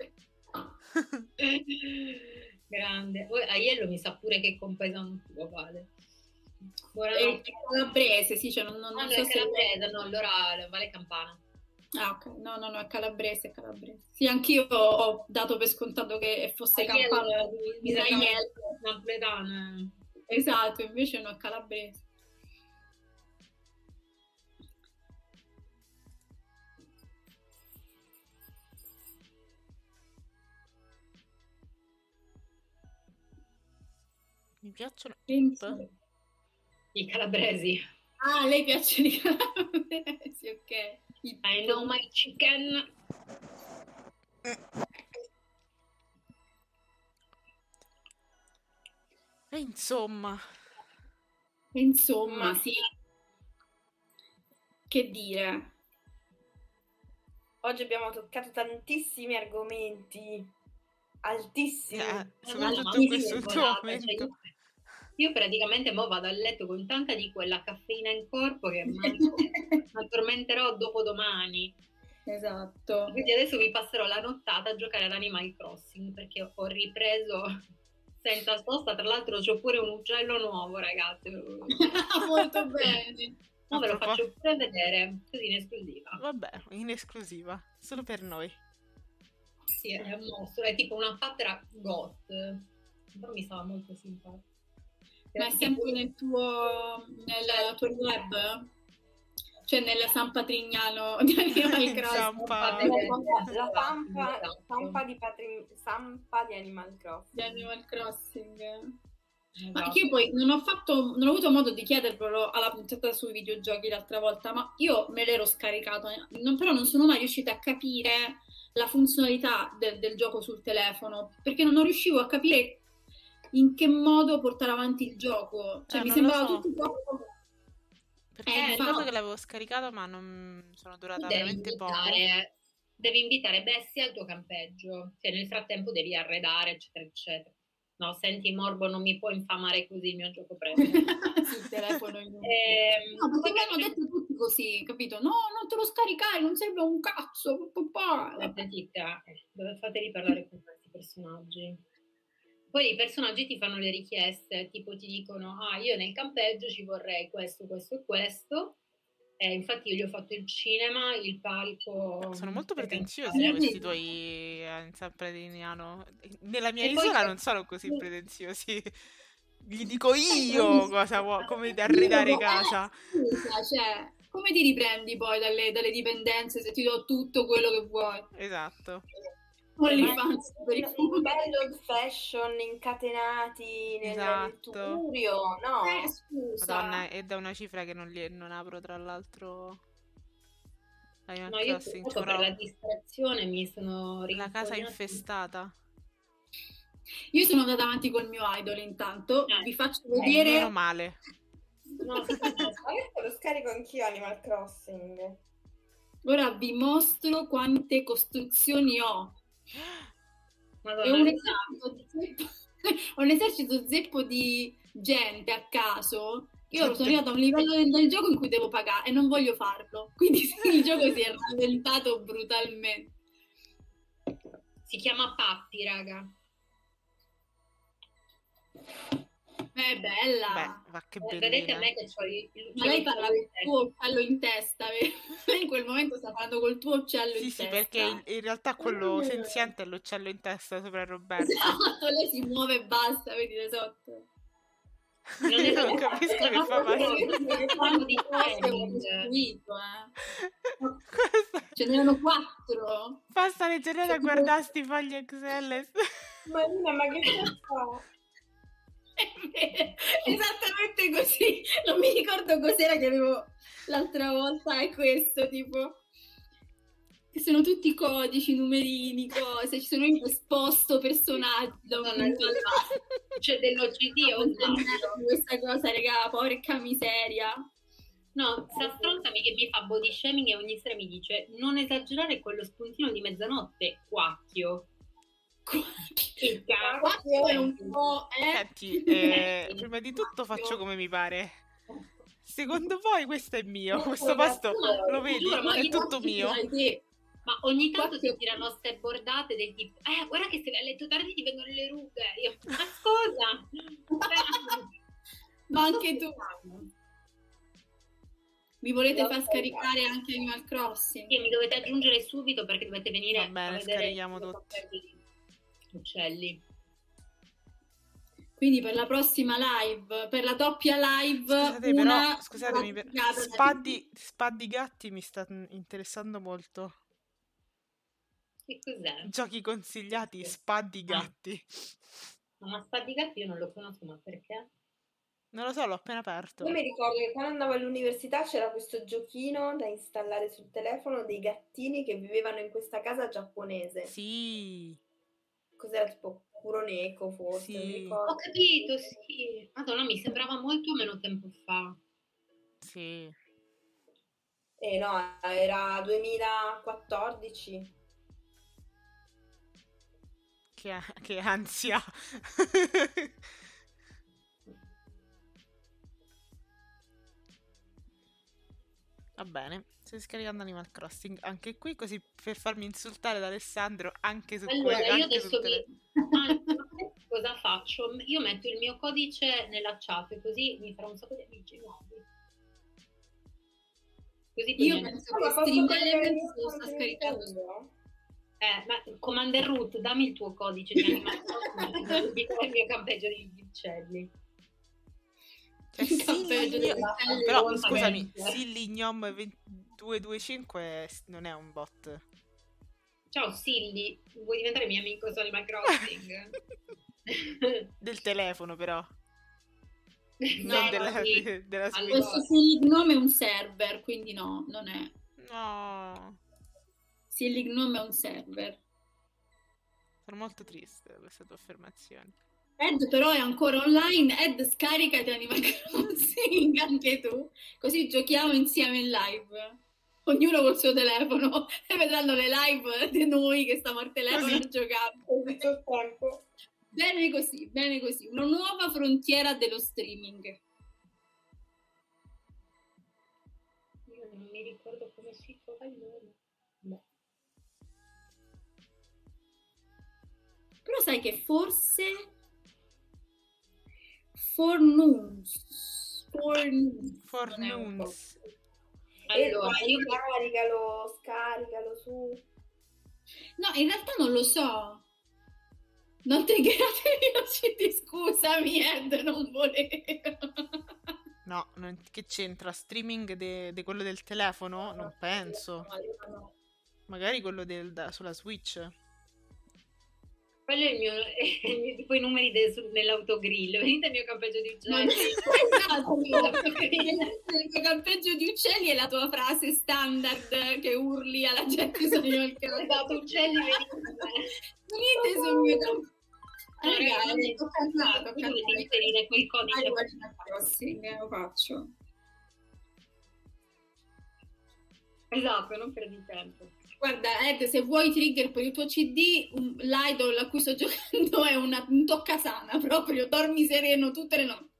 Grande. Aiello mi sa pure che compesa un tuo padre. È Buonanotte. calabrese, sì, cioè non, non, Ah, non no, so è se... calabrese, no, allora vale campana. Ah, ok, no, no, no, è calabrese, è calabrese. Sì, anch'io ho dato per scontato che fosse Aiello, campana mi sa Aiello. napoletana. Esatto, invece no, è calabrese. Mi piacciono. Pensi- I calabresi. Ah, lei piacciono i calabresi, ok. I- I know my chicken. E insomma, Insomma, Mm. sì. Che dire? Oggi abbiamo toccato tantissimi argomenti altissimi. eh, soprattutto in questo cioè, momento. Io- praticamente mo vado a letto con tanta di quella caffeina in corpo che manco- mi addormenterò dopodomani. Esatto. Quindi adesso mi passerò la nottata a giocare ad Animal Crossing perché ho ripreso senza sosta. Tra l'altro c'ho pure un uccello nuovo, ragazzi. Molto bene. Mo ve lo faccio pure vedere, così in esclusiva. Vabbè, in esclusiva, solo per noi. Sì, è un mostro, è tipo una patra goth, però mi stava molto simpatico. Ma è sempre nel tuo, nel tuo web? Cioè nel San Patrignano di Animal Crossing? La, Esatto. stampa di, patri- stampa di Animal Crossing. Di Animal Crossing. Ma Esatto. che io poi non ho fatto, non ho avuto modo di chiedervelo alla puntata sui videogiochi l'altra volta, ma io me l'ero scaricato, non- però non sono mai riuscita a capire la funzionalità del, del gioco sul telefono, perché non riuscivo a capire in che modo portare avanti il gioco. Cioè Eh, mi sembrava so. tutto troppo... Perché Eh, ricordo no. che l'avevo scaricato, ma non sono durata devi veramente poco. invitare, devi invitare Bessie al tuo campeggio, cioè nel frattempo devi arredare, eccetera, eccetera. No, senti, Morbo, non mi puoi infamare così il mio gioco preso. sul telefono. in- Ehm, No, perché mi hanno detto tutti così, capito? No, non te lo scaricare, non serve un cazzo. papà. Guarda, eh, dove fateli parlare con questi personaggi. Poi i personaggi ti fanno le richieste, tipo ti dicono, ah, io nel campeggio ci vorrei questo, questo e questo, Eh, infatti io gli ho fatto il cinema, il palco... Sono molto pretenziosi cantare. questi tuoi eh, in San Prediniano. Nella mia E poi isola c'è- non sono così pretenziosi. Gli dico io cosa vuoi, come arredare casa. eh, cioè, come ti riprendi poi dalle, dalle dipendenze se ti do tutto quello che vuoi? Esatto. OnlyFans per il bello old fashion incatenati nel, nel Esatto. no? Eh, scusa. Madonna, è da una cifra che non, li- non apro tra l'altro. Animal No, io Crossing, per la distrazione mi sono la casa infestata. Io sono andata avanti col mio idol intanto, Eh. vi faccio Eh, vedere... Meno male. No. Adesso lo scarico anch'io Animal Crossing. Ora vi mostro quante costruzioni ho. Madonna, È un esercito zeppo, un esercito zeppo di gente a caso. Io sono arrivata a un livello del, del gioco in cui devo pagare e non voglio farlo. Quindi il gioco si è rallentato brutalmente. si chiama Patti, raga. È bella. Beh, va che Eh, Vedete bellina. me che ho il, Ma lei c'ho il parla testa. tuo uccello in testa, vero? Lei in quel momento sta parlando col tuo uccello Sì, in sì, testa. perché in, in realtà quello Eh. senziente è l'uccello in testa sopra Roberto. Esatto, lei si muove e basta, vedi da sotto. Non Io non capisco che fa male. di costruito, eh. Ce n'erano quattro. Basta le giornate a guardare sti fogli Excel. Marina, ma che fa? Esattamente così. Non mi ricordo cos'era che avevo l'altra volta. È questo tipo. Che sono tutti codici, numerini, cose. Ci sono io che sposto personaggi da un punto all'altro. C'è dell'OCD o no? Questa cosa, raga, porca miseria. No, sta stronzami che mi fa body shaming e ogni sera mi dice non esagerare quello spuntino di mezzanotte, quacchio. Che cazzo Quattro è un po', eh? Senti, eh, prima di tutto faccio come mi pare. Secondo voi questo è mio? Questo posto lo vedi? È tutto mio. Ma ogni tanto ti tirano ste bordate del tipo eh, guarda che se vai a letto tardi ti vengono le rughe. Io, ma scusa. Ma anche tu. Mi volete far scaricare anche Animal Crossing? Sì, mi dovete aggiungere subito perché dovete venire Va bene, a vedere scarichiamo tutti. Uccelli. Quindi per la prossima live, per la doppia live, Scusate, una però, scusatemi, per- Spaddi, Spaddi Gatti mi sta interessando molto. Che cos'è? Giochi consigliati, Spaddi Gatti. No, ma Spadigatti io non lo conosco, ma perché? Non lo so, l'ho appena aperto. Io mi ricordo che quando andavo all'università c'era questo giochino da installare sul telefono dei gattini che vivevano in questa casa giapponese. Sì, Cos'era tipo Kuroneko forse, Sì. Ho capito, sì. Madonna, mi sembrava molto meno tempo fa. sì. Eh no, era 2014. Che, che ansia. Va bene, stai scaricando Animal Crossing anche qui, così per farmi insultare da Alessandro anche su Allora, que- io adesso vi... Ah, cosa faccio? Io metto il mio codice nella chat, così mi farò un sacco di amici nuovi. Così Io penso che Stream lo sta scaricando. Eh, ma Commander Root, dammi il tuo codice di animazione, di il mio campeggio di uccelli. Cioè, Però scusami, venti. Silly Gnom 2225 è- non è un bot. Ciao Silly, vuoi diventare mio amico su Animal Crossing? Del telefono però, No, non della, sì. della Switch. Allora- Questo Sillignome è un server, quindi no, non è. No, Sillignome è un server. sono molto triste questa tua affermazione. Ed però è ancora online. Ed scaricati Animal Crossing anche tu, così giochiamo insieme in live. Ognuno col suo telefono e vedranno le live di noi che stiamo al telefono Così. a giocare. Bene così, bene così. Una nuova frontiera dello streaming. Io non mi ricordo come si trova il nome. No. Però sai che forse Fornuns Fornuns. Fornuns. Allora, e io caricalo, scaricalo su. No, in realtà non lo so. Non triggeratevi lo CD, scusami, Ed, non volevo. No, non- che c'entra? Streaming di quello del telefono? Non penso. No. Magari quello del, da- sulla Switch. Quello è il mio, è il mio- tipo i numeri del- su- nell'autogrill. Venite al mio campeggio di uccelli. esatto, il tuo campeggio di uccelli è la tua frase standard che urli alla gente sotto il campo. Esatto, uccelli venite. Sul mio campo. No, Ragazzi, ragazzi, tocca a dovete me. inserire quel codice. Guarda, Crossing, lo faccio. Esatto, non perdi tempo. Guarda, Ed, se vuoi trigger per il tuo CD, un- l'idol a cui sto giocando è una, un toccasana proprio, dormi sereno tutte le notti.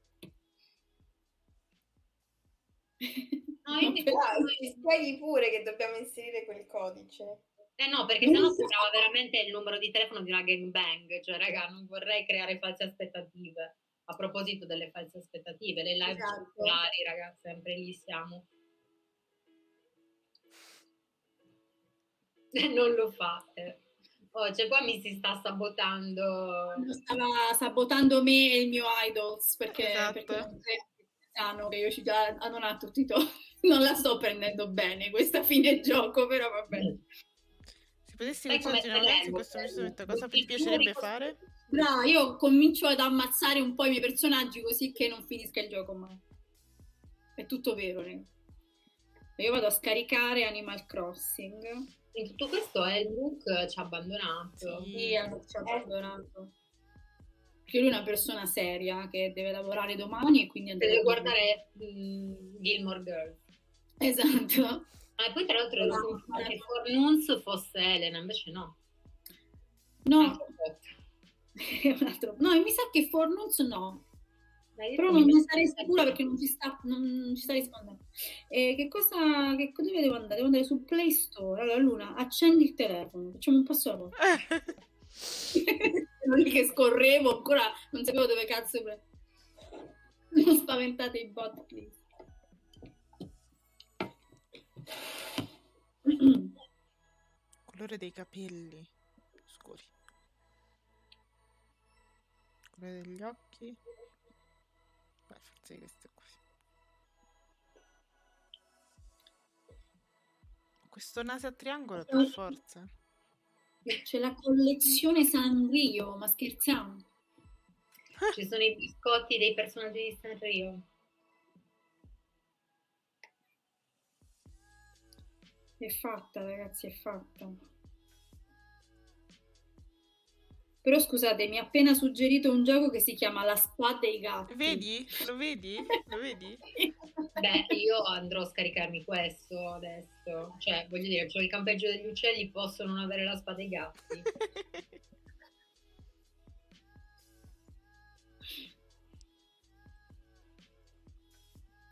No, io Dai, ci spieghi pure che dobbiamo inserire quel codice. Eh no, perché sennò sembrava veramente il numero di telefono di una gangbang. Cioè, raga, non vorrei creare false aspettative. A proposito delle false aspettative, le live Esatto. circolari, raga, sempre lì siamo. non lo fate. Oh, cioè qua mi si sta sabotando. Stava sabotando me e il mio idols perché, Esatto. perché sanno che io ci già non ha tutti i torti. Non la sto prendendo bene questa fine gioco, però va bene. Se potessi concentrare in questo momento, cosa ti piacerebbe fare? Brava, io comincio ad ammazzare un po' i miei personaggi così che non finisca il gioco mai. È tutto vero, raga. Io vado a scaricare Animal Crossing. In tutto questo Elbrook ci ha abbandonato. Sì. Ci ha abbandonato. Perché lui è una persona seria che deve lavorare domani e quindi andrà Deve guardare mm, Gilmore Girls. Esatto. Ah, e poi tra l'altro No, convinta no. che Fornuns fosse Elena, invece no. No, è. No, mi sa che Fornuns no. Però non mi- ne sarei sicura perché non ci sta, non, non ci sta rispondendo. Eh, che cosa, che, dove devo andare? Devo andare su Play Store. Allora, Luna, accendi il telefono, facciamo un passo alla volta. Lì che scorrevo, ancora non sapevo dove cazzo pre- Non spaventate i bot, please. Colore dei capelli scuri. Colore degli occhi. Forse questo è così. Questo naso a triangolo per forza. C'è la collezione Sanrio, ma scherziamo? Ci sono i biscotti dei personaggi di Sanrio. È fatta, ragazzi, è fatta. Però scusate, mi ha appena suggerito un gioco che si chiama La spada dei gatti. Vedi? Lo vedi? Lo vedi? Beh, io andrò a scaricarmi questo adesso. Cioè, voglio dire, c'ho il campeggio degli uccelli, posso non avere la spada dei gatti.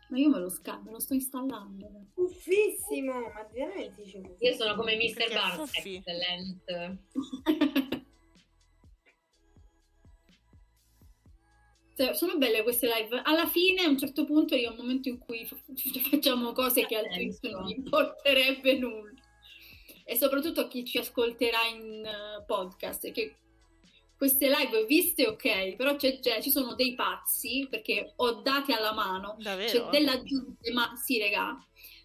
Ma io me lo scambio, lo sto installando. Buffissimo, ma veramente buffissimo. Io sono come Mr. Barnes, excellent. Cioè, sono belle queste live. Alla fine, a un certo punto, arriva un momento in cui facciamo cose che al Senso. non importerebbe nulla. E soprattutto a chi ci ascolterà in eh, podcast, che queste live viste, ok, però c'è, c'è- ci sono dei pazzi, perché ho dati alla mano, c'è Davvero? della gente, ma sì, regà,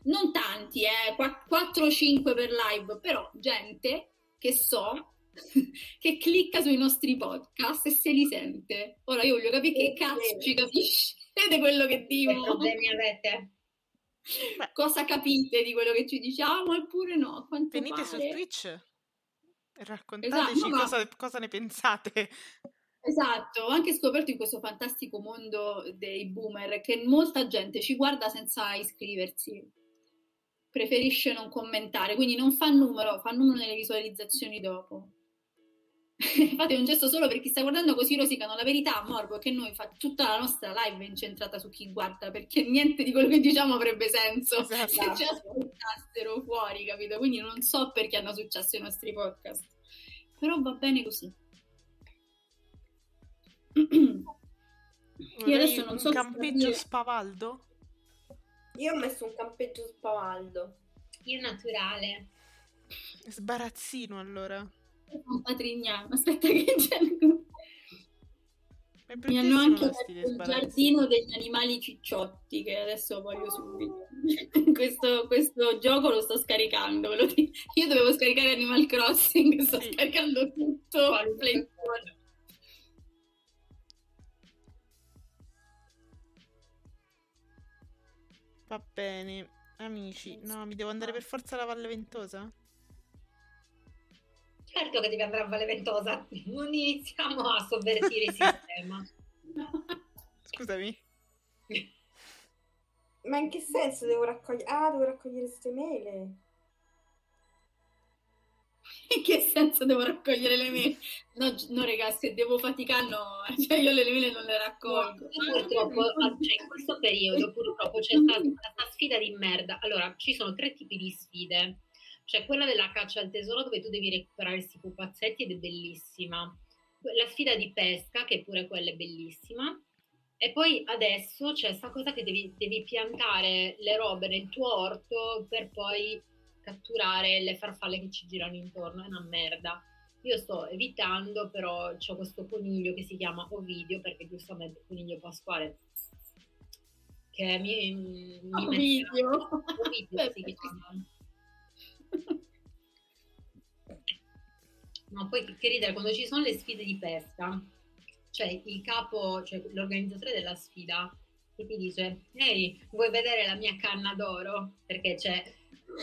non tanti, eh, 4 o 5 per live, però gente che so che clicca sui nostri podcast e se li sente. Ora io voglio capire che cazzo ci capisce quello che Che dico. problemi avete? Beh. Cosa capite di quello che ci diciamo eppure no, quanto Venite su pare. Twitch e raccontateci Esatto, ma- cosa, cosa ne pensate. Esatto, ho anche scoperto in questo fantastico mondo dei boomer che molta gente ci guarda senza iscriversi, preferisce non commentare, quindi non fa numero, fa numero nelle visualizzazioni dopo. Fate un gesto solo per chi sta guardando così rosicano. La verità, Morbo, è che noi fa tutta la nostra live è incentrata su chi guarda, perché niente di quello che diciamo avrebbe senso Esatto. se ci ascoltassero fuori, capito? Quindi non so perché hanno successo i nostri podcast, però va bene così. Io adesso non un so cosa campeggio spavaldo? Io ho messo un campeggio spavaldo. Io naturale. Sbarazzino allora. Un patrignano. Aspetta che c'è... È Mi hanno anche fatto il giardino degli animali cicciotti che adesso voglio subito. questo, questo gioco lo sto scaricando. lo. Io dovevo scaricare Animal Crossing, sto Sì. scaricando tutto. Play- Va bene. Amici, no, mi devo andare per forza alla Valle Ventosa? Certo che devi andare a Valle Ventosa. Non iniziamo a sovvertire il sistema. Scusami. Ma in che senso devo raccogliere? Ah, devo raccogliere queste mele. In che senso devo raccogliere le mele? No, no, raga, se devo faticare, no. Cioè, io le mele non le raccolgo. Purtroppo, ah, cioè, in questo periodo purtroppo c'è stata questa sfida di merda. Allora, ci sono tre tipi di sfide. C'è quella della caccia al tesoro dove tu devi recuperare questi pupazzetti ed è bellissima. La sfida di pesca, che pure quella è bellissima. E poi adesso c'è questa cosa che devi, devi piantare le robe nel tuo orto per poi catturare le farfalle che ci girano intorno. È una merda. Io sto evitando, però c'ho questo coniglio che si chiama Ovidio, perché giustamente il coniglio pasquale che mi, mi mette- Ovidio. Ovidio si chiama. No, poi che- ridere, quando ci sono le sfide di pesca, cioè il capo, cioè l'organizzatore della sfida, che ti dice, ehi, vuoi vedere la mia canna d'oro? Perché c'è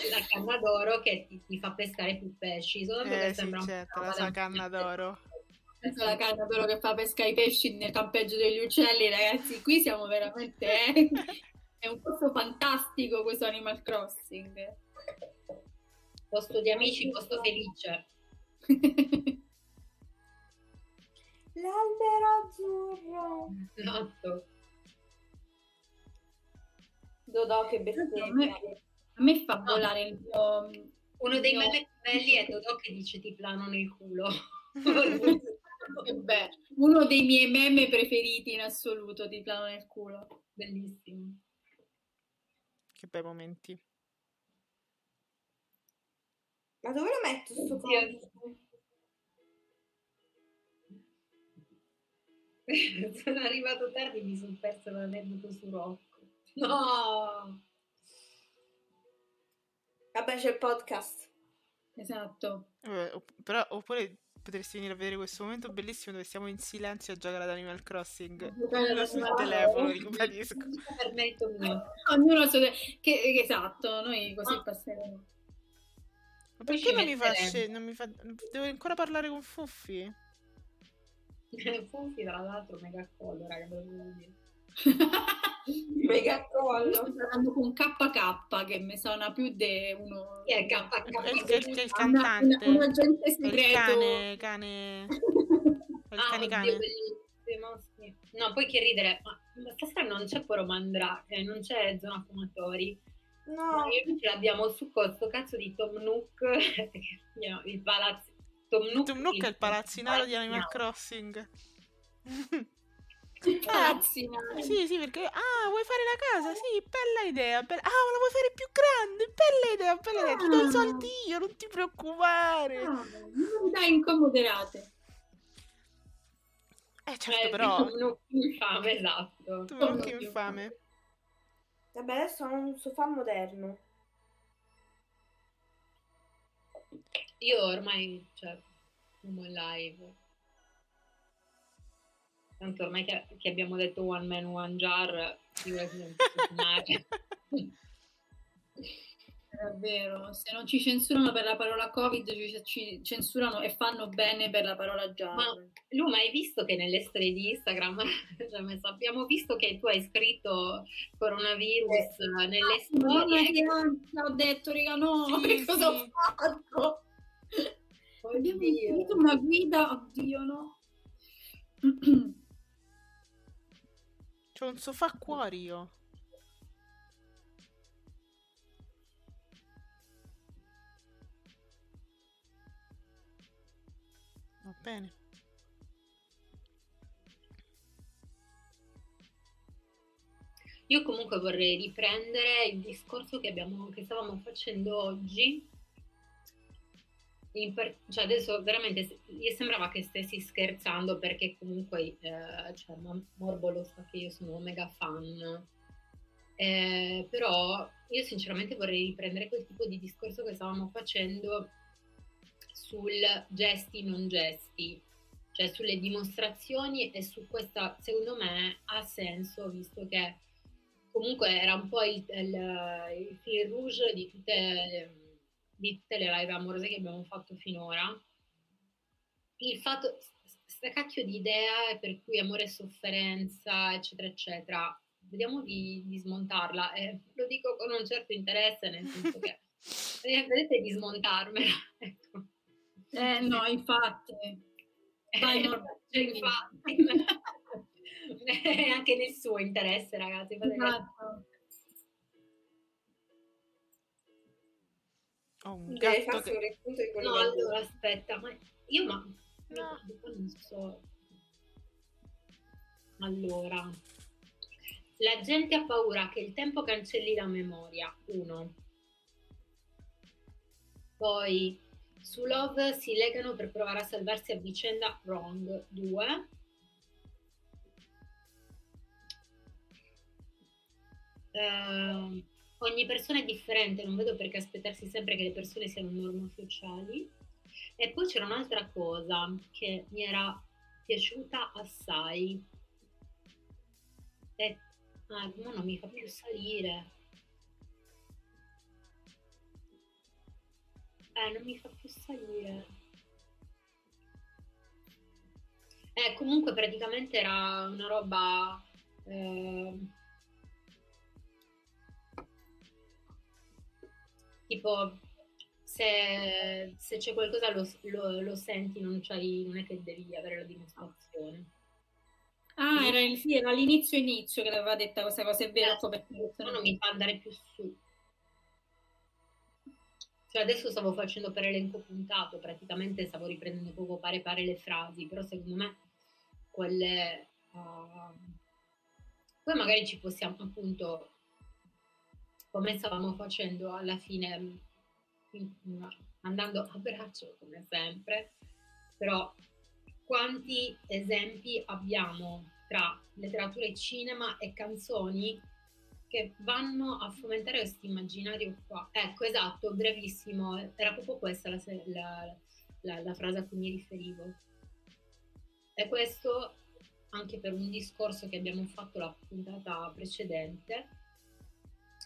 la canna d'oro che ti, ti fa pescare più pesci. Che Eh sì, sembra un certo, po' la sua canna d'oro. Questa è la canna d'oro che fa pescare i pesci nel campeggio degli uccelli, ragazzi. Qui siamo veramente. eh. È un posto fantastico questo Animal Crossing. Posto di amici, posto felice. L'albero azzurro. Esatto. Dodò che a, bestemmia. me, a me fa volare il mio. Uno dei Io- meme più belli è Dodò che dice ti plano nel culo. Bello. Uno dei miei meme preferiti in assoluto, ti plano nel culo. Bellissimo. Che bei momenti. Ma dove lo metto sto Oddio. coso? sono arrivato tardi e mi sono perso l'aneddoto su Rocco. No! Vabbè, c'è il podcast. Esatto. Eh, opp- però, oppure potresti venire a vedere questo momento bellissimo dove siamo in silenzio a giocare ad Animal Crossing. Ad sul Animal telefono, ribadisco. Mio. Ognuno te- che, che esatto, noi così Ah. passeremo. Ma perché non mi sce- non mi fa... Devo ancora parlare con Fuffi? Funfi, tra l'altro, mega collo, raga, ve lo devo dire. Mega collo. sto parlando con KK che mi suona più di uno. Chi è il È il, KK? è il- il Una- cantante. una- un agente È il segreto. cane, cane... Il Ah, cane cane. No, poi che ridere, ma ma stasera non c'è Poro Mandrake, non c'è Zona Fumatori. No, Ma io invece l'abbiamo su questo cazzo di Tom Nook, il palazzo. Tom Nook, Tom Nook è il palazzinaro di Animal. Crossing. Palazzinaro. Sì, sì, perché... Ah, vuoi fare la casa? Sì, bella idea. bella- Ah, ma la vuoi fare più grande? Bella idea, bella idea. Ti do i Ah. soldi io, non ti preoccupare. Ah, non dai incomoderate. Eh, certo, Eh, però... Tom Nook infame, esatto. Tom Nook Tom Nook infame. Vabbè, adesso ho un sofà moderno. Io ormai, cioè, fumo in live. Tanto ormai che, che abbiamo detto one man, one jar, figurati non posso fumare. È vero, se non ci censurano per la parola Covid, ci, ci censurano e fanno bene per la parola già. Ma Lu, ma hai visto che nelle storie di Instagram cioè, messo, abbiamo visto che tu hai scritto coronavirus nelle Madonna, storie? che ho detto, raga, no, Sì, che cosa ho sì. fatto? Abbiamo Oddio. inserito una guida, oddio, no. C'ho un sofà cuori Va bene. Io comunque vorrei riprendere il discorso che, abbiamo, che stavamo facendo oggi. Per, cioè adesso veramente gli sembrava che stessi scherzando perché comunque eh, cioè, Morbo lo sa che io sono mega fan eh, però io sinceramente vorrei riprendere quel tipo di discorso che stavamo facendo sul gesti non gesti cioè sulle dimostrazioni e su questa secondo me ha senso visto che comunque era un po' il, il, il fil rouge di tutte, di tutte le live amorose che abbiamo fatto finora. Il fatto, questa cacchio di idea per cui amore e sofferenza, eccetera, eccetera, vediamo di, di smontarla. Eh, lo dico con un certo interesse, nel senso che vedete di smontarmela. Ecco. Eh no, infatti. Vai, cioè, infatti. anche nel suo interesse, ragazzi. Esatto. Ho un gatto che... No, allora aspetta, ma io ma... No. non so. Allora, la gente ha paura che il tempo cancelli la memoria, uno. Poi, su Love si legano per provare a salvarsi a vicenda, wrong, due. Uh, ogni persona è differente, non vedo perché aspettarsi sempre che le persone siano normo sociali. E poi c'era un'altra cosa che mi era piaciuta assai. E, ah, non mi fa più salire. Eh, non mi fa più salire. Eh, comunque praticamente era una roba... Eh, tipo se, se c'è qualcosa lo, lo, lo senti, non, non, è che devi avere la dimostrazione. Ah, era, sì, era l'inizio inizio che aveva detto questa cosa, è vero. Eh, perché non mi fa andare più su. Cioè adesso stavo facendo per elenco puntato, praticamente stavo riprendendo poco pare pare le frasi, però secondo me quelle... Uh... Poi magari ci possiamo appunto come stavamo facendo alla fine, andando a braccio come sempre, però quanti esempi abbiamo tra letteratura e cinema e canzoni che vanno a fomentare questo immaginario qua. Ecco, esatto, brevissimo, era proprio questa la, la, la, la frase a cui mi riferivo. E questo anche per un discorso che abbiamo fatto la puntata precedente,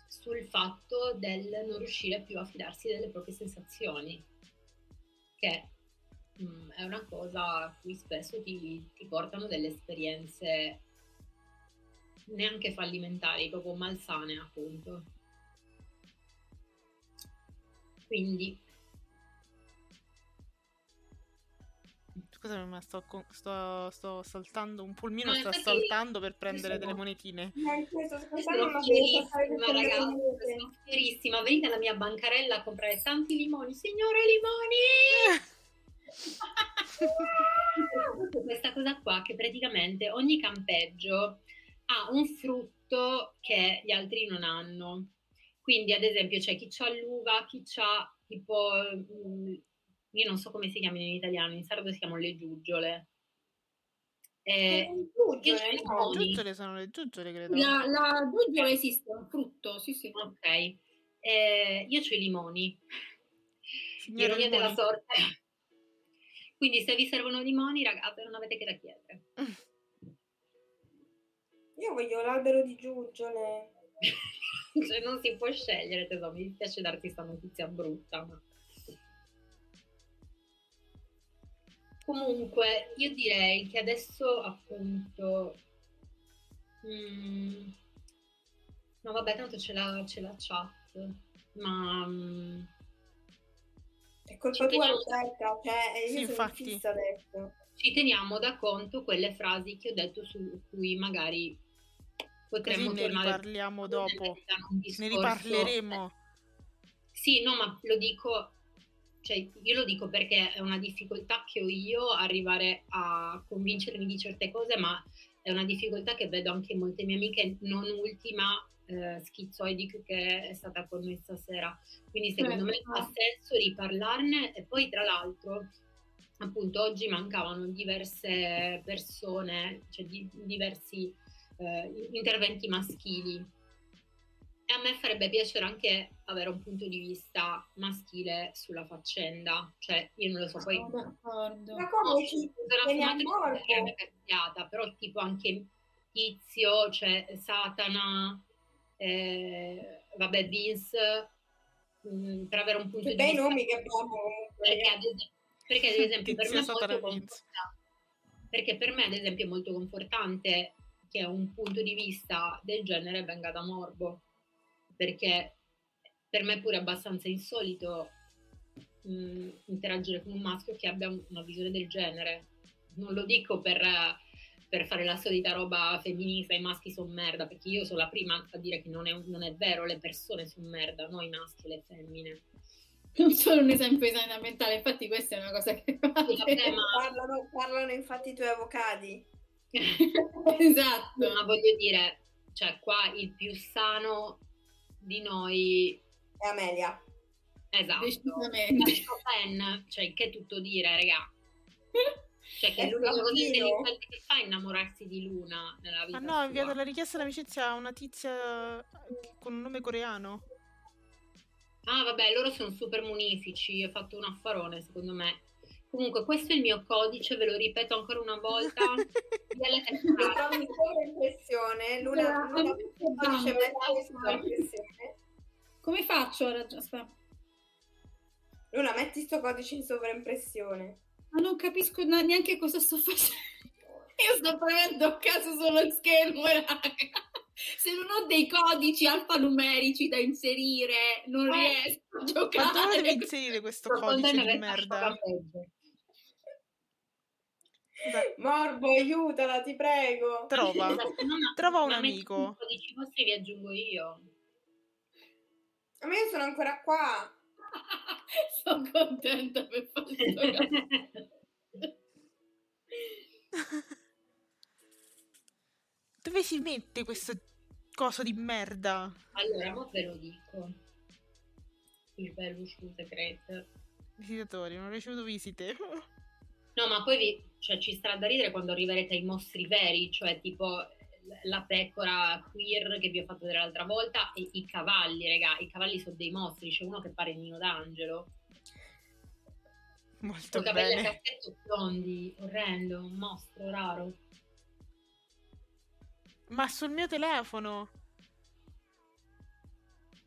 sul fatto del non riuscire più a fidarsi delle proprie sensazioni, che mh, mm, è una cosa a cui spesso ti, ti portano delle esperienze neanche fallimentari, proprio malsane appunto. Quindi Scusami, ma sto, sto, sto, saltando, un pulmino sta saltando per prendere delle monetine. Sono fierissima, ragazzi, sono fierissima. Venite alla mia bancarella a comprare tanti limoni. Signore limoni! Questa cosa qua che praticamente ogni campeggio ha un frutto che gli altri non hanno. Quindi, ad esempio, c'è chi ha l'uva, chi ha tipo mm, io non so come si chiamano in italiano, in sardo si chiamano le giuggiole. Eh, giuggiole, no, giuggiole sono le giuggiole, credo. La, la giuggiole esiste, è un frutto, sì, sì. Ok. Eh, io ho i limoni. Ironia della sorte. Quindi se vi servono limoni, ragazzi, non avete che da chiedere. Io voglio l'albero di giuggiole. cioè non si può scegliere, tesoro, mi dispiace darti questa notizia brutta, ma... Comunque, io direi che adesso appunto... Mm, no, vabbè, tanto c'è la, c'è la chat, ma... Mm, è colpa tua, Roberta, cioè io sì, sono infatti. fissa adesso. Ci teniamo da conto quelle frasi che ho detto su cui magari potremmo Così tornare. Ne riparliamo dopo, ne riparleremo. Sì, no, ma lo dico cioè, io lo dico perché è una difficoltà che ho io arrivare a convincermi di certe cose, ma è una difficoltà che vedo anche in molte mie amiche, non ultima eh, schizoidic che è stata con noi stasera. Quindi secondo me Certo. ha senso riparlarne e poi tra l'altro appunto oggi mancavano diverse persone, cioè di- diversi eh, interventi maschili. E a me farebbe piacere anche avere un punto di vista maschile sulla faccenda, cioè io non lo so, poi Sono d'accordo. Ma No, come ci sono cambiata, però tipo anche Tizio, cioè Satana, eh, vabbè Vince, mh, per avere un punto Che di bei vista. nomi che abbiamo comunque. Perché ad, esempio, perché ad esempio per me è molto perché per me ad esempio è molto confortante che un punto di vista del genere venga da Morbo, perché per me è pure abbastanza insolito mh, interagire con un maschio che abbia un- una visione del genere. Non lo dico per, per fare la solita roba femminista, i maschi sono merda, perché io sono la prima a dire che non è, non è vero, le persone sono merda, noi maschi e le femmine. Non sono un esempio di sanità mentale, infatti questa è una cosa che vabbè, ma, Parlano, parlano infatti i tuoi avvocati. esatto. ma voglio dire, cioè qua il più sano di noi, E Amelia. esatto, Decisamente. Cioè che tutto dire, raga. Cioè che È l'unica cosa intelligente che fa è innamorarsi di Luna nella vita Ah no, ha inviato la richiesta d'amicizia a una tizia con un nome coreano. Ah, vabbè, loro sono super munifici, ho fatto un affarone, secondo me. Comunque, questo è il mio codice, ve lo ripeto ancora una volta. Trovi in sovraimpressione. Luna, Luna dice metti in sovraimpressione. Come faccio ora? Aspetta. Luna, metti sto codice in sovraimpressione. Ma non capisco neanche cosa sto facendo. Io sto prendendo a caso solo il schermo, raga. Se non ho dei codici alfanumerici da inserire, non Eh. riesco a Ma giocare. dove devi inserire questo Sto codice di merda? peggio. Morbo, aiutala, ti prego. Trova. No, Trova un amico. i codici vostri vi aggiungo io. Ma io sono ancora qua. Sono contenta per fare questo. Dove si mette questo coso di merda? allora, mo ve lo dico. Il Peluche Secret. Visitatori, non ho ricevuto visite. No, ma poi vi- cioè, ci sarà da ridere quando arriverete ai mostri veri, cioè tipo la pecora queer che vi ho fatto vedere l'altra volta e i cavalli, raga. I cavalli sono dei mostri, c'è uno che pare Nino d'Angelo. Molto Con capelli a bene. cappetto biondi, orrendo, un mostro raro. Ma sul mio telefono.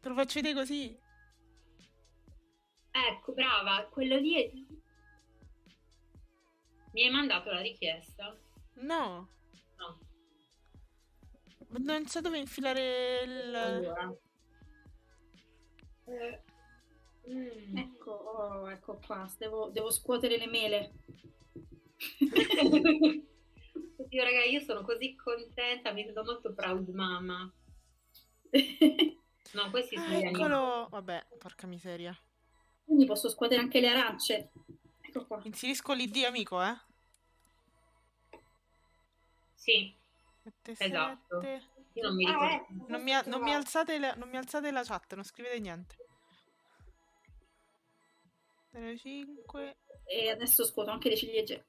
Te lo faccio vedere così. Ecco, brava, quello lì è... Mi hai mandato la richiesta? No, No. non so dove infilare il... Allora. Eh, mm. Ecco, oh, ecco qua, devo, devo scuotere le mele. Oddio, raga, io sono così contenta, mi sento molto proud mamma. No, questi sono Ah, eccolo. Vabbè, porca miseria. Quindi posso scuotere anche le arance. Ecco qua. Inserisco l'ID amico, eh? Sì, 7, Esatto. 7. io non mi Ah, ricordo. ecco, Non mi, non mi alzate la, non mi alzate la chat, non scrivete niente. 05. E adesso scuoto anche le ciliegie.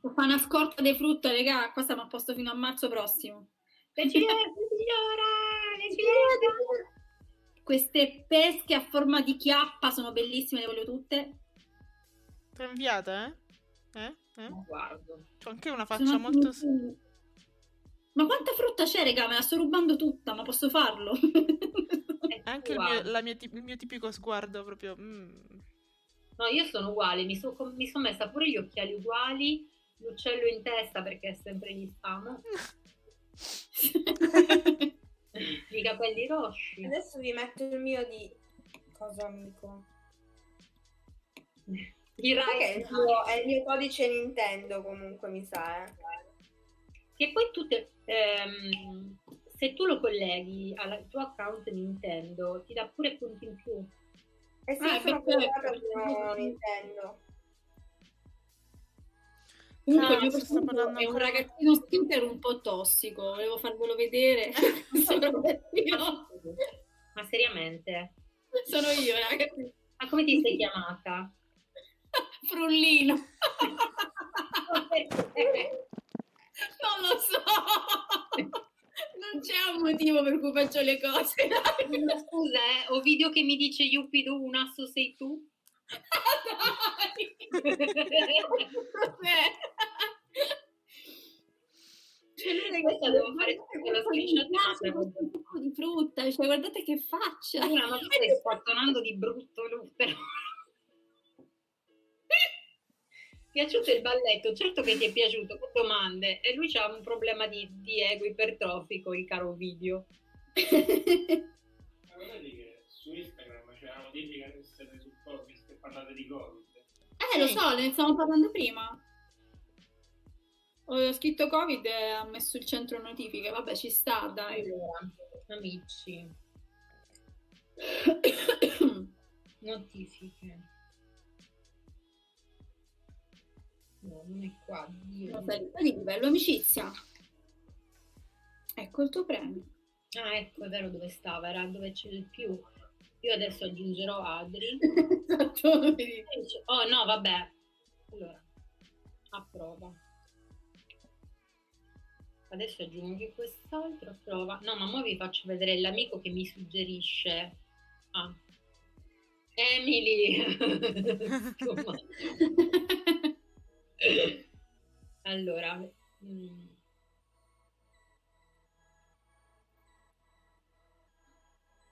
Fare una scorta di frutta, regà. Qua stiamo a posto fino a marzo prossimo. Le ciliegie, signora! Le ciliegie! Queste pesche a forma di chiappa sono bellissime, le voglio tutte. T'ho inviata, eh? Eh? Eh? Guardo. C'ho anche una Sono faccia anche molto... molto- Ma quanta frutta c'è, regà? Me la sto rubando tutta, ma posso farlo? È Anche il mio, la mia il mio tipico sguardo proprio... mm. No, io sono uguale, mi, so- sono messa pure gli occhiali uguali, l'uccello in testa perché sempre gli spamo, i capelli rossi. Adesso vi metto il mio di... Cosa amico? I Sai che è il, mio, è il mio codice Nintendo comunque, mi sa, eh. Che poi tu, te- ehm, se tu lo colleghi al tuo account Nintendo, ti dà pure punti in più. Eh sì, Ah, sono collegata al mio Nintendo. Comunque profumo parlando è un ragazzino skincare un po' tossico, volevo farvelo vedere. sono io. Ma seriamente? Sono io, ragazzi. Ma come ti sei chiamata? Frullino. Non lo so. Non c'è un motivo per cui faccio le cose. Scusa, eh, ho video che mi dice Yupido, un asso sei tu? Cioè, lui ragazzi, Questa devo fare guardate la questo tipo di frutta, cioè guardate che faccia. Una, ma stai squattonando di brutto, Lu, però. Piaciuto il balletto, certo che ti è piaciuto, che domande. E lui ha un problema di, di ego ipertrofico, il caro video. Ma vedi che su Instagram c'è una notifica parlate di Covid. Eh, lo so, ne stavamo parlando prima. Ho scritto Covid e ha messo il centro notifiche. Vabbè, ci sta, dai. Allora, amici, notifiche. No, non è qua. Dio. Salita di livello amicizia. Ecco il tuo premio. Ah, ecco, è vero dove stava, era dove c'è il più. Io adesso aggiungerò Adri. Esatto. Oh no, vabbè. Allora, approva. Adesso aggiungo anche quest'altro, approva. No, ma ora vi faccio vedere l'amico che mi suggerisce. Ah. Emily! Allora, mm,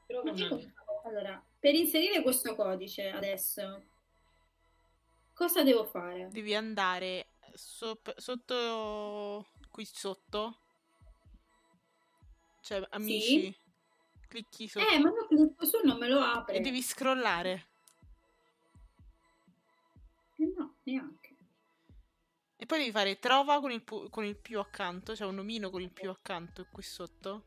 trovo Ma un cosa- Allora, per inserire questo codice adesso, cosa devo fare? Devi andare sop- sotto qui sotto. Cioè, amici. Clicchi sotto Eh, ma no, clicco su non me lo apre. e devi scrollare. Eh no, neanche. E poi devi fare trova con il, pu- con il più accanto, cioè un omino con il più accanto qui sotto.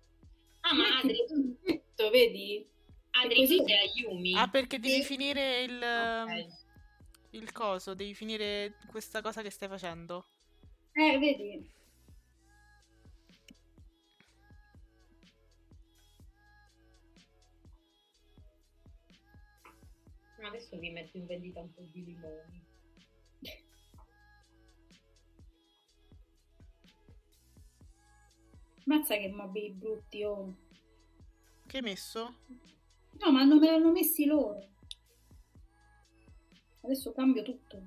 Ah, ma Metti tutto, vedi? Adri, così- tu sei a Yumi. Ah, perché devi Sì. finire il, Ok. il coso, devi finire questa cosa che stai facendo. Eh, vedi? Adesso vi metto in vendita un po' di limoni. Mazza che mobili brutti, oh. Che hai messo? No, ma non me l'hanno messi loro. Adesso cambio tutto.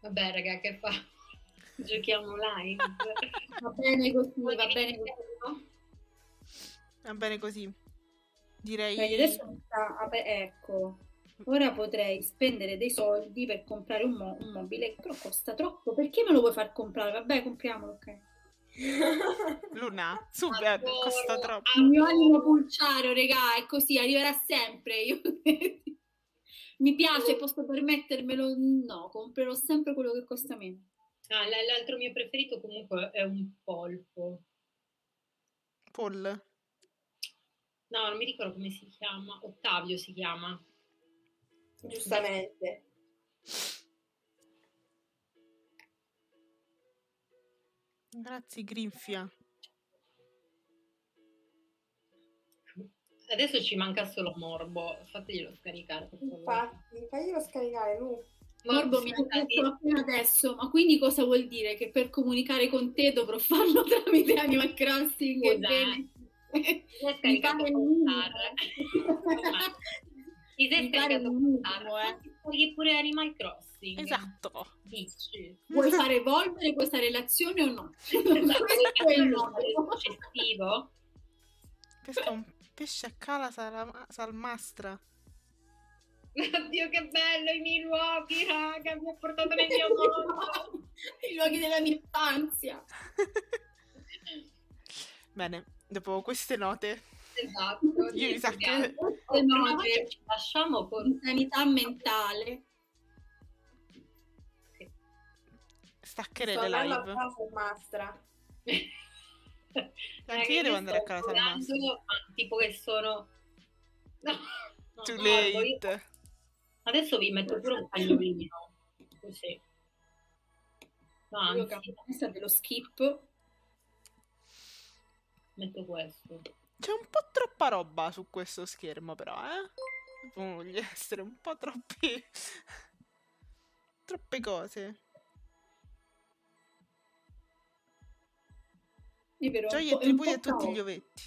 Vabbè, raga, che fa? Giochiamo live. Va bene così, va bene così. Va bene così. Direi... Vedi, adesso mi sta ecco. Ora potrei spendere dei soldi per comprare un, mo- un mobile, però costa troppo. Perché me lo vuoi far comprare? Vabbè, compriamolo, ok. Luna, su, Adoro, eh, costa troppo. Il mio animo pulciario, regà, è così, arriverà sempre. Io... Mi piace, posso permettermelo? No, comprerò sempre quello che costa meno. Ah, l'altro mio preferito comunque è un polpo. Paul. No, non mi ricordo come si chiama. Ottavio si chiama. Giustamente. Grazie, Grinfia. Adesso ci manca solo Morbo. Fateglielo scaricare. Infatti, faglielo scaricare, Lu. Morbo mi ha detto appena adesso, ma quindi cosa vuol dire? Che per comunicare con te dovrò farlo tramite Animal Crossing? Sei mi scaricato pare il con minimo. Star. Ti sei scaricato Star. minimo, eh. Pure Animal Crossing. Esatto. Dici. Vuoi far evolvere questa relazione o no? Esatto, Questo è il no. successivo. Pesca un pesce a cala sala- salmastra. Oddio che bello i miei luoghi, raga, mi ha portato nel mio mondo. I luoghi della mia infanzia. Bene, dopo queste note, Esatto. io mi sa che note ci lasciamo con sanità mentale. Staccherei Sto le andando a live. casa mastra. Anche io devo andare a casa al al massimo. ma tipo che sono... No, no, Too io- late. Adesso vi metto pure un cagnolino. Così. No, Io anzi, questa dello skip. metto questo. C'è un po' troppa roba su questo schermo, però, eh? Voglio essere un po' troppi. troppe cose. È vero, Gioia po' attribuiti a tutti gli ovetti.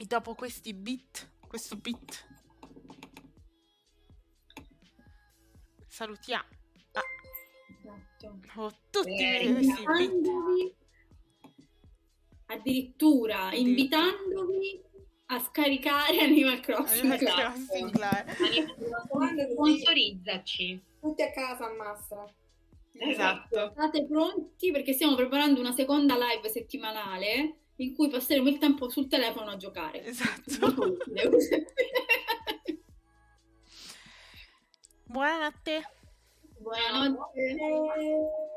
E dopo questi beat, questo beat, salutiamo Esatto. oh, tutti Eh, questi beat. Addirittura. invitandovi a scaricare Animal Crossing Animal. Crossing Live. Sponsorizzaci. tutti a casa a Mastra. Esatto. State pronti perché stiamo preparando una seconda live settimanale in cui passeremo il tempo sul telefono a giocare. Esatto. Utile. Buonanotte. Buonanotte. Eh,